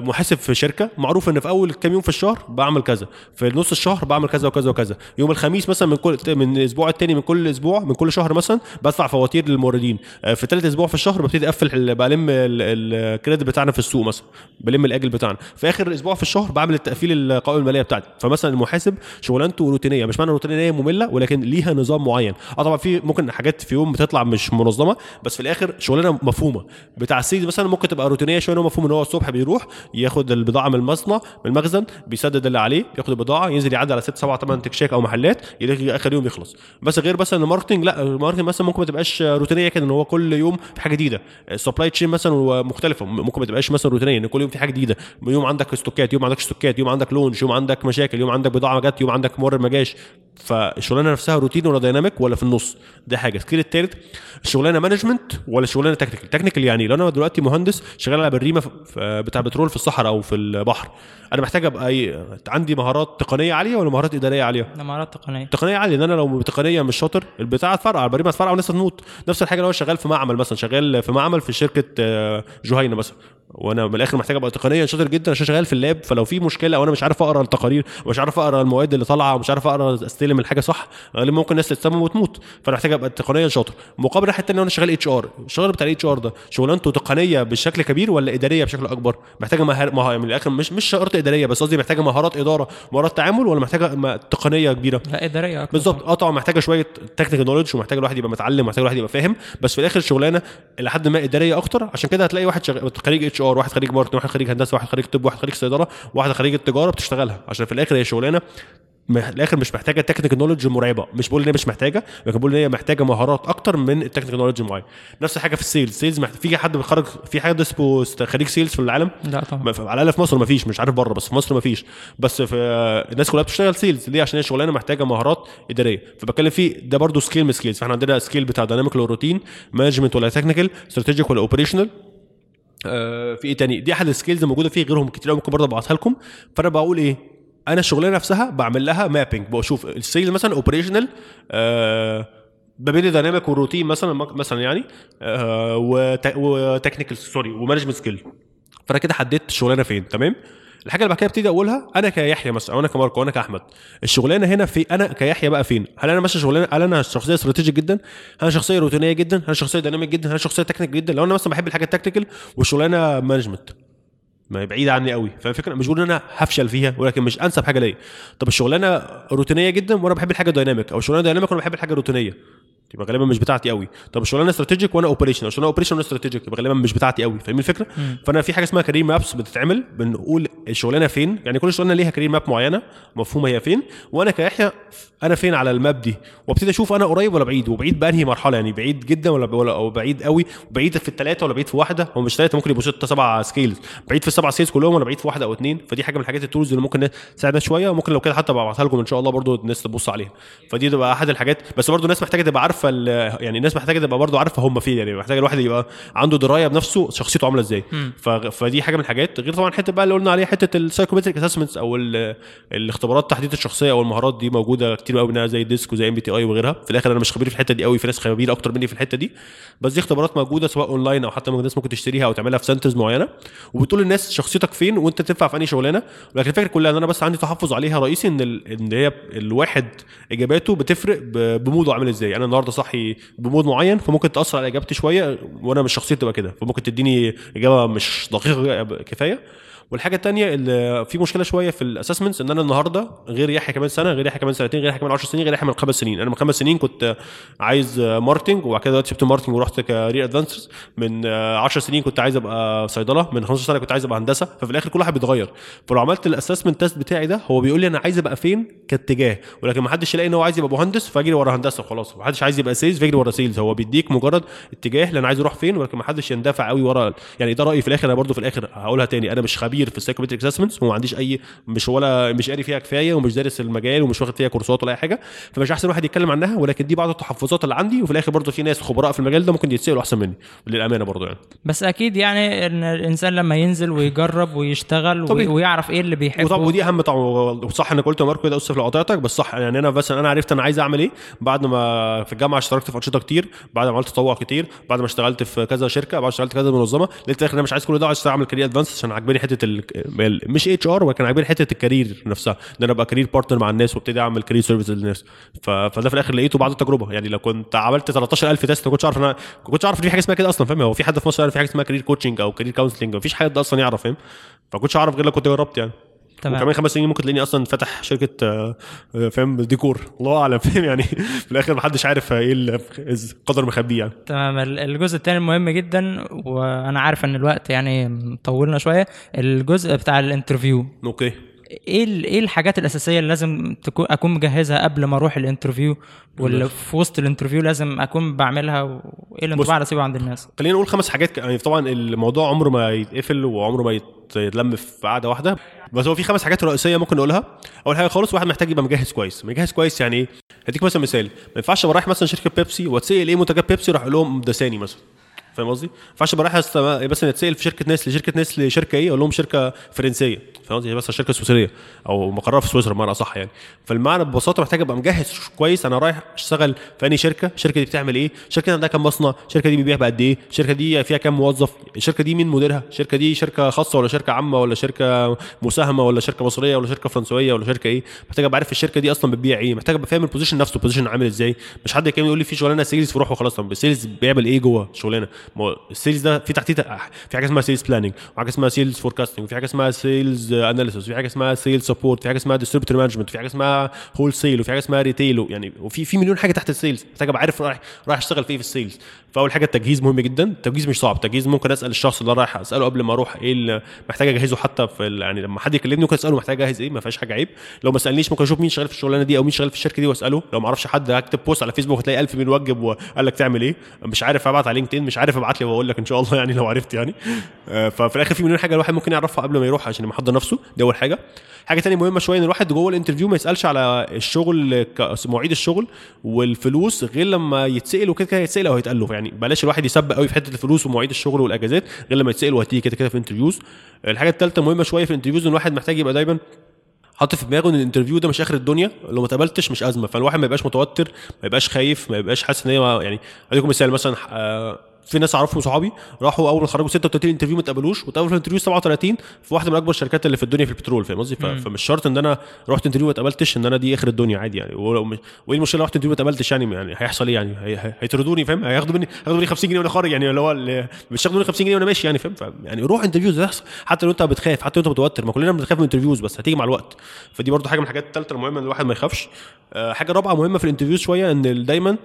محاسب في شركة معروف إن في أول كام يوم في الشهر بعمل كذا في نص الشهر بعمل كذا وكذا وكذا. يوم الخميس مثلا من كل من الأسبوع التاني من كل أسبوع من كل شهر مثلا بدفع فواتير للموردين. آه، في ثالث أسبوع في الشهر ببتدي أقفل بلم ال- ال- ال credit بتاعنا في السوق مثلا بلم الأجل بتاعنا. في آخر أسبوع في الشهر بعمل التقفيل القوائم المالية بتاعتي. فمثلا المحاسب شغلانته روتينية مش معنى روتينية مملة ولكن ليها نظام معين. آه طبعا في ممكن حاجات في يوم بتطلع مش منظمة بس في الآخر شغلانة مفهومة. بتاع ال sales مثلا ممكن تبقى روتينية شوية مفهوم إن هو الصبح بيروح ياخد البضاعة من المصنع من المخزن بيسدد اللي عليه ياخد البضاعة ينزل يعدي على ست سبع ثمان تكشاك أو محلات يلاقي آخر يوم يخلص. بس غير مثلا ال marketing لا ال marketing مثلا ممكن ما تبقاش روتينية كده إن هو كل يوم في حاجة جديدة. ال supply chain مثلا مختلفة ممكن ما تبقاش مثلا روتينية إن كل يوم في حاجة جديدة. يوم عندك استوكات يوم عندك استوكات يوم عندك launch يوم عندك مشاكل يوم عندك بضاعة جت يوم عندك مورد ما جاش. فالشغلانة نفسها روتين ولا dynamic ولا في النص؟ ده حاجة. ال scale الثالث الشغلانه management ولا شغلانة technical technical يعني لو أنا دلوقتي مهندس شغال على بريمة بتاع بترول في الصحراء أو في البحر أنا محتاج أبقى إيه؟ عندي مهارات تقنية عالية ولا مهارات إدارية عالية؟ ده مهارات تقنية. تقنية عالية إن أنا لو تقنيه مش شاطر البتاع هتفرقع البريمه هتفرقع والناس هتموت. نفس الحاجة لو أنا شغال في معمل مثلا شغال في معمل في شركة آه، جهينة مثلا. وأنا من الآخر محتاج ابقى تقنيا شاطر جدا عشان شغال في ال lab فلو في مشكلة أو أنا مش عارف أقرأ التقارير ومش عارف أقرأ المواد اللي طالعة ومش عارف أقرأ أستلم الحاجة صح غالبا ممكن الناس تتسمم وتموت. فأنا محتاج أبقى تقنيا شاطر. مقابل الناحيه الثانية أنا شغال HR الشغل بتاع ال HR ده شغلانته تقنية بشكل كبير ولا إدارية بشكل أكبر؟ محتاجة مهار مه... من الآخر مش مش شرط إدارية بس قصدي محتاجة مهارات إدارة مهارات تعامل ولا محتاجة تقنية كبيرة؟ لا إدارية أكتر بالظبط. آه طبعا محتاجة شوية technical knowledge ومحتاجة الواحد يبقى متعلم محتاج الواحد يبقى فاهم. بس في الآخر الشغلانه إلى حد ما إدارية أكتر. عشان كده هتلاقي واحد شغ... خريج HR واحد خريج marketing واحد خريج هندسة واحد خريج طب واحد خريج صيدلة واحد خريج التجارة بتشتغلها. عشان في الآخر هي شغلانة الآخر مش محتاجة technical knowledge مرعبة. مش بقول إن هي مش محتاجة لكن بقول إن هي محتاجة مهارات أكتر من ال technical knowledge معين. نفس الحاجة في ال sales. ال sales محت... في حد بيخرج في حد اسمه خريج sales في العالم؟ لا طبعا. على الأقل في مصر ما فيش مش عارف بره بس في مصر ما فيش. بس في الناس كلها بتشتغل sales. ليه؟ عشان هي شغلانة محتاجة مهارات إدارية. فبتكلم فيه ده برضو skill من skills فإحنا عندنا skill بتاع dynamic ولا روتين management ولا technical strategic ولا operational آه في إيه تاني؟ دي أحد ال skills الموجودة فيه غيرهم كتير قوي ممكن برضه أبعتها لكم. فأنا بقول إيه؟ أنا الشغلانة نفسها بعمل لها mapping بشوف ال sales مثلا operational آه ما بين ال dynamic وال routine مثلا مثلا يعني وت- و technical sorry و management skill فأنا كده حددت الشغلانة فين تمام؟ الحاجة اللي بعد كده ابتدي أقولها أنا كيحيى مثلا أو أنا كماركو أو أنا كأحمد. الشغلانة هنا في أنا كيحيى بقى فين؟ هل أنا مثلا شغلانة هل أنا شخصية strategic جدا؟ هل أنا شخصية روتينية جدا؟ هل أنا شخصية dynamic جدا؟ هل أنا شخصية technical جدا؟ لو أنا مثلا بحب الحاجة ال technical والشغلانة management ما هي بعيدة عني قوي. فاهم الفكرة مش بقول إن أنا هفشل فيها ولكن مش أنسب حاجة ليا. طب الشغلانة روتينية جدا وأنا بحب الحاجة dynamic أو الشغلانة dynamic وأنا بحب الحاجة الروتينيه يبقى غالبا مش بتاعتي قوي. طب الشغلانة strategic وأنا operation الشغلانة operation وأنا strategic يبقى غالبا مش بتاعتي قوي. فاهمين الفكرة؟ فأنا في حاجة اسمها career maps بتتعمل بنقول الشغلانة فين. يعني كل شغلانة ليها career map معينة مفهومه هي فين. وأنا كيحيى أنا فين على ال map دي؟ وأبتدي أشوف أنا قريب ولا بعيد وبعيد بأنهي مرحلة. يعني بعيد جدا ولا ولا أو بعيد قوي. بعيد في الثلاثه ولا بعيد في واحدة. هو مش ثلاثة ممكن يبقوا ستة سبع skills بعيد في السبع skills كلهم ولا بعيد في واحدة أو اثنين فدي حاجة من الحاجات ال tools اللي ممكن تساعدنا شوية. وممكن لو كده حتى ببعتها لكم إن شاء الله برضو الناس تبص عليها. فدي تبقى أحد الحاجات. بس برضو الناس محتاجة تبقى عارفة ال- يعني الناس محتاجة تبقى برضو عارفة هم فين يعني محتاج الواحد يبقى عنده دراية بنفسه شخصيته عاملة إزاي. فدي حاجة من الحاجات. غير طبعا حتة بقى اللي قلنا عليها حتة ال psychometric assessments أو ال- الاختبارات تحديد الشخصية أو المهارات دي موجودة كتير قوي منها زي DISC وزي MBTI وغيرها. في الآخر أنا مش خبير في الحتة دي قوي في ناس خبير أكتر مني في الحتة دي. بس دي اختبارات موجودة سواء اونلاين أو حتى الناس ممكن تشتريها أو تعملها في centers معينة. وبتقول للناس شخصيتك فين وأنت تنفع في أنهي شغلانة. ولكن الفكرة كلها إن أنا بس عندي تحفظ عليها رئيسي إن. إن هي الواحد إجاباته بتفرق. ب mood ه عامل إزاي. أنا النهارده صاحي ب mood معين فممكن تأثر على إجابتي شوية وأنا مش شخصيتي تبقى كده. فممكن تديني إجابة مش دقيقة كفاية. والحاجة الثانية اللي في مشكلة شوية في ال assessments إن أنا النهارده غير يحيى كمان سنة غير يحيى كمان سنتين غير يحيى كمان 10 سنين غير يحيى من خمس سنين. أنا من خمس سنين كنت عايز marketing وبعد كده دلوقتي سبت marketing ورحت career advancers من 10 سنين كنت عايز أبقى صيدلة من 15 سنة كنت عايز أبقى هندسة. ففي الآخر كل واحد بيتغير. فلو عملت ال assessment test بتاعي ده هو بيقول لي أنا عايز أبقى فين؟ كاتجاه. ولكن ما حدش يلاقي إن هو عايز يبقى مهندس فأجري ورا هندسة وخلاص. ما حدش عايز يبقى sales فأجري ورا sales هو بيديك مجرد اتجاه لأن عايز أروح فين ولكن ما حدش يندفع قوي ورا يعني ده رأيي في الآخر. أنا برضو في الآخر هقولها تاني. أنا مش خبير كتير في ال psychometric assessments وما عنديش اي مش ولا مش قاري فيها كفاية ومش دارس المجال ومش واخد فيها كورسات ولا أي حاجة. فمش أحسن واحد يتكلم عنها ولكن دي بعض التحفظات اللي عندي وفي الآخر برضه في ناس خبراء في المجال ده ممكن يتسألوا أحسن مني للأمانة برضه يعني. بس أكيد يعني إن الإنسان لما ينزل ويجرب ويشتغل طبيعي. وي- ويعرف إيه اللي بيحبه. وطبعا ودي أهم طبعا وصح إنك قلت يا ماركو كده اسف لو قطعتك بس صح يعني أنا بس أنا عرفت أنا عايز أعمل إيه بعد ما في الجامعة اشتركت في أنشطة كتير بعد ما عملت تطوع كتير بعد ما اشتغلت في كذا شركة بعد ما اشتغلت في كذا منظمة لقيت في الآخر أنا مش عايز كل ده عايز أعمل career advance عشان عاجباني حتة ال... مش HR ولكن عاجباني حتة ال career نفسها إن أنا أبقى career partner مع الناس وأبتدي أعمل career service للناس. ف... فده في الآخر لقيته بعد التجربه يعني لو كنت عملت 13000 test ما كنتش عارف أنا ما كنتش عارف في حاجة اسمها كده أصلا فاهم؟ هو في حد في مصر يعرف في حاجة اسمها career coaching أو career counseling مفيش حد أصلا يعرف فاهم؟ فما كنتش اعرف غير لو كنت جربت يعني. تمام. وكمان خمس سنين ممكن تلاقيني أصلا فاتح شركة آه، آه، فاهم؟ ديكور. الله أعلم فاهم؟ يعني في الآخر محدش عارف إيه ال- القدر مخبيه يعني. تمام. ال- الجزء الثاني مهم جدا وأنا عارف إن الوقت يعني طولنا شوية. الجزء بتاع ال interview. Okay. إيه إيه الحاجات الأساسية اللي لازم تكون أكون مجهزها قبل ما أروح ال interview؟ واللي في وسط ال interview لازم أكون بعملها وايه الانطباع اللي اسيبه عند الناس؟ خلينا نقول خمس حاجات يعني طبعا الموضوع عمره ما يتقفل وعمره ما يت- يتلم في قعده واحدة. بس هو في خمس حاجات رئيسية ممكن نقولها أول حاجة خالص واحد محتاج يبقى مجهز كويس. مجهز كويس يعني إيه هديك مثلا مثال. ما ينفعش أبقى رايح مثلا شركة بيبسي واتسأل إيه منتجات بيبسي راح أقول لهم دساني مثلا. فاهم قصدي؟ ما ينفعش ابقى رايح مثلا اتسال في شركة نسل شركه نسل شركه إيه أقول لهم شركة فرنسية فاهم قصدي؟ مثلا شركة سويسرية أو مقرها في سويسرا بمعنى أصح يعني. فالمعنى ببساطة محتاج أبقى مجهز كويس أنا رايح أشتغل في أنهي شركة الشركة دي بتعمل إيه؟ الشركة دي عندها كام مصنع؟ الشركة دي بيبيع بقد إيه؟ الشركة دي فيها كام موظف؟ الشركة دي مين مديرها؟ الشركة دي شركة خاصة ولا شركة عامة ولا شركة مساهمة ولا شركة مصرية ولا شركة فرنسوية ولا شركة إيه؟ محتاج أبقى عارف الشركة دي أصلا بتبيع إيه؟ محتاج أبقى فاهم ال position نفسه ال position عامل إزاي؟ مش حد كان يقول لي في شغلانة sales فروح وخلاص طب ال sales بيعمل إيه جوه الشغلانه ال sales ده في تحتيه في حاجة اسمها sales planning وحاجه اسمها sales forecasting وفي حاجة اسمها sales analysis وفي حاجة اسمها sales support في حاجة اسمها distributor management في حاجة اسمها wholesale وفي حاجة اسمها retail يعني وفي في مليون حاجة تحت ال sales محتاج أبقى عارف رايح رايح أشتغل في إيه في ال sales فأول حاجة التجهيز مهم جدا التجهيز مش صعب التجهيز ممكن أسأل الشخص اللي رايح أسأله قبل ما أروح إيه اللي محتاج أجهزه حتى في يعني لما حد يكلمني ممكن أسأله محتاج أجهز إيه ما فيهاش حاجة عيب. لو ما سألنيش ممكن أشوف مين شغال في الشغلانة دي أو مين شغال في الشركة دي وأسأله. لو ما أعرفش حد هكتب post على فيسبوك هتلاقي 1000 مين وجب وقال لك تعمل إيه. مش عارف ابعت على LinkedIn مش عارف ابعت لي واقول لك ان شاء الله يعني لو عرفت يعني. آه، ففي الآخر في مليون حاجة الواحد ممكن يعرفها قبل ما يروح عشان يحضر نفسه. دي أول حاجة. حاجة تانية مهمة شوية إن الواحد جوه ال interview ما يسألش على الشغل مواعيد الشغل والفلوس غير لما يتسأل وكده كده هيتسأل أو هيتقال له. يعني بلاش الواحد يسبق قوي في حتة الفلوس ومواعيد الشغل والأجازات غير لما يتسأل وهتيجي كده كده في ال interviews الحاجة الثالثه مهمة شوية في ال interviews إن الواحد محتاج يبقى دايما حاطط في دماغه إن ال interview ده مش آخر الدنيا. لو ما اتقبلتش مش أزمة. فالواحد ما يبقاش متوتر ما يبقاش خايف ما يبقاش حاسس إن هي يعني أديكم مثال مثلا آه، في ناس اعرفهم صحابي راحوا اول ما اتخرجوا 36 interview ما اتقبلوش واتقبلوا في ال interview 37 في واحدة من اكبر الشركات اللي في الدنيا في البترول فاهم قصدي؟ فمش شرط ان أنا رحت interview ما اتقبلتش ان أنا دي اخر الدنيا عادي يعني. وايه المشكلة لو رحت interview ما اتقبلتش يعني؟ يعني هيحصل إيه يعني؟ هي- هي- هيطردوني فاهم؟ هياخدوا مني هياخدوا مني 50 جنيه وأنا خارج يعني اللي هو مش هياخدوا مني 50 جنيه وأنا ماشي يعني فاهم؟ يعني روح interviews هيحصل حتى لو انت بتخاف حتى لو انت متوتر ما كلنا بنخاف من ال interviews بس هتيجي مع الوقت. فدي برضو حاجة من الحاجات الثالثه المهمة إن الواحد ما يخافش. آه، حاجة رابعة مهمة في ال interviews شوية إن دايما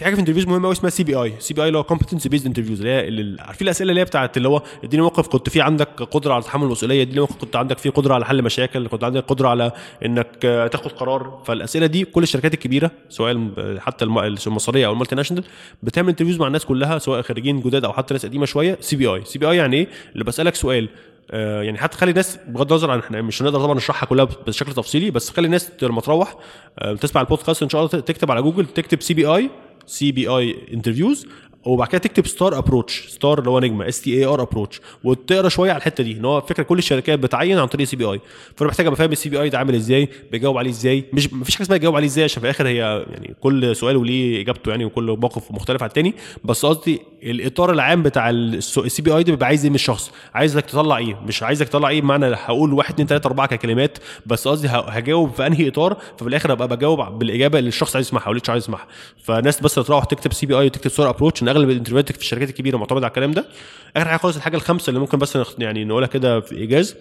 في حاجة في ال interviews مهمة قوي اسمها سي بي اي سي بي اي اللي هو competency based interviews اللي هي عارفين الأسئلة اللي هي بتاعت اللي هو اديني موقف كنت فيه عندك قدرة على تحمل المسؤولية اديني موقف كنت عندك فيه قدرة على حل مشاكل كنت عندك قدرة على إنك تاخد قرار. فالأسئلة دي كل الشركات الكبيرة سواء حتى الم- المصرية أو ال multinational بتعمل interviews مع الناس كلها سواء خريجين جداد أو حتى ناس قديمة شوية. سي بي اي سي بي اي يعني إيه؟ اللي بسألك سؤال آه، يعني حتى خلي الناس بغض النظر عن إحنا مش هنقدر طبعا نشرحها كلها بشكل تفصيلي بس خلي الناس لما تروح آه، تسمع البودكاست إن شاء الله تكتب على جوجل تكتب سي بي اي سي بي اي انترفيوز وبعد كده تكتب STAR approach star اللي هو نجمة S T A R approach وتقرا شوية على الحتة دي إن هو فكرة كل الشركات بتعين عن طريق CBI فأنا محتاج أبقى فاهم ال CBI ده عامل إزاي بيجاوب عليه إزاي. مش مفيش حاجة اسمها يجاوب عليه إزاي عشان في الآخر هي يعني كل سؤال وليه إجابته يعني وكل موقف مختلف عن التاني. بس قصدي الإطار العام بتاع ال CBI ده بيبقى عايز إيه من الشخص؟ عايزك تطلع إيه؟ مش عايزك تطلع إيه؟ بمعنى هقول 1 2 3 4 ككلمات بس قصدي هجاوب في أنهي إطار؟ ففي الآخر ابقى بجاوب بالإجابة اللي الشخص عايز يسمعها واللي عايز يسمعها. فالناس بس تروح تكتب CBI وتكتب STAR approach أغلب ال interview هات في الشركات الكبيرة معتمدة على الكلام ده. آخر حاجة خالص الحاجة الخامسة اللي ممكن بس يعني نقولها كده في إيجاز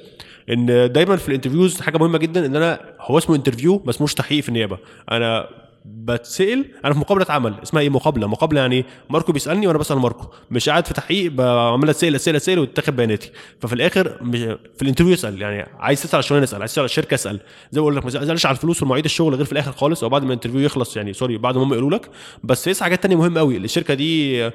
إن دايما في ال interviews حاجة مهمة جدا إن أنا هو اسمه interview ما اسموش تحقيق في النيابة. أنا بتسأل أنا في مقابلة عمل اسمها إيه مقابلة؟ مقابلة يعني ماركو بيسألني وأنا بسأل ماركو مش قاعد في تحقيق بعمل اسئله اسئله اسئله وتاخد بياناتي. ففي الآخر في ال interview اسال يعني عايز تسأل على الشغلانه أسأل عايز تسأل على الشركة اسال زي ما بقول لك ما تسألش على الفلوس ومواعيد الشغل غير في الآخر خالص أو بعد ما ال interview يخلص يعني sorry بعد ما هم يقولوا لك. بس اسال حاجات تانية مهمة قوي الشركة دي آه،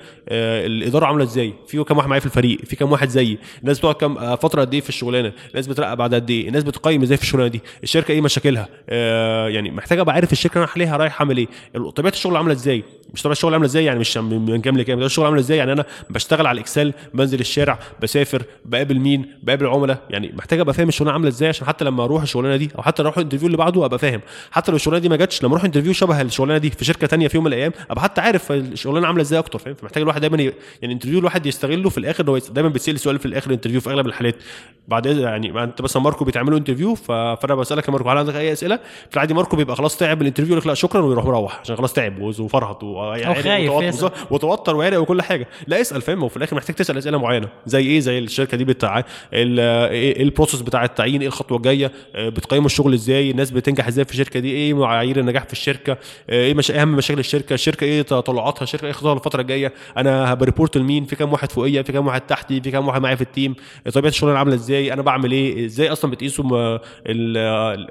الإدارة عاملة إزاي؟ في كام واحد معايا في الفريق في كام واحد زيي؟ الناس بتقعد كام آه، فترة قد إيه في الشغلانة؟ الناس بترقى بعد قد إيه؟ الناس بتقيم إزاي في الشغلانة دي؟ الشركة إيه مشاكلها؟ آه، يعني محتاج أبقى عارف الشركة أنا عليها إيه طبيعة الشغل عاملة إزاي؟ مش طبيعه الشغل عامله إزاي؟ يعني مش من كام لكام. الشغل عامله إزاي؟ يعني أنا بشتغل على ال Excel بنزل الشارع بسافر بقابل مين؟ بقابل عملاء. يعني محتاج ابقى فاهم الشغلانة عاملة إزاي عشان حتى لما أروح الشغلانة دي أو حتى لو أروح ال interview اللي بعده ابقى فاهم. حتى لو الشغلانة دي ما جاتش لما أروح interview شبه الشغلانة دي في شركة تانية في يوم من الأيام ابقى حتى عارف الشغلانة عاملة إزاي أكتر فاهم؟ فمحتاج الواحد دايما. يعني interview الواحد يستغله في الآخر هو دايما بيتسال سؤال في الآخر ال interview في اغلب الحالات. بعد يعني انت مثلا ماركو بيتعمله interview. فأنا بسألك يا ماركو هل عندك أي أسئلة؟ في العادي ماركو بيبقى خلاص تعب ال interview يقول لك لا شكرا ويروح مروح عشان خلاص تعب وفرهط وخايف وتوتر وعرق وكل حاجة. لا اسأل فاهم وفي الآخر محتاج تسأل أسئلة معينة. زي إيه؟ زي الشركة دي بتاع إيه ال process بتاع التعيين؟ إيه الخطوة الجاية؟ بتقيموا الشغل إزاي؟ الناس بتنجح إزاي في الشركة دي؟ إيه معايير النجاح في الشركة؟ إيه مش أهم مشاكل الشركة؟ الشركة إيه تطلعاتها؟ الشركة إيه خططها الفترة الجاية؟ أنا هب report لمين؟ في كام واحد فوقية؟ في كام واحد تحتي؟ في كام واحد معايا في ال team طبيعة الشغل عاملة إزاي؟ أنا بعمل إيه؟ إزاي أصلا بتقيسوا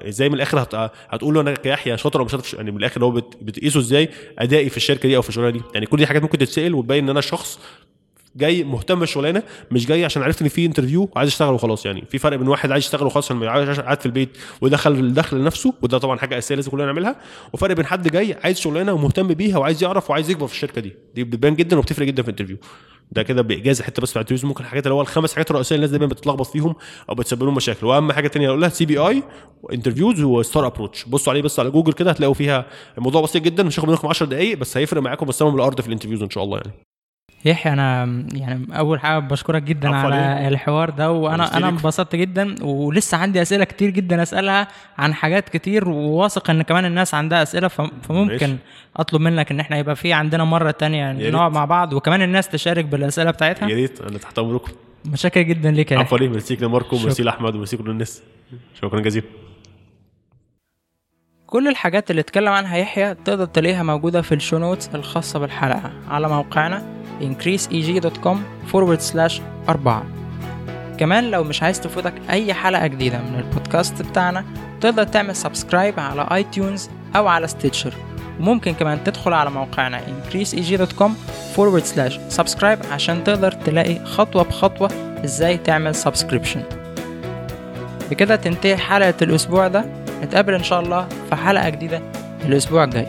إزاي من الآخر هتقولوا أنا كيحيى شاطر ولا مش شاطر يعني من الآخر هو بتقيسوا إزاي؟ أدائي في الشركة دي أو في الشغلانة دي. يعني كل دي حاجات ممكن تتسأل وتبين إن أنا شخص جاي مهتم بالشغلانة مش جاي عشان عرفت إن في interview وعايز أشتغل وخلاص يعني. في فرق بين واحد عايز يشتغل وخلاص عشان قاعد في البيت ودخل الدخل لنفسه وده طبعا حاجة أساسية لازم كلنا نعملها. وفرق بين حد جاي عايز شغلانة ومهتم بيها وعايز يعرف وعايز يكبر في الشركة دي. دي بتبان جدا وبتفرق جدا في ال interview ده كده بإيجاز حتة بس في ال interviews ممكن الحاجات اللي هو الخمس حاجات الرئيسية الناس دايما بتتلخبط فيهم أو بتسبب لهم مشاكل. وأهم حاجة ثانية أقولها CBI interviews و STAR approach بصوا عليه بس على جوجل كده هتلاقوا فيها الموضوع بسيط جدا مش هياخد منكم 10 دقائق بس هيفرق معاكم بالسما بالارض في ال interviews إن شاء الله يعني. يحيى أنا يعني أول حاجة بشكرك جدا على عليه. الحوار ده وأنا أنا انبسطت جدا ولسه عندي أسئلة كتير جدا أسألها عن حاجات كتير وواثق إن كمان الناس عندها أسئلة فممكن ماشي. أطلب منك إن إحنا يبقى في عندنا مرة تانية نقعد مع بعض وكمان الناس تشارك بالأسئلة بتاعتها. يا ريت أنا تحت أمركم. متشكر جدا ليك يا عفوا ليه ميرسي لماركو ميرسي لأحمد وميرسي كل الناس. شكرا جزيلا. كل الحاجات اللي اتكلم عنها يحيى تقدر تلاقيها موجودة في ال show notes الخاصة بالحلقة على موقعنا. increaseeg.com forward slash 4 كمان لو مش عايز تفوتك أي حلقة جديدة من البودكاست بتاعنا تقدر تعمل subscribe على iTunes أو على Stitcher وممكن كمان تدخل على موقعنا increaseeg.com forward slash subscribe عشان تقدر تلاقي خطوة بخطوة إزاي تعمل subscription. بكده تنتهي حلقة الأسبوع ده. نتقابل إن شاء الله في حلقة جديدة الأسبوع الجاي.